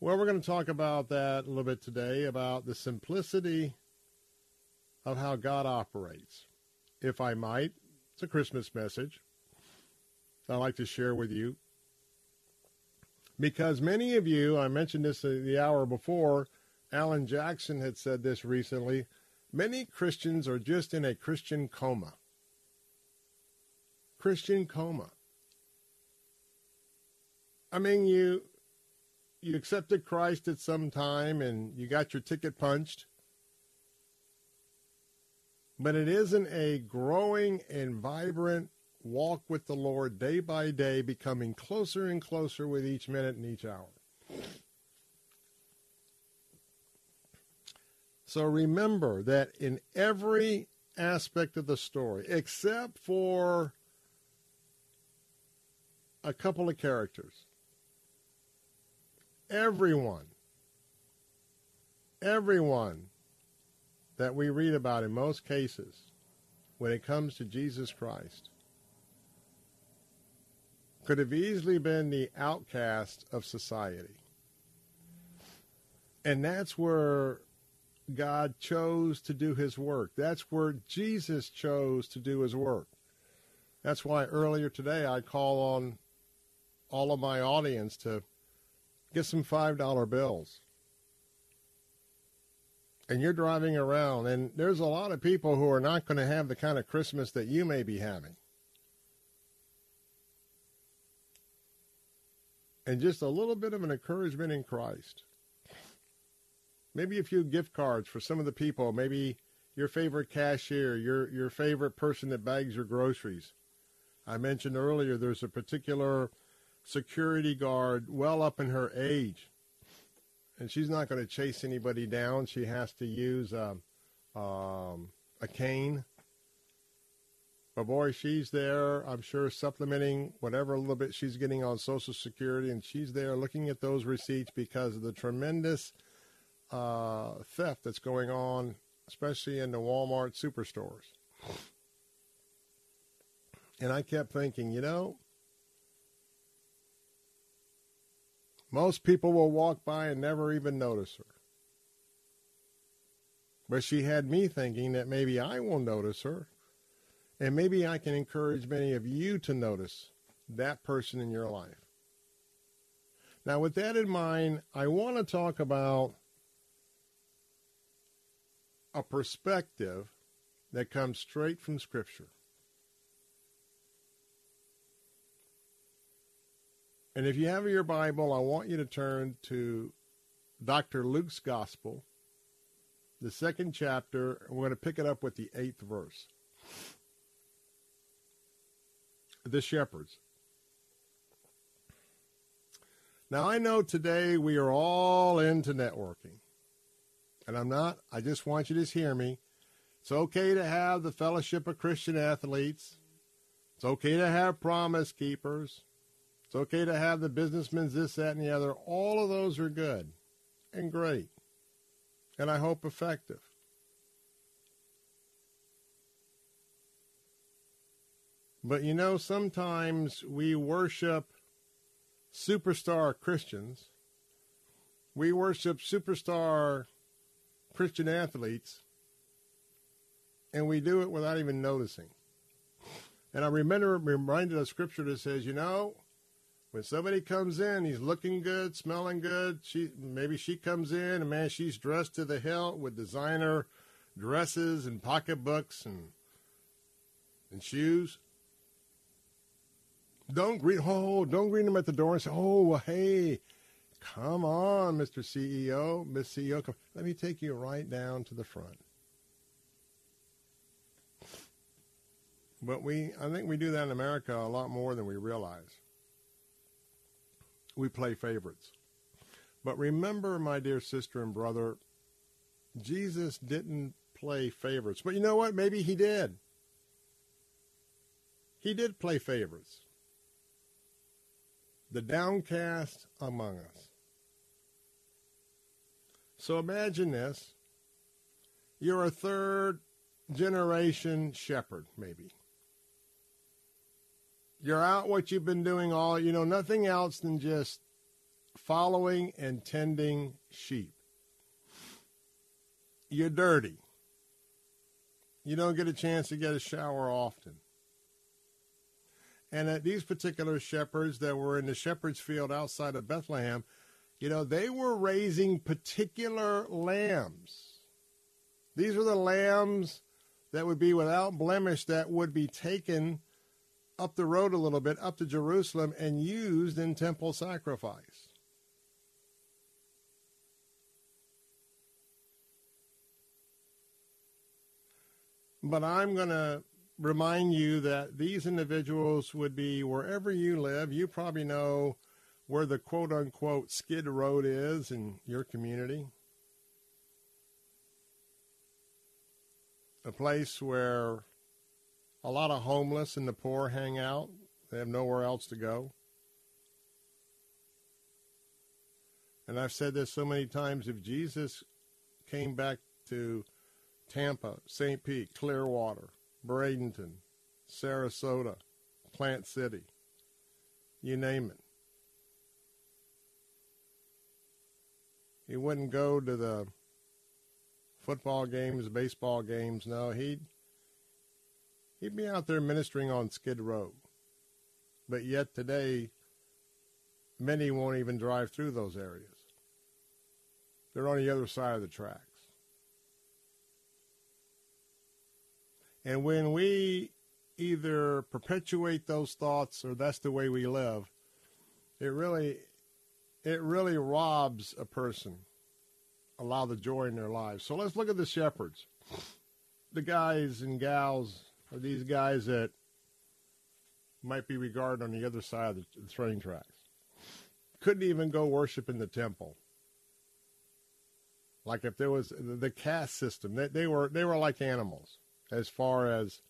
Well, we're going to talk about that a little bit today about the simplicity of how God operates. If I might, it's a Christmas message I'd like to share with you. Because many of you, I mentioned this the hour before, Allen Jackson had said this recently. Many Christians are just in a Christian coma. Christian coma. I mean, you you accepted Christ at some time and you got your ticket punched. But it isn't a growing and vibrant walk with the Lord day by day, becoming closer and closer with each minute and each hour. So remember that in every aspect of the story, except for a couple of characters, everyone, everyone that we read about in most cases when it comes to Jesus Christ could have easily been the outcast of society. And that's where God chose to do his work. That's where Jesus chose to do his work. That's why earlier today I call on all of my audience to get some $5 bills. And you're driving around, and there's a lot of people who are not going to have the kind of Christmas that you may be having. And just a little bit of an encouragement in Christ. Maybe a few gift cards for some of the people, maybe your favorite cashier, your, your favorite person that bags your groceries. I mentioned earlier there's a particular security guard well up in her age. And she's not going to chase anybody down. She has to use a, um, um, a cane. But boy, she's there, I'm sure, supplementing whatever little bit she's getting on Social Security. And she's there looking at those receipts because of the tremendous uh, theft that's going on, especially in the Walmart superstores. And I kept thinking, you know, Most people will walk by and never even notice her. But she had me thinking that maybe I will notice her. And maybe I can encourage many of you to notice that person in your life. Now, with that in mind, I want to talk about a perspective that comes straight from Scripture. And if you have your Bible, I want you to turn to Dr. Luke's Gospel, the second chapter. And we're going to pick it up with the eighth verse. The shepherds. Now, I know today we are all into networking. And I'm not, I just want you to hear me. It's okay to have the Fellowship of Christian Athletes. It's okay to have promise keepers. It's okay to have the businessmen's this, that, and the other. All of those are good and great. And I hope effective. But you know, sometimes we worship superstar Christians. We worship superstar Christian athletes. And we do it without even noticing. And I remember reminded of scripture that says, you know, when somebody comes in, he's looking good, smelling good. She maybe she comes in and man, she's dressed to the hilt with designer dresses and pocketbooks and and shoes. Don't greet oh, don't greet them at the door and say, "Oh, well, hey, come on, Mr. CEO, Miss CEO, come. let me take you right down to the front." But we, I think we do that in America a lot more than we realize. We play favorites. But remember, my dear sister and brother, Jesus didn't play favorites. But you know what? Maybe he did. He did play favorites. The downcast among us. So imagine this. You're a third generation shepherd, maybe. You're out what you've been doing all, you know, nothing else than just following and tending sheep. You're dirty. You don't get a chance to get a shower often. And at these particular shepherds that were in the shepherd's field outside of Bethlehem, you know, they were raising particular lambs. These were the lambs that would be without blemish that would be taken up the road a little bit, up to Jerusalem, and used in temple sacrifice. But I'm going to remind you that these individuals would be wherever you live. You probably know where the quote unquote skid road is in your community. A place where a lot of homeless and the poor hang out. They have nowhere else to go. And I've said this so many times if Jesus came back to Tampa, St. Pete, Clearwater, Bradenton, Sarasota, Plant City, you name it. He wouldn't go to the football games, baseball games. No, he'd he'd be out there ministering on Skid Row. But yet today, many won't even drive through those areas. They're on the other side of the tracks. And when we either perpetuate those thoughts or that's the way we live, it really it really robs a person a lot of the joy in their lives. So let's look at the shepherds. The guys and gals are these guys that might be regarded on the other side of the train tracks. Couldn't even go worship in the temple. Like if there was the caste system, they, they were they were like animals as far as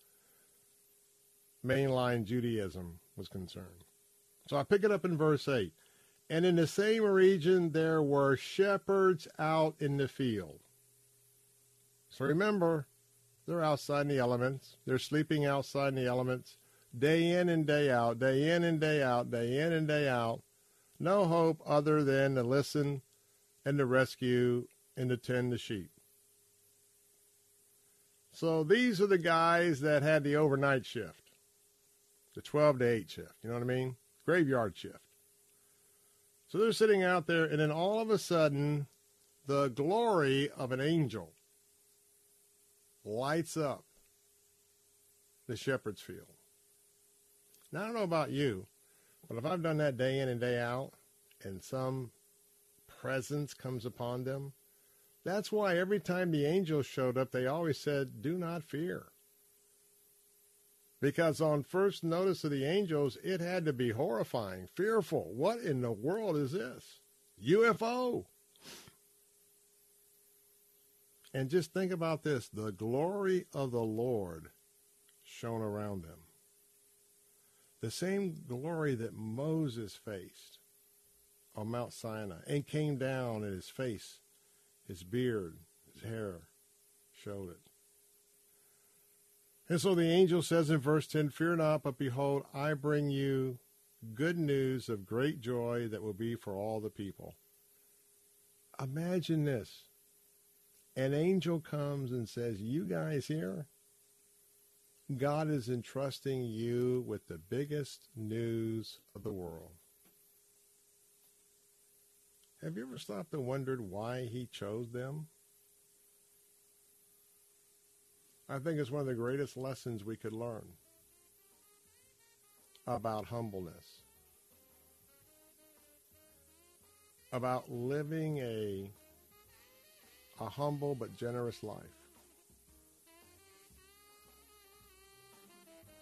mainline Judaism was concerned. So I pick it up in verse 8. And in the same region there were shepherds out in the field. So remember, they're outside in the elements. They're sleeping outside in the elements day in and day out, day in and day out, day in and day out. No hope other than to listen and to rescue and to tend the sheep. So these are the guys that had the overnight shift, the 12 to 8 shift. You know what I mean? Graveyard shift. So they're sitting out there, and then all of a sudden, the glory of an angel lights up the shepherd's field. Now, I don't know about you, but if I've done that day in and day out, and some presence comes upon them, that's why every time the angels showed up, they always said, Do not fear. Because on first notice of the angels, it had to be horrifying, fearful. What in the world is this? UFO. And just think about this the glory of the Lord shone around them. The same glory that Moses faced on Mount Sinai and came down in his face his beard, his hair showed it. And so the angel says in verse 10 Fear not, but behold, I bring you good news of great joy that will be for all the people. Imagine this. An angel comes and says, You guys here, God is entrusting you with the biggest news of the world. Have you ever stopped and wondered why he chose them? I think it's one of the greatest lessons we could learn about humbleness, about living a, a humble but generous life.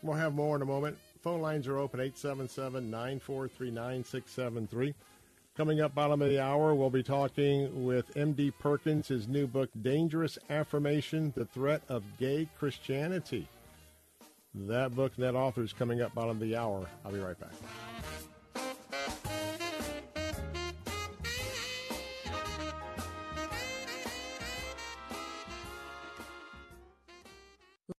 We'll have more in a moment. Phone lines are open 877 943 9673. Coming up bottom of the hour, we'll be talking with M.D. Perkins, his new book, Dangerous Affirmation, The Threat of Gay Christianity. That book that author is coming up bottom of the hour. I'll be right back.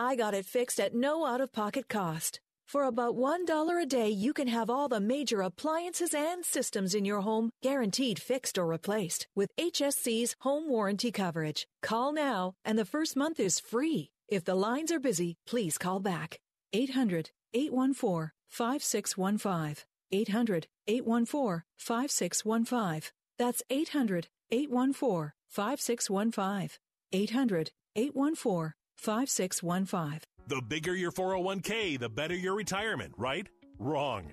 I got it fixed at no out of pocket cost. For about $1 a day, you can have all the major appliances and systems in your home guaranteed fixed or replaced with HSC's home warranty coverage. Call now, and the first month is free. If the lines are busy, please call back. 800 814 5615. 800 814 5615. That's 800 814 5615. 800 814 5615. The bigger your 401k, the better your retirement, right? Wrong.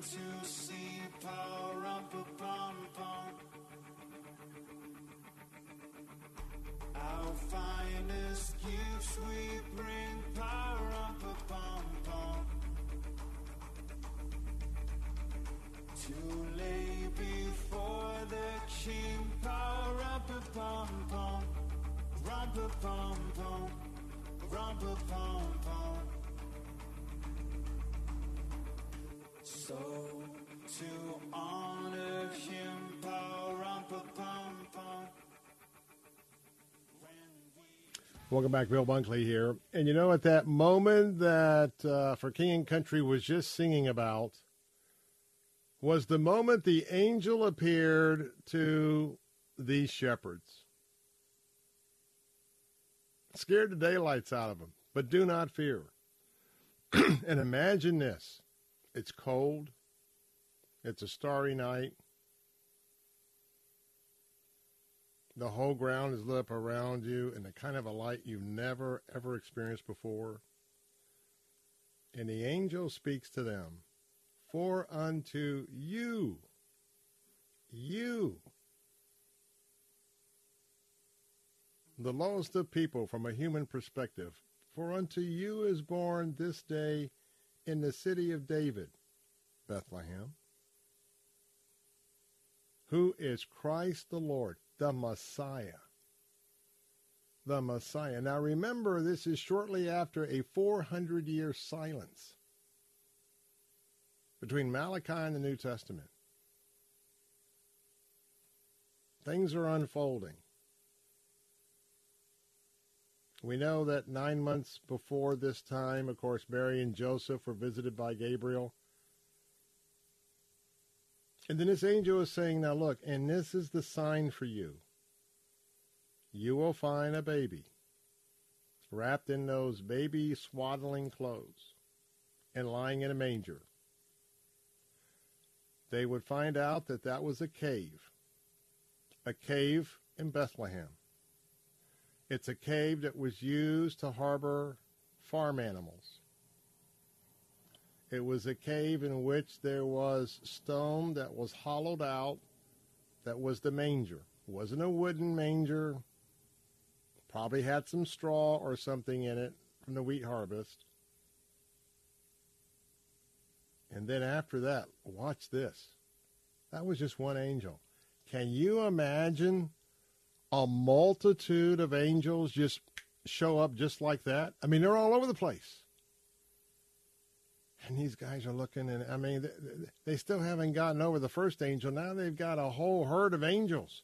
To see power up pum pum. Our finest gifts we bring power up pum pum. To lay before the king, power up a pom pom, rump a pom pom, rump a pom So to honor him. Welcome back, Bill Bunkley here. And you know, at that moment that uh, for King and Country was just singing about, was the moment the angel appeared to these shepherds. Scared the daylights out of them, but do not fear. and imagine this it's cold, it's a starry night, the whole ground is lit up around you in the kind of a light you've never, ever experienced before. And the angel speaks to them. For unto you, you, the lowest of people from a human perspective, for unto you is born this day in the city of David, Bethlehem, who is Christ the Lord, the Messiah. The Messiah. Now remember, this is shortly after a 400 year silence between Malachi and the New Testament. Things are unfolding. We know that nine months before this time, of course, Mary and Joseph were visited by Gabriel. And then this angel is saying, Now look, and this is the sign for you. You will find a baby wrapped in those baby swaddling clothes and lying in a manger. They would find out that that was a cave, a cave in Bethlehem. It's a cave that was used to harbor farm animals. It was a cave in which there was stone that was hollowed out that was the manger. It wasn't a wooden manger. Probably had some straw or something in it from the wheat harvest. And then after that, watch this. That was just one angel. Can you imagine a multitude of angels just show up just like that? I mean, they're all over the place. And these guys are looking, and I mean, they still haven't gotten over the first angel. Now they've got a whole herd of angels.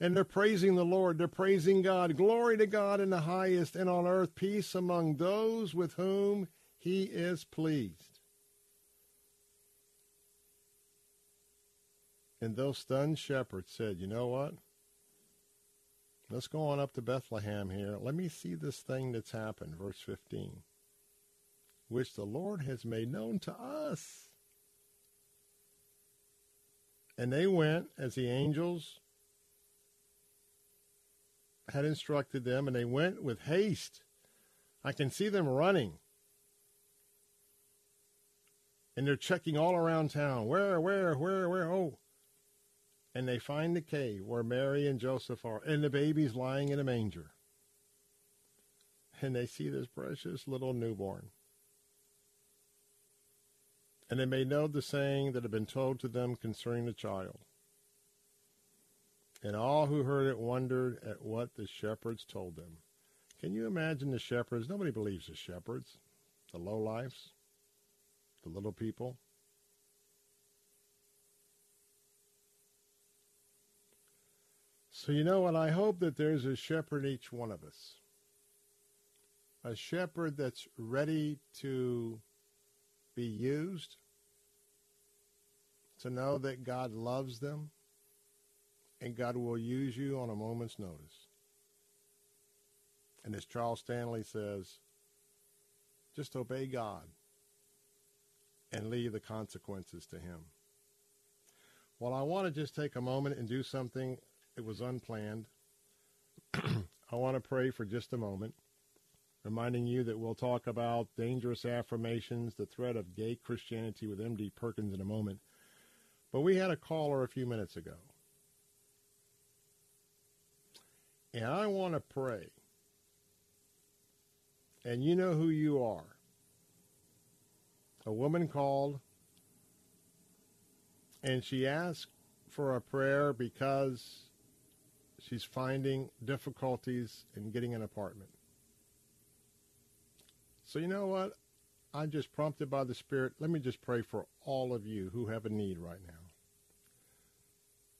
And they're praising the Lord. They're praising God. Glory to God in the highest, and on earth peace among those with whom he is pleased. And those stunned shepherds said, You know what? Let's go on up to Bethlehem here. Let me see this thing that's happened. Verse 15 which the Lord has made known to us. And they went as the angels had instructed them, and they went with haste. I can see them running. And they're checking all around town. Where, where, where, where? Oh. And they find the cave where Mary and Joseph are, and the baby's lying in a manger. And they see this precious little newborn. And they may know the saying that had been told to them concerning the child. And all who heard it wondered at what the shepherds told them. Can you imagine the shepherds? Nobody believes the shepherds, the lowlifes, the little people. So, you know what? I hope that there's a shepherd in each one of us. A shepherd that's ready to be used, to know that God loves them, and God will use you on a moment's notice. And as Charles Stanley says, just obey God and leave the consequences to Him. Well, I want to just take a moment and do something. It was unplanned. I want to pray for just a moment reminding you that we'll talk about dangerous affirmations, the threat of gay Christianity with M.D. Perkins in a moment. But we had a caller a few minutes ago. And I want to pray. And you know who you are. A woman called and she asked for a prayer because she's finding difficulties in getting an apartment. So, you know what? I'm just prompted by the Spirit. Let me just pray for all of you who have a need right now.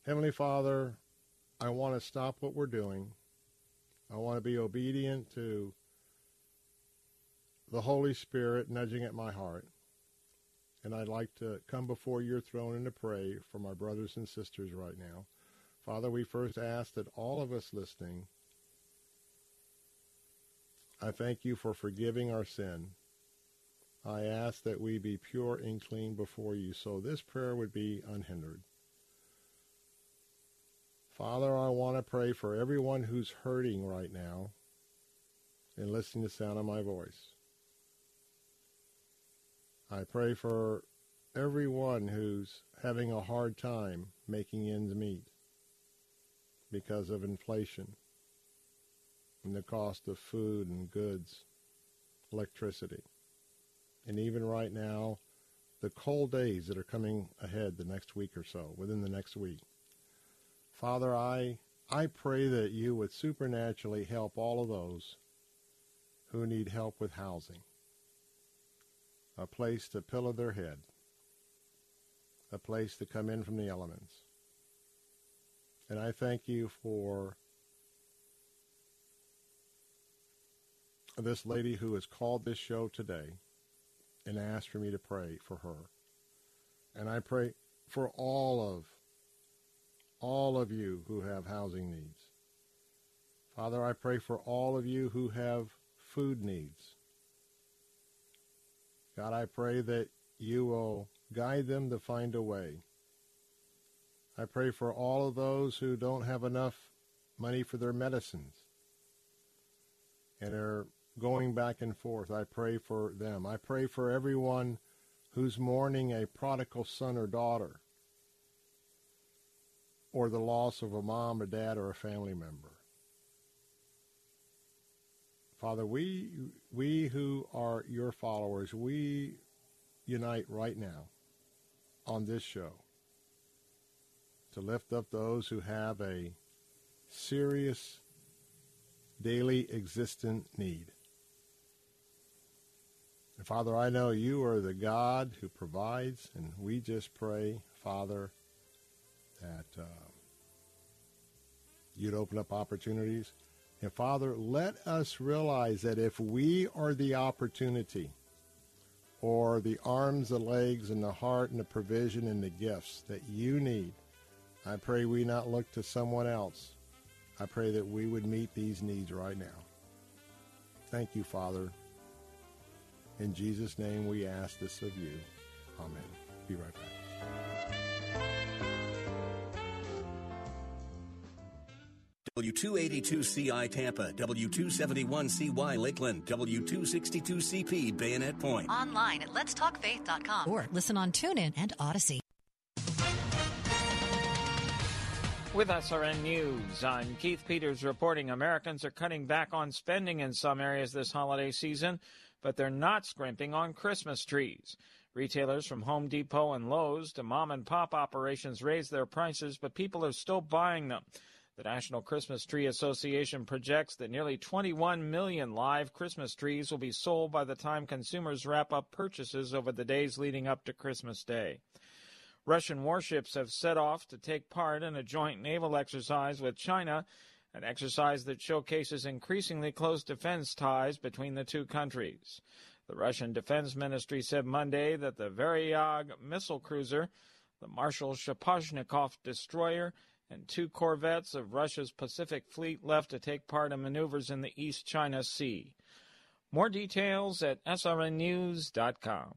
Heavenly Father, I want to stop what we're doing. I want to be obedient to the Holy Spirit nudging at my heart. And I'd like to come before your throne and to pray for my brothers and sisters right now. Father, we first ask that all of us listening I thank you for forgiving our sin. I ask that we be pure and clean before you so this prayer would be unhindered. Father, I want to pray for everyone who's hurting right now and listening to the sound of my voice. I pray for everyone who's having a hard time making ends meet because of inflation and the cost of food and goods, electricity. And even right now, the cold days that are coming ahead the next week or so, within the next week. Father, I, I pray that you would supernaturally help all of those who need help with housing, a place to pillow their head, a place to come in from the elements. And I thank you for this lady who has called this show today and asked for me to pray for her. And I pray, for all of all of you who have housing needs. Father, I pray for all of you who have food needs. God, I pray that you will guide them to find a way. I pray for all of those who don't have enough money for their medicines and are going back and forth. I pray for them. I pray for everyone who's mourning a prodigal son or daughter or the loss of a mom, a dad, or a family member. Father, we, we who are your followers, we unite right now on this show to lift up those who have a serious daily existent need. And Father, I know you are the God who provides, and we just pray, Father, that uh, you'd open up opportunities. And Father, let us realize that if we are the opportunity or the arms, the legs, and the heart, and the provision and the gifts that you need, I pray we not look to someone else. I pray that we would meet these needs right now. Thank you, Father. In Jesus' name we ask this of you. Amen. Be right back. W282CI Tampa, W271CY Lakeland, W262CP Bayonet Point. Online at letstalkfaith.com or listen on TuneIn and Audacy. With SRN News, I'm Keith Peters reporting Americans are cutting back on spending in some areas this holiday season, but they're not scrimping on Christmas trees. Retailers from Home Depot and Lowe's to mom and pop operations raised their prices, but people are still buying them. The National Christmas Tree Association projects that nearly 21 million live Christmas trees will be sold by the time consumers wrap up purchases over the days leading up to Christmas Day. Russian warships have set off to take part in a joint naval exercise with China, an exercise that showcases increasingly close defense ties between the two countries. The Russian Defense Ministry said Monday that the Varyag missile cruiser, the Marshal Shaposhnikov destroyer, and two corvettes of Russia's Pacific Fleet left to take part in maneuvers in the East China Sea. More details at srnnews.com.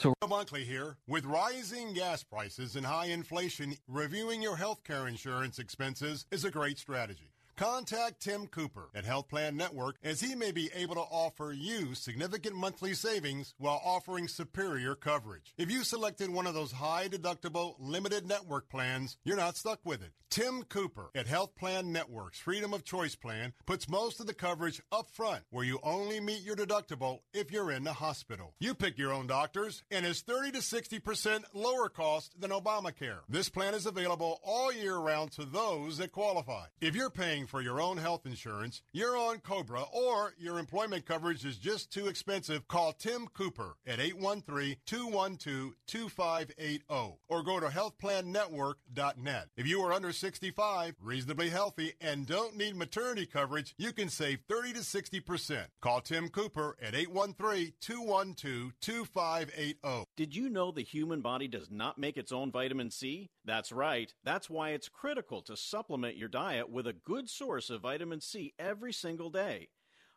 So Bunkley here. With rising gas prices and high inflation, reviewing your health care insurance expenses is a great strategy. Contact Tim Cooper at Health Plan Network as he may be able to offer you significant monthly savings while offering superior coverage. If you selected one of those high deductible limited network plans, you're not stuck with it. Tim Cooper at Health Plan Network's Freedom of Choice plan puts most of the coverage up front where you only meet your deductible if you're in the hospital. You pick your own doctors and is 30 to 60% lower cost than Obamacare. This plan is available all year round to those that qualify. If you're paying for your own health insurance, you're on Cobra, or your employment coverage is just too expensive, call Tim Cooper at 813-212-2580 or go to healthplannetwork.net. If you are under 65, reasonably healthy, and don't need maternity coverage, you can save 30 to 60%. Call Tim Cooper at 813-212-2580. Did you know the human body does not make its own vitamin C? That's right. That's why it's critical to supplement your diet with a good source of vitamin C every single day.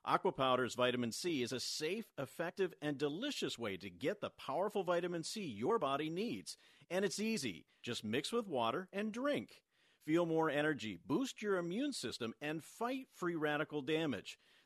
Aqua Powderz vitamin C is a safe, effective, and delicious way to get the powerful vitamin C your body needs. And it's easy. Just mix with water and drink. Feel more energy, boost your immune system, and fight free radical damage.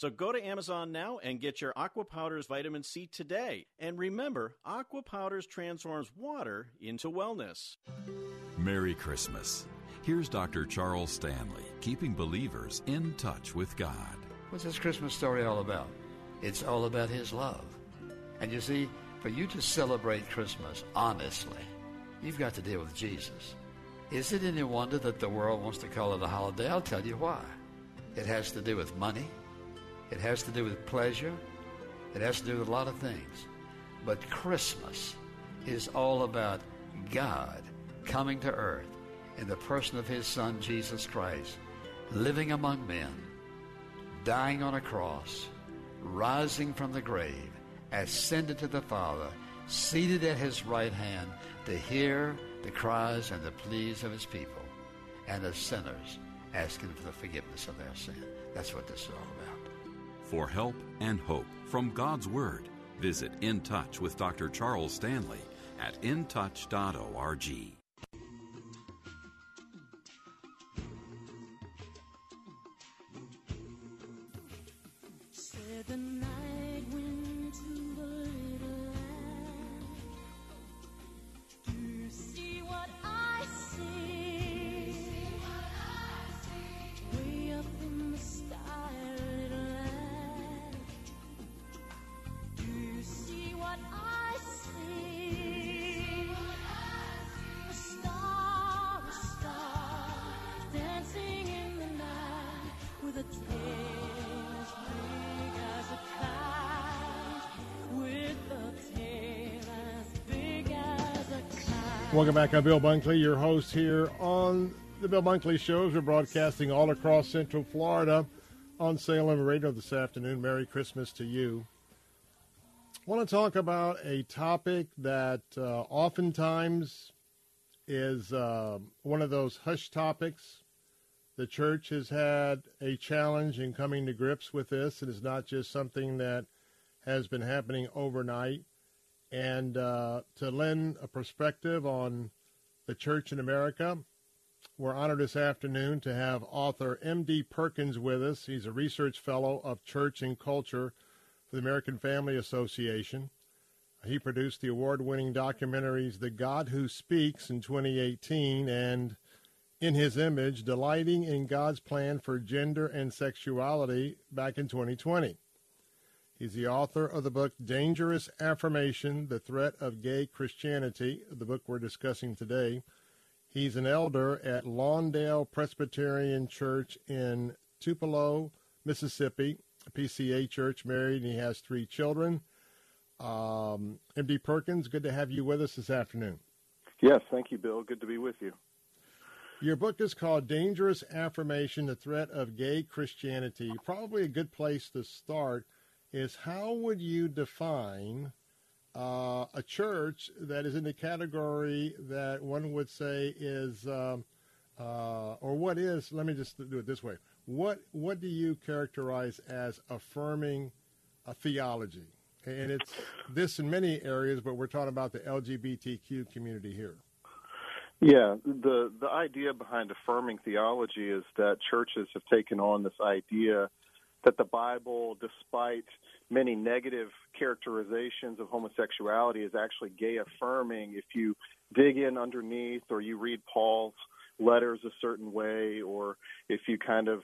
So go to Amazon now and get your Aqua Powderz vitamin C today. And remember, Aqua Powderz transforms water into wellness. Merry Christmas. Here's Dr. Charles Stanley, keeping believers in touch with God. What's this Christmas story all about? It's all about His love. And you see, for you to celebrate Christmas honestly, You've got to deal with Jesus. Is it any wonder that the world wants to call it a holiday? I'll tell you why. It has to do with money. It has to do with pleasure. It has to do with a lot of things. But Christmas is all about God coming to earth in the person of his son Jesus Christ, living among men, dying on a cross, rising from the grave, ascended to the Father, seated at his right hand to hear the cries and the pleas of his people and of sinners asking for the forgiveness of their sin. That's what this is all about. For help and hope from God's Word, visit In Touch with Dr. Charles Stanley at intouch.org. Welcome back. I'm Bill Bunkley, your host here on the Bill Bunkley Shows. We're broadcasting all across Central Florida on Salem Radio this afternoon. Merry Christmas to you. I want to talk about a topic that uh, oftentimes is uh, one of those hush topics. The church has had a challenge in coming to grips with this. It is not just something that has been happening overnight. And uh, to lend a perspective on the church in America, we're honored this afternoon to have author M.D. Perkins with us. He's a research fellow of church and culture for the American Family Association. He produced the award winning documentaries The God Who Speaks in 2018 and In His Image, Delighting in God's Plan for Gender and Sexuality back in 2020. He's the author of the book Dangerous Affirmation The Threat of Gay Christianity, the book we're discussing today. He's an elder at Lawndale Presbyterian Church in Tupelo, Mississippi, a PCA church, married, and he has three children. Um, MD Perkins, good to have you with us this afternoon. Yes, thank you, Bill. Good to be with you. Your book is called Dangerous Affirmation The Threat of Gay Christianity. Probably a good place to start is how would you define uh, a church that is in the category that one would say is, um, uh, or what is, let me just do it this way. What, what do you characterize as affirming a theology? And it's this in many areas, but we're talking about the LGBTQ community here. Yeah, the the idea behind affirming theology is that churches have taken on this idea that the Bible, despite many negative characterizations of homosexuality, is actually gay affirming. If you dig in underneath, or you read Paul's letters a certain way, or if you kind of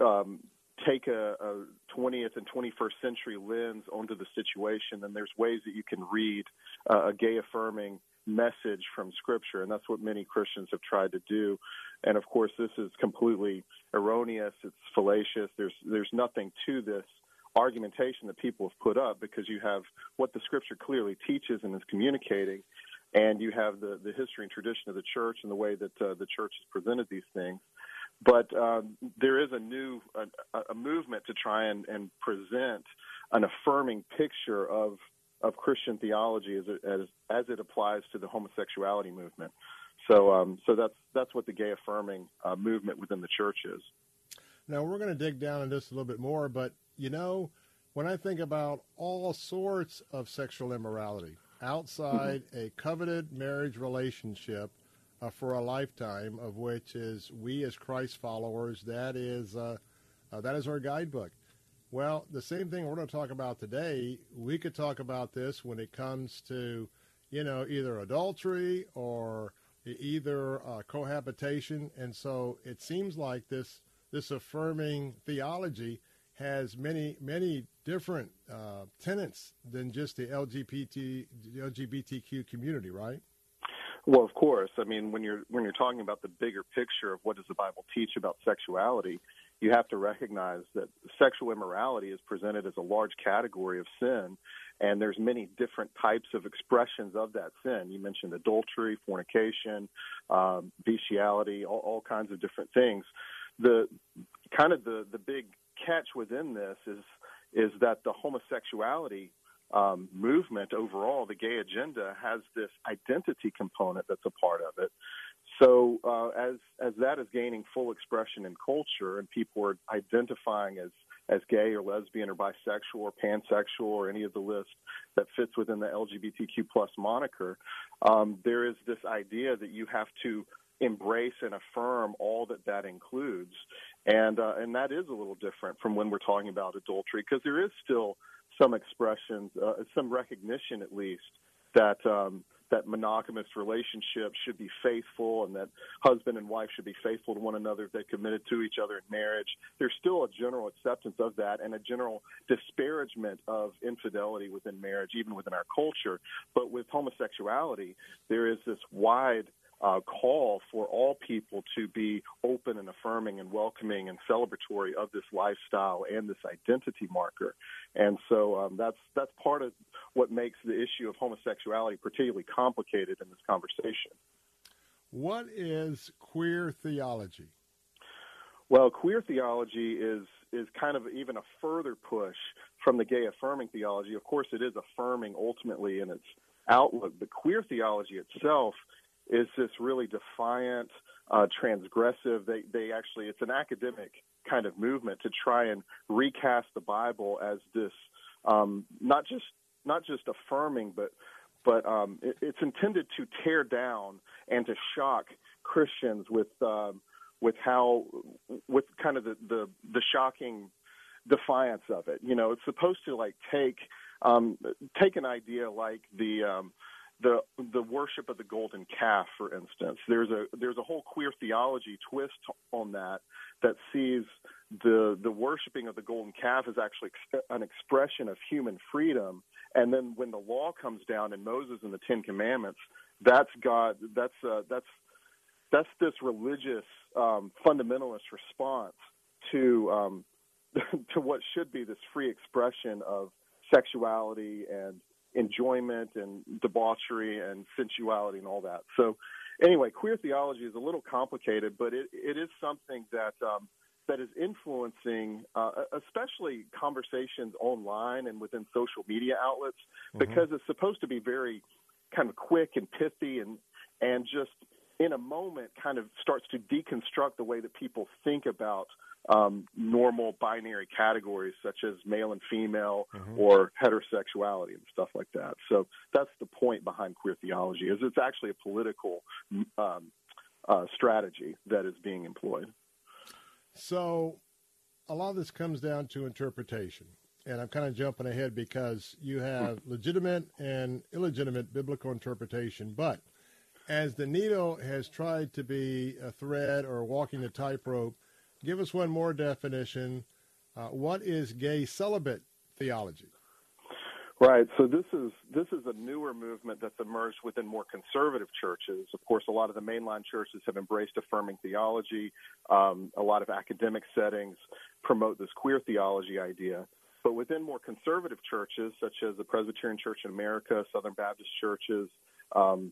um, take a, a 20th and 21st century lens onto the situation, then there's ways that you can read uh, a gay affirming message from Scripture, and that's what many Christians have tried to do. And of course, this is completely erroneous. It's fallacious. There's there's nothing to this argumentation that people have put up because you have what the Scripture clearly teaches and is communicating, and you have the the history and tradition of the church and the way that uh, the church has presented these things. But um, there is a new a, a movement to try and, and present an affirming picture of of Christian theology as it, as, as it applies to the homosexuality movement. So, um, so that's that's what the gay affirming uh, movement within the church is. Now we're going to dig down into this a little bit more, but you know, when I think about all sorts of sexual immorality outside a coveted marriage relationship uh, for a lifetime, of which is we as Christ followers, that is uh, uh, that is our guidebook. Well, the same thing we're going to talk about today, we could talk about this when it comes to, you know, either adultery or either uh, cohabitation. And so it seems like this this affirming theology has many many different uh, tenets than just the LGBT LGBTQ community, right? Well, of course. I mean, when you're when you're talking about the bigger picture of what does the Bible teach about sexuality, you have to recognize that sexual immorality is presented as a large category of sin, and there's many different types of expressions of that sin. You mentioned adultery, fornication, um, bestiality, all, all kinds of different things. The kind of the the big catch within this is is that the homosexuality um, movement overall, the gay agenda, has this identity component that's a part of it. So uh, as as that is gaining full expression in culture, and people are identifying as as gay or lesbian or bisexual or pansexual or any of the list that fits within the LGBTQ plus moniker, um, there is this idea that you have to embrace and affirm all that that includes, and uh, and that is a little different from when we're talking about adultery because there is still some expressions, uh, some recognition at least that um, that monogamous relationship should be faithful and that husband and wife should be faithful to one another if they committed to each other in marriage. There's still a general acceptance of that and a general disparagement of infidelity within marriage, even within our culture. But with homosexuality, there is this wide uh, call for all people to be open and affirming and welcoming and celebratory of this lifestyle and this identity marker. And so um, that's that's part of what makes the issue of homosexuality particularly complicated in this conversation. What is queer theology? Well, queer theology is is kind of even a further push from the gay affirming theology. Of course, it is affirming ultimately in its outlook, but queer theology itself is this really defiant, uh, transgressive. They they actually it's an academic kind of movement to try and recast the Bible as this um, not just not just affirming, but but um, it, it's intended to tear down and to shock Christians with um, with how with kind of the, the the shocking defiance of it. You know, it's supposed to like take um, take an idea like the um, the the worship of the golden calf, for instance. There's a there's a whole queer theology twist on that that sees the the worshiping of the golden calf is actually an expression of human freedom. And then when the law comes down in Moses and the Ten Commandments, that's God. That's uh, that's that's this religious um, fundamentalist response to um, to what should be this free expression of sexuality and enjoyment and debauchery and sensuality and all that. So, anyway, queer theology is a little complicated, but it, it is something that um, that is influencing, uh, especially conversations online and within social media outlets, mm-hmm. because it's supposed to be very kind of quick and pithy and and just in a moment kind of starts to deconstruct the way that people think about um, normal binary categories such as male and female mm-hmm. or heterosexuality and stuff like that. So that's the point behind queer theology is it's actually a political um, uh, strategy that is being employed. So a lot of this comes down to interpretation. And I'm kind of jumping ahead because you have legitimate and illegitimate biblical interpretation. But as the needle has tried to be a thread or walking the tightrope, give us one more definition. Uh, what is gay celibate theology? Right. So this is this is a newer movement that's emerged within more conservative churches. Of course, a lot of the mainline churches have embraced affirming theology. Um, a lot of academic settings promote this queer theology idea. But within more conservative churches, such as the Presbyterian Church in America, Southern Baptist churches, um,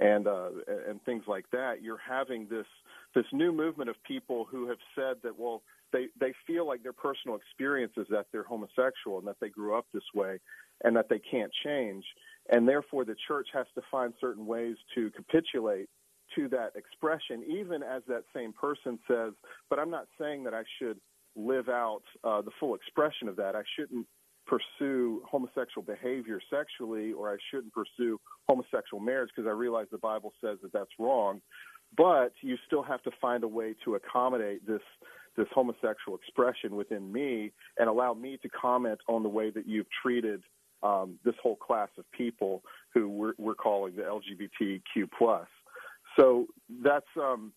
and uh, and things like that, you're having this this new movement of people who have said that well they they feel like their personal experience is that they're homosexual and that they grew up this way and that they can't change and therefore the church has to find certain ways to capitulate to that expression even as that same person says but I'm not saying that I should live out uh, the full expression of that I shouldn't pursue homosexual behavior sexually or I shouldn't pursue homosexual marriage because I realize the Bible says that that's wrong. But you still have to find a way to accommodate this this homosexual expression within me and allow me to comment on the way that you've treated um, this whole class of people who we're, we're calling the LGBTQ plus. So that's um,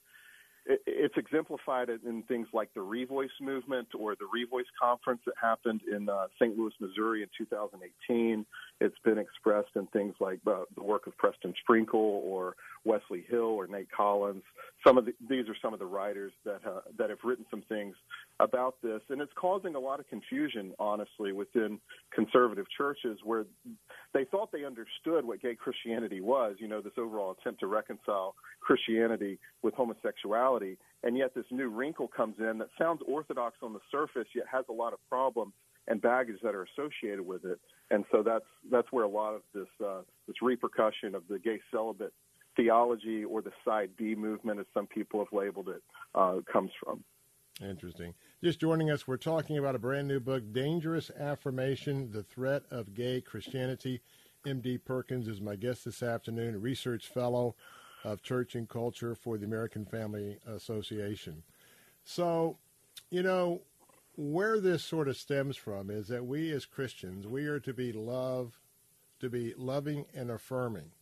it's exemplified in things like the Revoice movement or the Revoice conference that happened in uh, St. Louis, Missouri in 2018. It's been expressed in things like uh, the work of Preston Sprinkle or Wesley Hill or Nate Collins. Some of the, these are some of the writers that uh, that have written some things about this, and it's causing a lot of confusion, honestly, within conservative churches where they thought they understood what gay Christianity was. You know, this overall attempt to reconcile Christianity with homosexuality, and yet this new wrinkle comes in that sounds orthodox on the surface, yet has a lot of problems and baggage that are associated with it. And so that's that's where a lot of this uh, this repercussion of the gay celibate theology or the side B movement, as some people have labeled it, uh, comes from. Interesting. Just joining us, we're talking about a brand new book, Dangerous Affirmation The Threat of Gay Christianity. M.D. Perkins is my guest this afternoon, a research fellow of church and culture for the American Family Association. So, you know, where this sort of stems from is that we as Christians, we are to be love, to be loving and affirming.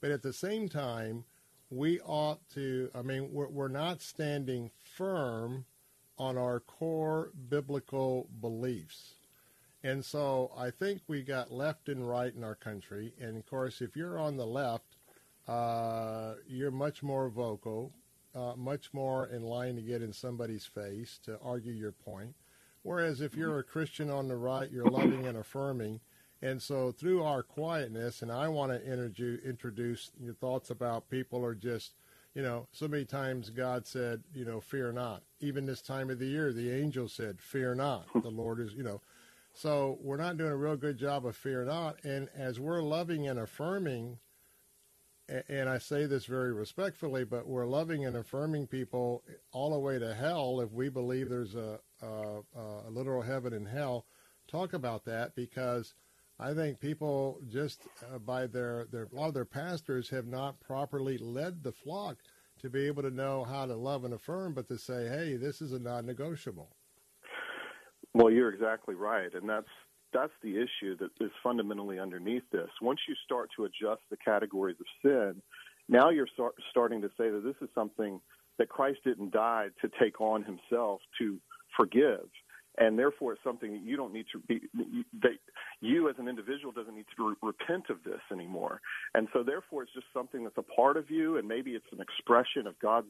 But at the same time, we ought to, I mean, we're, we're not standing firm on our core biblical beliefs. And so I think we got left and right in our country. And of course, if you're on the left, uh, you're much more vocal, uh, much more in line to get in somebody's face to argue your point. Whereas if you're a Christian on the right, you're loving and affirming. And so through our quietness, and I want to introduce, introduce your thoughts about people are just, you know, so many times God said, you know, fear not. Even this time of the year, the angel said, fear not. The Lord is, you know. So we're not doing a real good job of fear not. And as we're loving and affirming, and I say this very respectfully, but we're loving and affirming people all the way to hell if we believe there's a, a, a literal heaven and hell. Talk about that because – I think people just uh, by their, their a lot of their pastors have not properly led the flock to be able to know how to love and affirm, but to say, hey, this is a non-negotiable. Well, you're exactly right, and that's that's the issue that is fundamentally underneath this. Once you start to adjust the categories of sin, now you're start, starting to say that this is something that Christ didn't die to take on himself to forgive and therefore it's something that you don't need to be that you as an individual doesn't need to repent of this anymore. And so therefore it's just something that's a part of you and maybe it's an expression of god's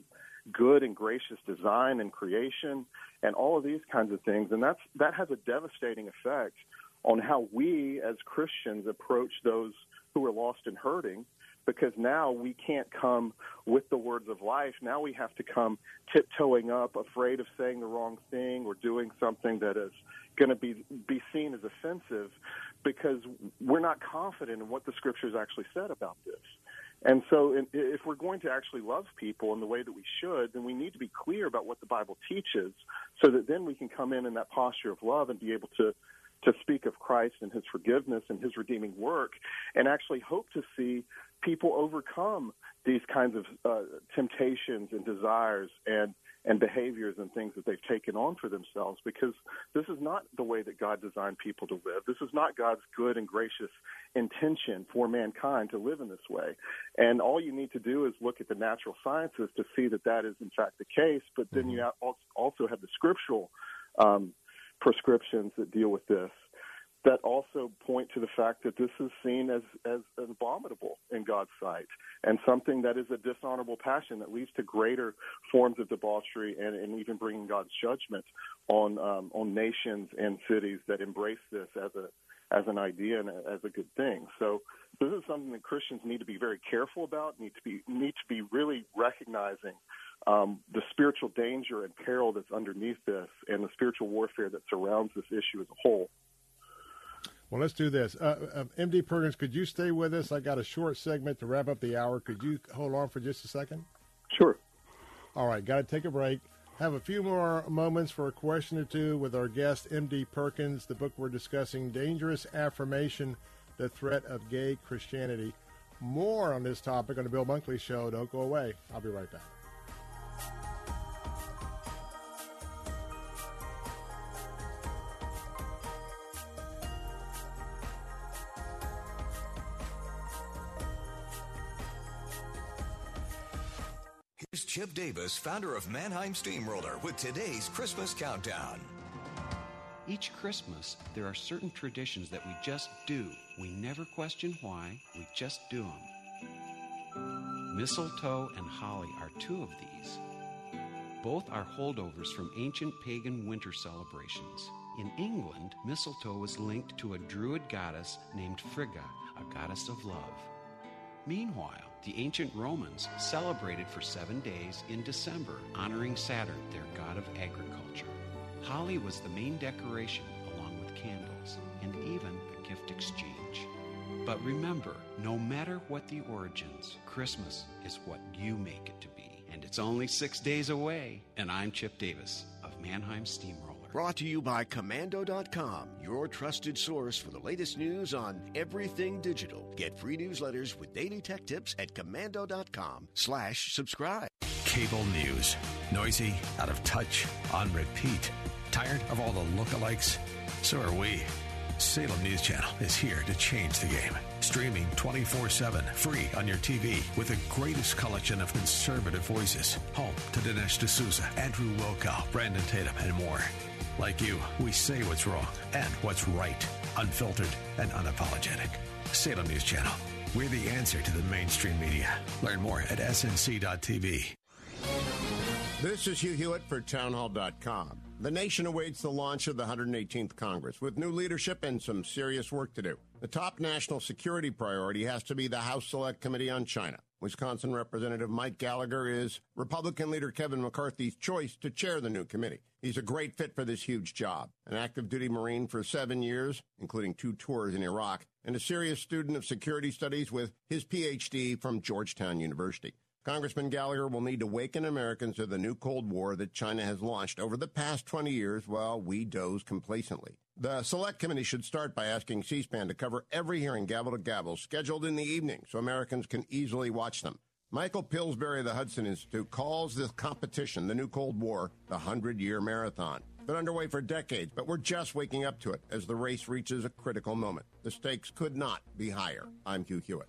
good and gracious design and creation and all of these kinds of things. And that's that has a devastating effect on how we as christians approach those who are lost and hurting because now we can't come with the words of life. Now we have to come tiptoeing up, afraid of saying the wrong thing or doing something that is going to be be seen as offensive because we're not confident in what the scriptures actually said about this. And so, if we're going to actually love people in the way that we should, then we need to be clear about what the Bible teaches so that then we can come in in that posture of love and be able to to speak of Christ and his forgiveness and his redeeming work and actually hope to see people overcome these kinds of uh, temptations and desires and and behaviors and things that they've taken on for themselves because this is not the way that God designed people to live. This is not God's good and gracious intention for mankind to live in this way. And all you need to do is look at the natural sciences to see that that is in fact the case. But then you mm-hmm. also have the scriptural um, prescriptions that deal with this that also point to the fact that this is seen as, as abominable in God's sight and something that is a dishonorable passion that leads to greater forms of debauchery and, and even bringing God's judgment on um, on nations and cities that embrace this as a as an idea and as a good thing. So this is something that Christians need to be very careful about. Need to be need to be really recognizing um, the spiritual danger and peril that's underneath this, and the spiritual warfare that surrounds this issue as a whole. Well, let's do this. Uh, uh, MD Perkins, could you stay with us? I got a short segment to wrap up the hour. Could you hold on for just a second? Sure. All right, got to take a break. Have a few more moments for a question or two with our guest, MD Perkins. The book we're discussing, Dangerous Affirmation The Threat of Gay Christianity. More on this topic on the Bill Bunkley Show. Don't go away. I'll be right back. Chip Davis, founder of Mannheim Steamroller, with today's Christmas countdown. Each Christmas, there are certain traditions that we just do. We never question why, we just do them. Mistletoe and holly are two of these. Both are holdovers from ancient pagan winter celebrations. In England, mistletoe was linked to a druid goddess named Frigga, a goddess of love. Meanwhile, the ancient Romans celebrated for seven days in December, honoring Saturn, their god of agriculture. Holly was the main decoration, along with candles and even a gift exchange. But remember, no matter what the origins, Christmas is what you make it to be. And it's only six days away. And I'm Chip Davis of Mannheim Steamroller. Brought to you by Komando.com, your trusted source for the latest news on everything digital. Get free newsletters with daily tech tips at Komando.com slash subscribe. Cable news. Noisy, out of touch, on repeat. Tired of all the lookalikes? So are we. Salem News Channel is here to change the game. Streaming 24 7, free on your TV, with the greatest collection of conservative voices. Home to Dinesh D'Souza, Andrew Wilkow, Brandon Tatum, and more. Like you, we say what's wrong and what's right, unfiltered and unapologetic. Salem News Channel. We're the answer to the mainstream media. Learn more at snc.tv. This is Hugh Hewitt for Townhall.com. The nation awaits the launch of the 118th Congress with new leadership and some serious work to do. The top national security priority has to be the House Select Committee on China. Wisconsin Representative Mike Gallagher is Republican leader Kevin McCarthy's choice to chair the new committee. He's a great fit for this huge job. An active duty Marine for seven years, including two tours in Iraq, and a serious student of security studies with his PhD from Georgetown University. Congressman Gallagher will need to waken Americans to the new Cold War that China has launched over the past 20 years while we doze complacently. The Select Committee should start by asking C-SPAN to cover every hearing gavel to gavel scheduled in the evening so Americans can easily watch them. Michael Pillsbury of the Hudson Institute calls this competition, the new Cold War, the 100-year marathon. Been underway for decades, but we're just waking up to it as the race reaches a critical moment. The stakes could not be higher. I'm Hugh Hewitt.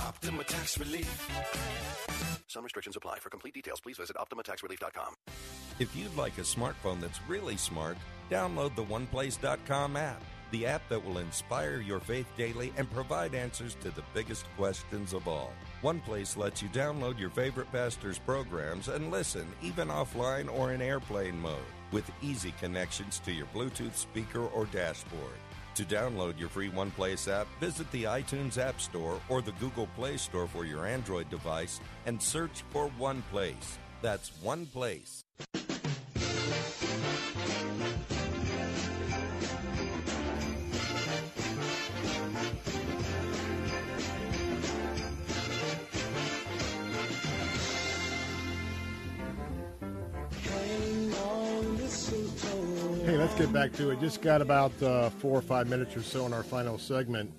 Optima Tax Relief. Some restrictions apply. For complete details, please visit OptimaTaxRelief.com. If you'd like a smartphone that's really smart, download the OnePlace.com app, the app that will inspire your faith daily and provide answers to the biggest questions of all. OnePlace lets you download your favorite pastor's programs and listen, even offline or in airplane mode, with easy connections to your Bluetooth speaker or dashboard. To download your free OnePlace app, visit the iTunes App Store or the Google Play Store for your Android device and search for OnePlace. That's OnePlace. Let's get back to it. Just got about uh, four or five minutes or so in our final segment.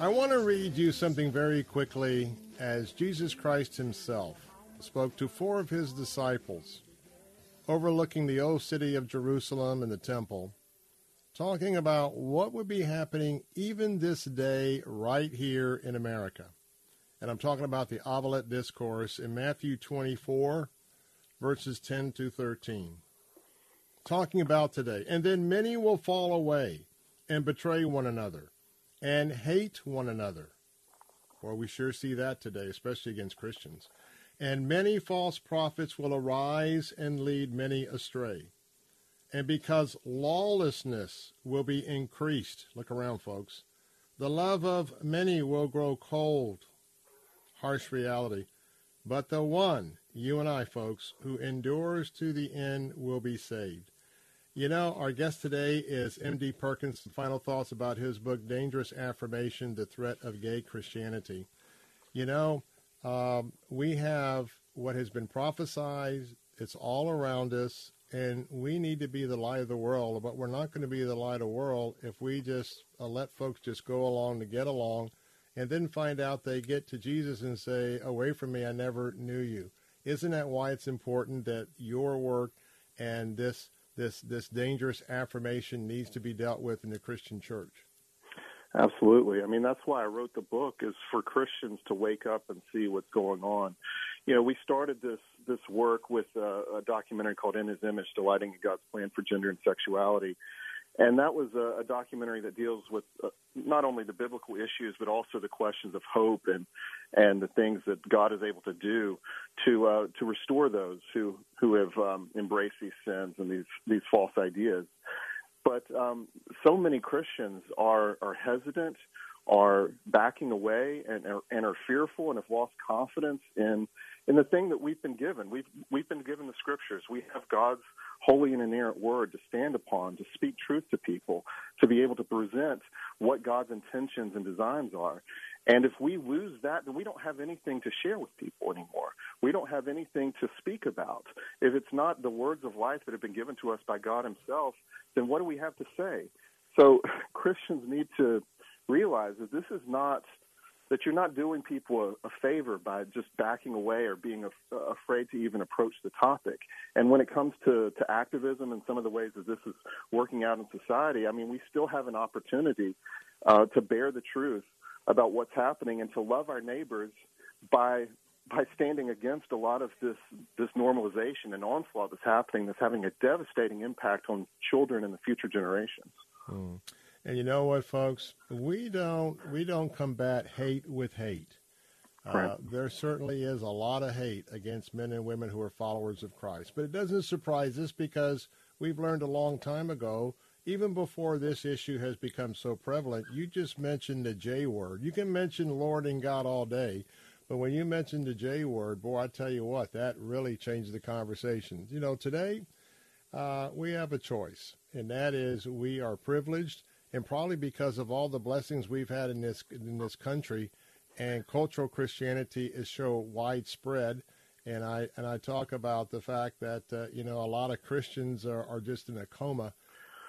I want to read you something very quickly as Jesus Christ himself spoke to four of his disciples overlooking the old city of Jerusalem and the temple, talking about what would be happening even this day right here in America. And I'm talking about the Olivet Discourse in Matthew 24, verses 10 to 13 talking about today. And then many will fall away and betray one another and hate one another. Well, we sure see that today, especially against Christians. And many false prophets will arise and lead many astray. And because lawlessness will be increased, look around, folks, the love of many will grow cold. Harsh reality. But the one, you and I, folks, who endures to the end will be saved. You know, our guest today is M.D. Perkins. Final thoughts about his book, Dangerous Affirmation The Threat of Gay Christianity. You know, um, we have what has been prophesied, it's all around us, and we need to be the light of the world, but we're not going to be the light of the world if we just uh, let folks just go along to get along and then find out they get to Jesus and say, Away from me, I never knew you. Isn't that why it's important that your work and this this this dangerous affirmation needs to be dealt with in the Christian church? Absolutely. I mean, that's why I wrote the book is for Christians to wake up and see what's going on. You know, we started this this work with a, a documentary called In His Image: Delighting in God's Plan for Gender and Sexuality, and that was a, a documentary that deals with uh, not only the biblical issues but also the questions of hope and and the things that God is able to do to uh, to restore those who who have um, embraced these sins and these these false ideas. But um, so many Christians are are hesitant, are backing away, and are, and are fearful, and have lost confidence in in the thing that we've been given. We've we've been given the scriptures. We have God's holy and inerrant word to stand upon, to speak truth to people, to be able to present what God's intentions and designs are. And if we lose that, then we don't have anything to share with people anymore. We don't have anything to speak about. If it's not the words of life that have been given to us by God Himself, then what do we have to say? So Christians need to realize that this is not that you're not doing people a, a favor by just backing away or being a, afraid to even approach the topic. And when it comes to, to activism and some of the ways that this is working out in society, I mean, we still have an opportunity uh, to bear the truth about what's happening and to love our neighbors by by standing against a lot of this this normalization and onslaught that's happening that's having a devastating impact on children and the future generations. Hmm. And you know what, folks? We don't we don't combat hate with hate. Uh, there certainly is a lot of hate against men and women who are followers of Christ, but it doesn't surprise us because we've learned a long time ago, even before this issue has become so prevalent. You just mentioned the J word. You can mention Lord and God all day, but when you mention the J word, boy, I tell you what, that really changed the conversation. You know, today uh, we have a choice, and that is we are privileged and probably because of all the blessings we've had in this in this country, and cultural Christianity is so widespread. And I and I talk about the fact that uh, you know a lot of Christians are, are just in a coma.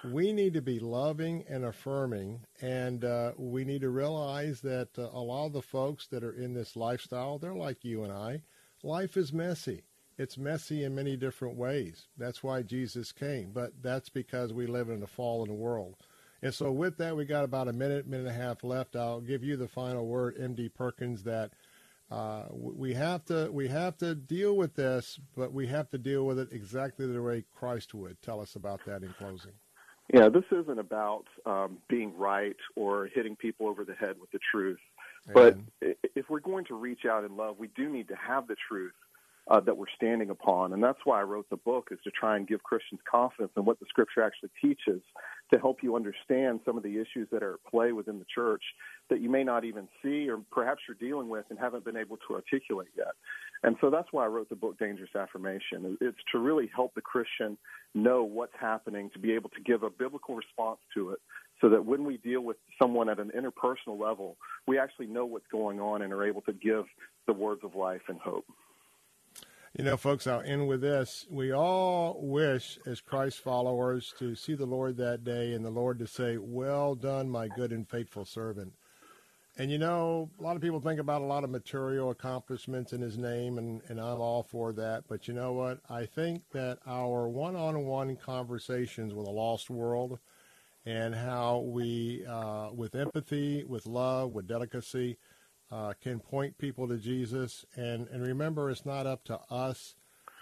We need to be loving and affirming, and uh, we need to realize that uh, a lot of the folks that are in this lifestyle, they're like you and I. Life is messy. It's messy in many different ways. That's why Jesus came, but that's because we live in a fallen world. And so, with that, we got about a minute, minute and a half left. I'll give you the final word, MD Perkins. That uh, we have to we have to deal with this, but we have to deal with it exactly the way Christ would. Tell us about that in closing. Yeah, this isn't about um, being right or hitting people over the head with the truth. Amen. But if we're going to reach out in love, we do need to have the truth uh, that we're standing upon. And that's why I wrote the book is to try and give Christians confidence in what the scripture actually teaches to help you understand some of the issues that are at play within the church that you may not even see or perhaps you're dealing with and haven't been able to articulate yet. And so that's why I wrote the book Dangerous Affirmation. It's to really help the Christian know what's happening, to be able to give a biblical response to it so that when we deal with someone at an interpersonal level, we actually know what's going on and are able to give the words of life and hope. You know, folks, I'll end with this. We all wish, as Christ followers, to see the Lord that day and the Lord to say, Well done, my good and faithful servant. And you know, a lot of people think about a lot of material accomplishments in his name, and, and I'm all for that. But you know what? I think that our one on one conversations with a lost world and how we, uh, with empathy, with love, with delicacy, uh, can point people to Jesus. And, and remember, it's not up to us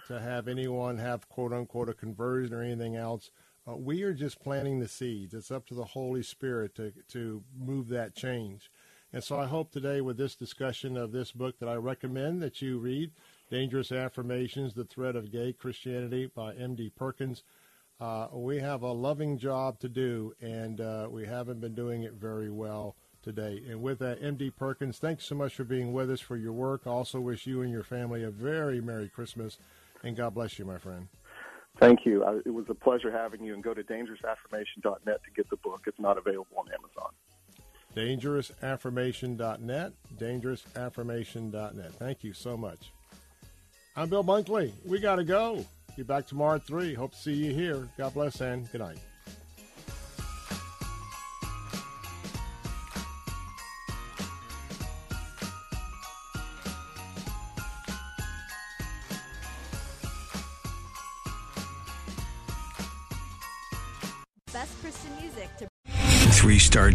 to have anyone have quote unquote a conversion or anything else. Uh, we are just planting the seeds. It's up to the Holy Spirit to, to move that change. And so I hope today with this discussion of this book that I recommend that you read, Dangerous Affirmations, The Threat of Gay Christianity by M.D. Perkins. Uh, we have a loving job to do, and uh, we haven't been doing it very well today. And with that, M.D. Perkins, thanks so much for being with us for your work. Also, wish you and your family a very Merry Christmas, and God bless you, my friend. Thank you. I, it was a pleasure having you. And go to dangerousaffirmation.net to get the book. It's not available on Amazon. Dangerousaffirmation.net. Dangerousaffirmation.net. Thank you so much. I'm Bill Bunkley. We got to go. Be back tomorrow at 3. Hope to see you here. God bless and good night.